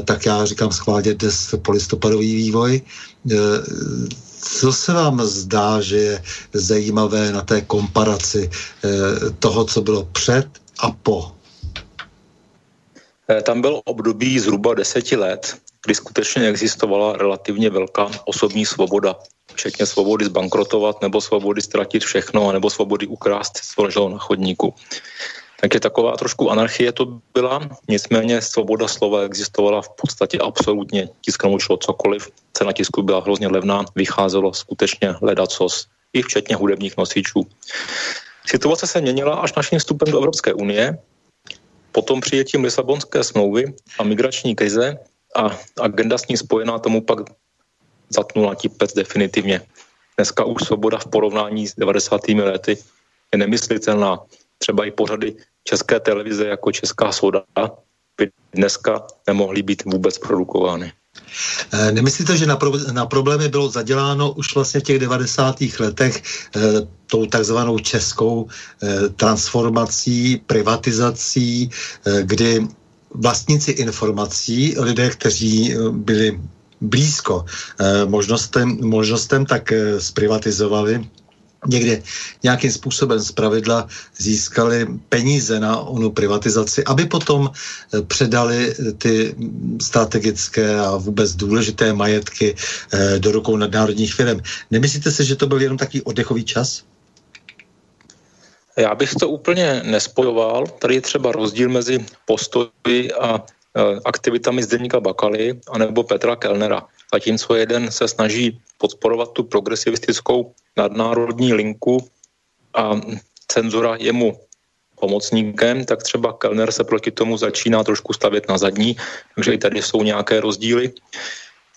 tak já říkám schválně dnes polistopadový vývoj co se vám zdá, že je zajímavé na té komparaci eh, toho, co bylo před a po? Eh, tam byl období zhruba deseti let, kdy skutečně existovala relativně velká osobní svoboda, včetně svobody zbankrotovat nebo svobody ztratit všechno, nebo svobody ukrást, co leželo na chodníku. Takže taková trošku anarchie to byla, nicméně svoboda slova existovala v podstatě absolutně, tisknout šlo cokoliv, cena tisku byla hrozně levná, vycházelo skutečně ledacos, i včetně hudebních nosičů. Situace se měnila až naším vstupem do Evropské unie, potom přijetím Lisabonské smlouvy a migrační krize a agenda s ní spojená tomu pak zatnula tipec definitivně. Dneska už svoboda v porovnání s 90. lety je nemyslitelná třeba i pořady české televize jako Česká soda by dneska nemohly být vůbec produkovány. Eh, nemyslíte, že na, pro, na problémy bylo zaděláno už vlastně v těch 90. letech eh, tou takzvanou českou eh, transformací, privatizací, eh, kdy vlastníci informací, lidé, kteří byli blízko možnostem, možnostem tak zprivatizovali někde nějakým způsobem z pravidla získali peníze na onu privatizaci, aby potom eh, předali ty strategické a vůbec důležité majetky do rukou nadnárodních firm. Nemyslíte si, že to byl jenom takový oddechový čas? Já bych to úplně nespojoval. Tady je třeba rozdíl mezi postoji a Eh, aktivitami Zdeníka Bakaly anebo Petra Kellnera. Zatímco jeden se snaží podporovat tu progresivistickou nadnárodní linku a cenzura je mu pomocníkem, tak třeba Kellner se proti tomu začíná trošku stavět na zadní, takže i tady jsou nějaké rozdíly.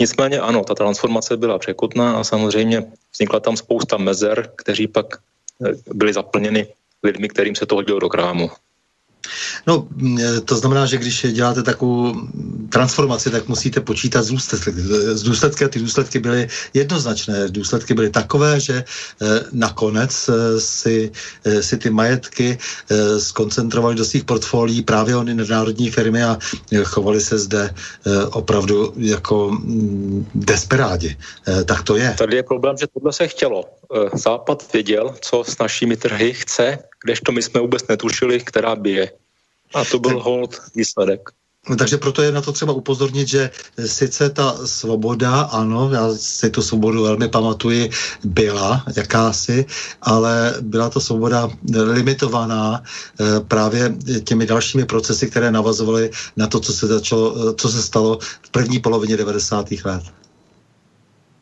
Nicméně ano, ta transformace byla překotná a samozřejmě vznikla tam spousta mezer, kteří pak eh, byly zaplněny lidmi, kterým se to hodilo do krámu. No, to znamená, že když děláte takovou transformaci, tak musíte počítat z důsledky. Z důsledky a ty důsledky byly jednoznačné. Důsledky byly takové, že eh, nakonec eh, si, eh, si ty majetky skoncentrovali do svých portfolií právě ony národní firmy a chovali se zde opravdu jako mm, desperádi. Tak to je. Tady je problém, že tohle se chtělo. Západ věděl, co s našimi trhy chce, kdežto my jsme vůbec netušili, která bije. A to byl hold výsledek. No, takže proto je na to třeba upozornit, že sice ta svoboda, ano, já si tu svobodu velmi pamatuji, byla jakási, ale byla to svoboda limitovaná e, právě těmi dalšími procesy, které navazovaly na to, co se, začalo, co se stalo v první polovině 90. let.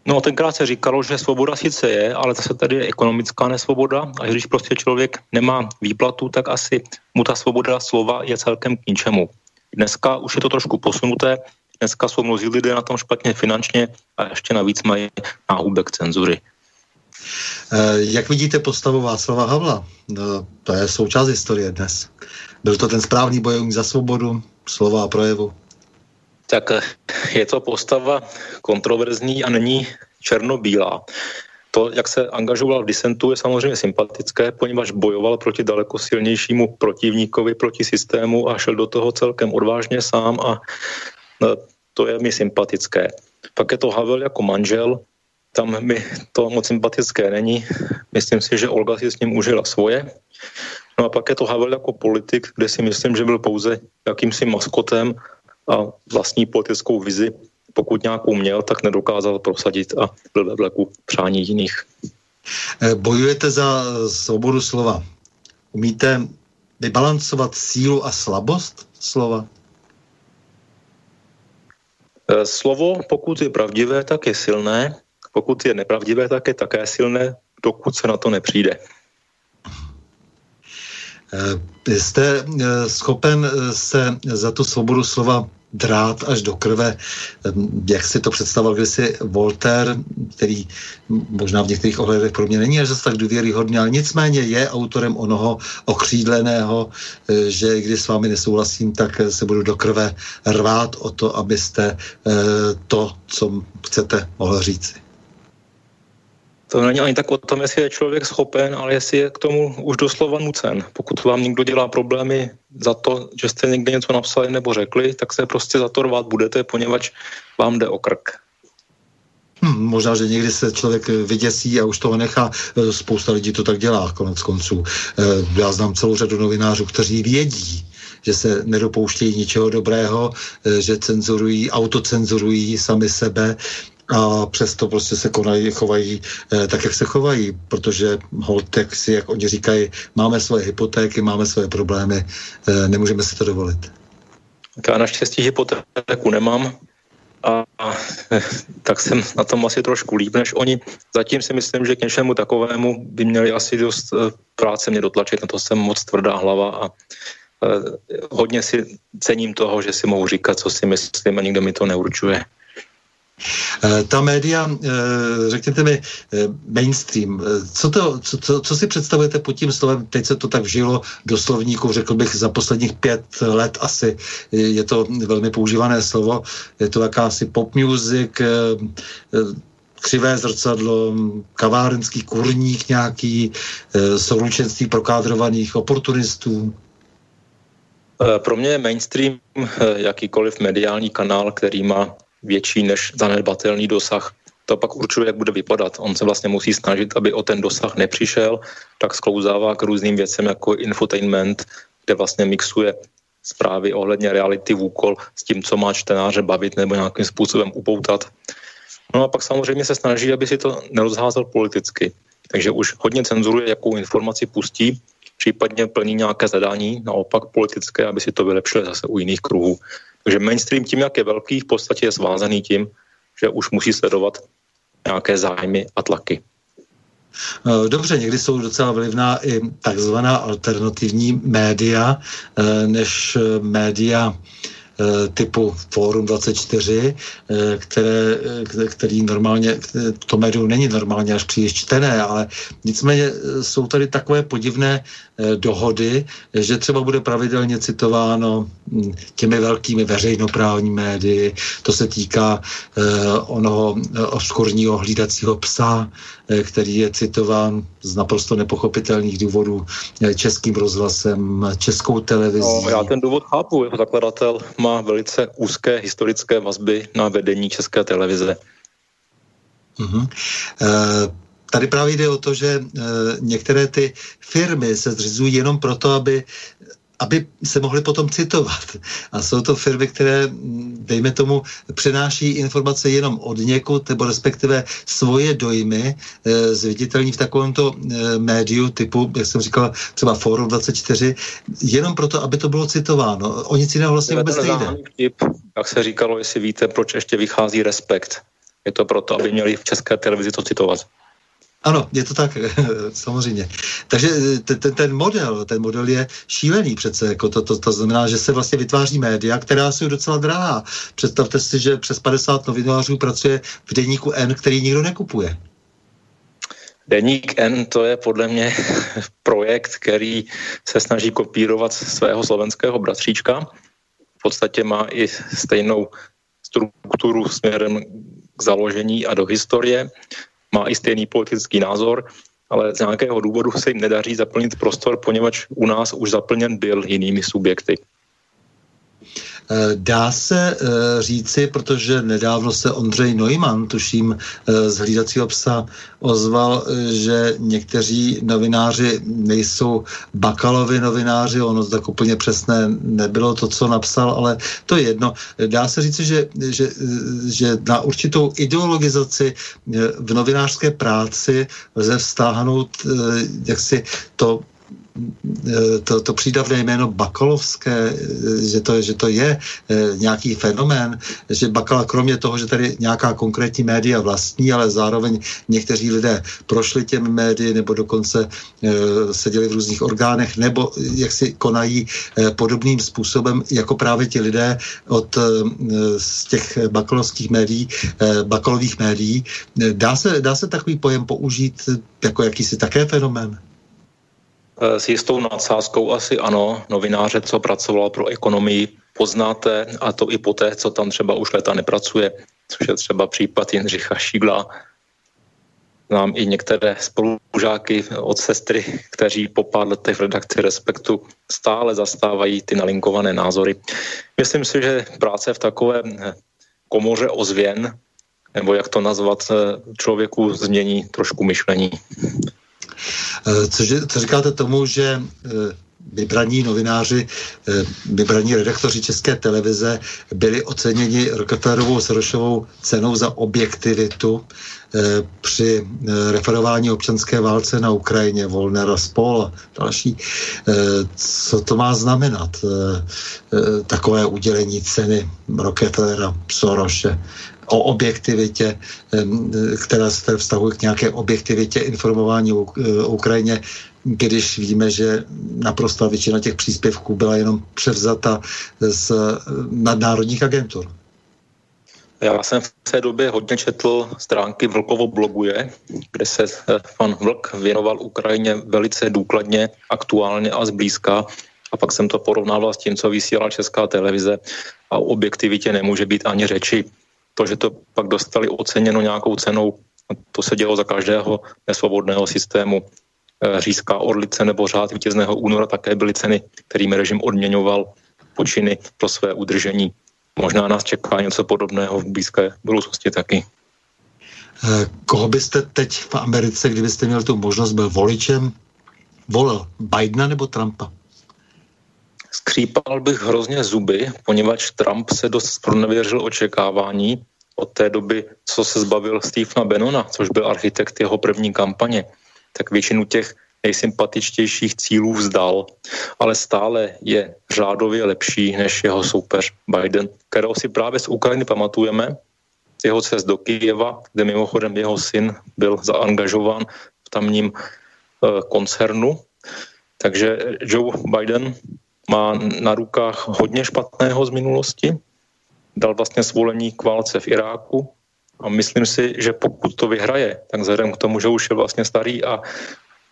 No tenkrát se říkalo, že svoboda sice je, ale zase tady je ekonomická nesvoboda a když prostě člověk nemá výplatu, tak asi mu ta svoboda slova je celkem k ničemu. Dneska už je to trošku posunuté, dneska jsou mnozí lidé na tom špatně finančně a ještě navíc mají náhubek cenzury. Eh, jak vidíte postavu Václava Havla? No, to je součást historie dnes. Byl to ten správný bojovník za svobodu, slova a projevu? Tak je to postava kontroverzní a není černobílá. To, jak se angažoval v disentu, je samozřejmě sympatické, poněvadž bojoval proti daleko silnějšímu protivníkovi, proti systému a šel do toho celkem odvážně sám a no, to je mi sympatické. Pak je to Havel jako manžel, tam mi to moc sympatické není. Myslím si, že Olga si s ním užila svoje. No a pak je to Havel jako politik, kde si myslím, že byl pouze jakýmsi maskotem a vlastní politickou vizi, pokud nějakou měl, tak nedokázal prosadit a byl ve vleku přání jiných. Eh, bojujete za svobodu slova. Umíte vybalancovat sílu a slabost slova? Eh, slovo, pokud je pravdivé, tak je silné. Pokud je nepravdivé, tak je také silné, dokud se na to nepřijde. Eh, jste schopen se za tu svobodu slova drát až do krve, jak si to představoval kdysi Voltaire, který možná v některých ohledech pro mě není až zase tak důvěryhodný, ale nicméně je autorem onoho okřídleného, e, že když s vámi nesouhlasím, tak se budu do krve rvát o to, abyste e, to, co chcete, mohl říci. To není ani tak o tom, jestli je člověk schopen, ale jestli je k tomu už doslova nucen. Pokud vám někdo dělá problémy za to, že jste někde něco napsali nebo řekli, tak se prostě za to rvat budete, poněvadž vám jde o krk. Hmm, možná, že někdy se člověk vyděsí a už toho nechá. Spousta lidí to tak dělá, konec konců. Eh, já znám celou řadu novinářů, kteří vědí, že se nedopouštějí ničeho dobrého, eh, že cenzurují, autocenzurují sami sebe a přesto prostě se konají, chovají eh, tak, jak se chovají, protože hold, jak si, jak oni říkají, máme svoje hypotéky, máme svoje problémy, eh, nemůžeme si to dovolit. Já naštěstí hypotéku nemám, a, a tak jsem na tom asi trošku líp než oni. Zatím si myslím, že k něčemu takovému by měli asi dost eh, práce mě dotlačit, na to jsem moc tvrdá hlava a hodně si cením toho, že si mohu říkat, co si myslím a nikdo mi to neurčuje. Eh, ta média, eh, řekněte mi, eh, mainstream, co, to, co, co, co si představujete pod tím slovem, teď se to tak vžilo do slovníku, řekl bych za posledních pět let asi, je to velmi používané slovo, je to jakási pop music, křivé zrcadlo, kavárenský kurník nějaký, souručenství prokádrovaných oportunistů? Pro mě je mainstream jakýkoliv mediální kanál, který má větší než zanedbatelný dosah. To pak určuje, jak bude vypadat. On se vlastně musí snažit, aby o ten dosah nepřišel, tak sklouzává k různým věcem jako infotainment, kde vlastně mixuje zprávy ohledně reality v úkol s tím, co má čtenáře bavit nebo nějakým způsobem upoutat. No a pak samozřejmě se snaží, aby si to nerozházel politicky. Takže už hodně cenzuruje, jakou informaci pustí, případně plní nějaké zadání, naopak politické, aby si to vylepšili zase u jiných kruhů. Takže mainstream tím, jak je velký, v podstatě je svázaný tím, že už musí sledovat nějaké zájmy a tlaky. Eh, dobře, někdy jsou docela vlivná i takzvaná alternativní média, eh, než eh, média typu Forum 24, eh, které, který normálně, to médium není normálně až příliš čtené, ale nicméně jsou tady takové podivné dohody, že třeba bude pravidelně citováno hm, těmi velkými veřejnoprávními médii, to se týká onoho obskurního hlídacího psa, který je citován z naprosto nepochopitelných důvodů českým rozhlasem, českou televizí. No, já ten důvod chápu, jeho zakladatel má velice úzké historické vazby na vedení české televize. Uh-huh. Uh... Tady právě jde o to, že e, některé ty firmy se zřizují jenom proto, aby aby se mohli potom citovat. A jsou to firmy, které, dejme tomu, přenáší informace jenom od někud, nebo respektive svoje dojmy e, zviditelní v takovémto e, médiu typu, jak jsem říkal, třeba Forum 24, jenom proto, aby to bylo citováno. O nic jiného vlastně vůbec nejde. Vtip, jak se říkalo, jestli víte, proč ještě vychází respekt. Je to proto, aby měli v české televizi to citovat. Ano, je to tak, samozřejmě. Takže eh, ten, ten model, ten model je šílený přece, jako to, to, to znamená, že se vlastně vytváří média, která jsou docela drahá. Představte si, že přes 50 novinářů pracuje v deníku N, který nikdo nekupuje. Deník N to je podle mě projekt, který se snaží kopírovat svého slovenského bratříčka. V podstatě má i stejnou strukturu směrem k založení a do historie má i stejný politický názor, ale z nějakého důvodu se jim nedaří zaplnit prostor, poněvadž u nás už zaplněn byl jinými subjekty. Eh, dá se eh, říci, protože nedávno se Ondřej Neumann, tuším, eh, z hlídacího psa ozval, že někteří novináři nejsou bakalovi novináři, ono to tak úplně přesné nebylo to, co napsal, ale to je jedno. Dá se říci, že, že, že na určitou ideologizaci v novinářské práci lze vztáhnout jaksi to to, to přídavné jméno Bakalovské, že to, že to je eh, nějaký fenomén, že Bakala kromě toho, že tady nějaká konkrétní média vlastní, ale zároveň někteří lidé prošli těmi médii nebo dokonce eh, seděli v různých orgánech nebo jak si konají eh, podobným způsobem jako právě ti lidé od z těch bakalovských médií, bakalových médií. Dá se, dá se takový pojem použít jako jakýsi také fenomén? Eh, s jistou nadsázkou asi ano, novináře, co pracoval pro ekonomii, poznáte a to i poté, co tam třeba už leta nepracuje, což je třeba případ Jindřicha Šígla. Znám i některé spolužáky od sestry, kteří po pár letech v redakci Respektu stále zastávají ty nalinkované názory. Myslím si, že práce v takové komoře ozvěn, nebo jak to nazvat, eh, člověku změní trošku myšlení. Eh, co, co říkáte tomu, že eh, vybraní novináři, eh, vybraní redaktoři České televize byli oceněni Rockefellerovou Sorošovou cenou za objektivitu při referování občanské válce na Ukrajině, Volner a spol a další. Co to má znamenat? Takové udělení ceny Rockefellera, Soroše o objektivitě, která se vztahuje k nějaké objektivitě informování o Ukrajině, když víme, že naprosto většina těch příspěvků byla jenom převzata z nadnárodních agentur. Já jsem v té době hodně četl stránky Vlkovo bloguje, kde se eh, pan Vlk věnoval Ukrajině velice důkladně, aktuálně a zblízka. A pak jsem to porovnával s tím, co vysílala Česká televize a o objektivitě nemůže být ani řeči. To, že to pak dostali oceněno nějakou cenou, to se dělo za každého nesvobodného systému. Eh, Řízká orlice nebo řád vítězného února také byly ceny, kterými režim odměňoval počiny pro své udržení možná nás čeká něco podobného v blízké budoucnosti taky. Eh, koho byste teď v Americe, kdybyste měl tu možnost, byl voličem, volil Bidena nebo Trumpa? Skřípal bych hrozně zuby, poněvadž Trump se dost pronevěřil očekávání od té doby, co se zbavil Stephena Benona, což byl architekt jeho první kampaně, tak většinu těch nejsympatičtějších cílů vzdal, ale stále je řádově lepší než jeho soupeř Biden, kterého si právě z Ukrajiny pamatujeme, z jeho cest do Kyjeva, kde mimochodem jeho syn byl zaangažován v tamním eh, koncernu. Takže Joe Biden má na rukách hodně špatného z minulosti, dal vlastně svolení k válce v Iráku a myslím si, že pokud to vyhraje, tak vzhledem k tomu, že už je vlastně starý a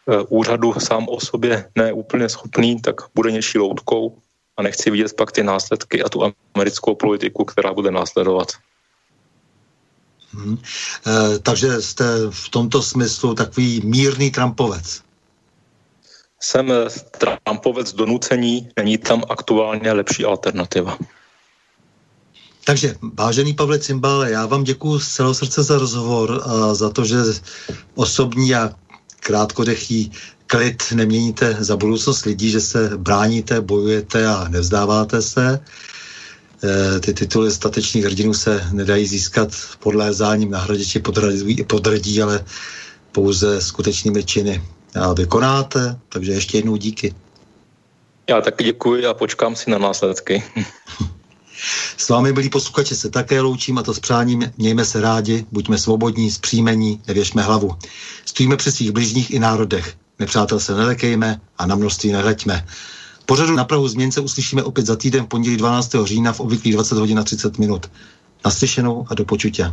Eh, úřadu sám o sobě neúplně schopný, tak bude něčí loutkou a nechci vidět pak ty následky a tu americkou politiku, která bude následovat. Hmm. E, takže jste v tomto smyslu takový mírný Trumpovec. Jsem eh, Trumpovec donucení, není tam aktuálně lepší alternativa. Takže, vážený Pavle Cimbale, já vám děkuji z celého srdce za rozhovor a za to, že osobní a krátkodechý klid neměníte za budoucnost lidí, že se bráníte, bojujete a nevzdáváte se. E, ty tituly statečných hrdinů se nedají získat podlézáním na hradě či podradí, podradí, ale pouze skutečnými činy. A vykonáte, takže ještě jednou díky. Já taky děkuji a počkám si na následky. S vámi, byli posluchači, se také loučím a to s přáním mějme se rádi, buďme svobodní, zpříjmení, nevěšme hlavu. Stojíme při svých bližních i národech. Nepřátel se nelekejme a na množství nehleďme. Pořadu na Prahu změn se uslyšíme opět za týden v pondělí 12. října v obvyklých 20 hodin a 30 minut. Naslyšenou a do počutě.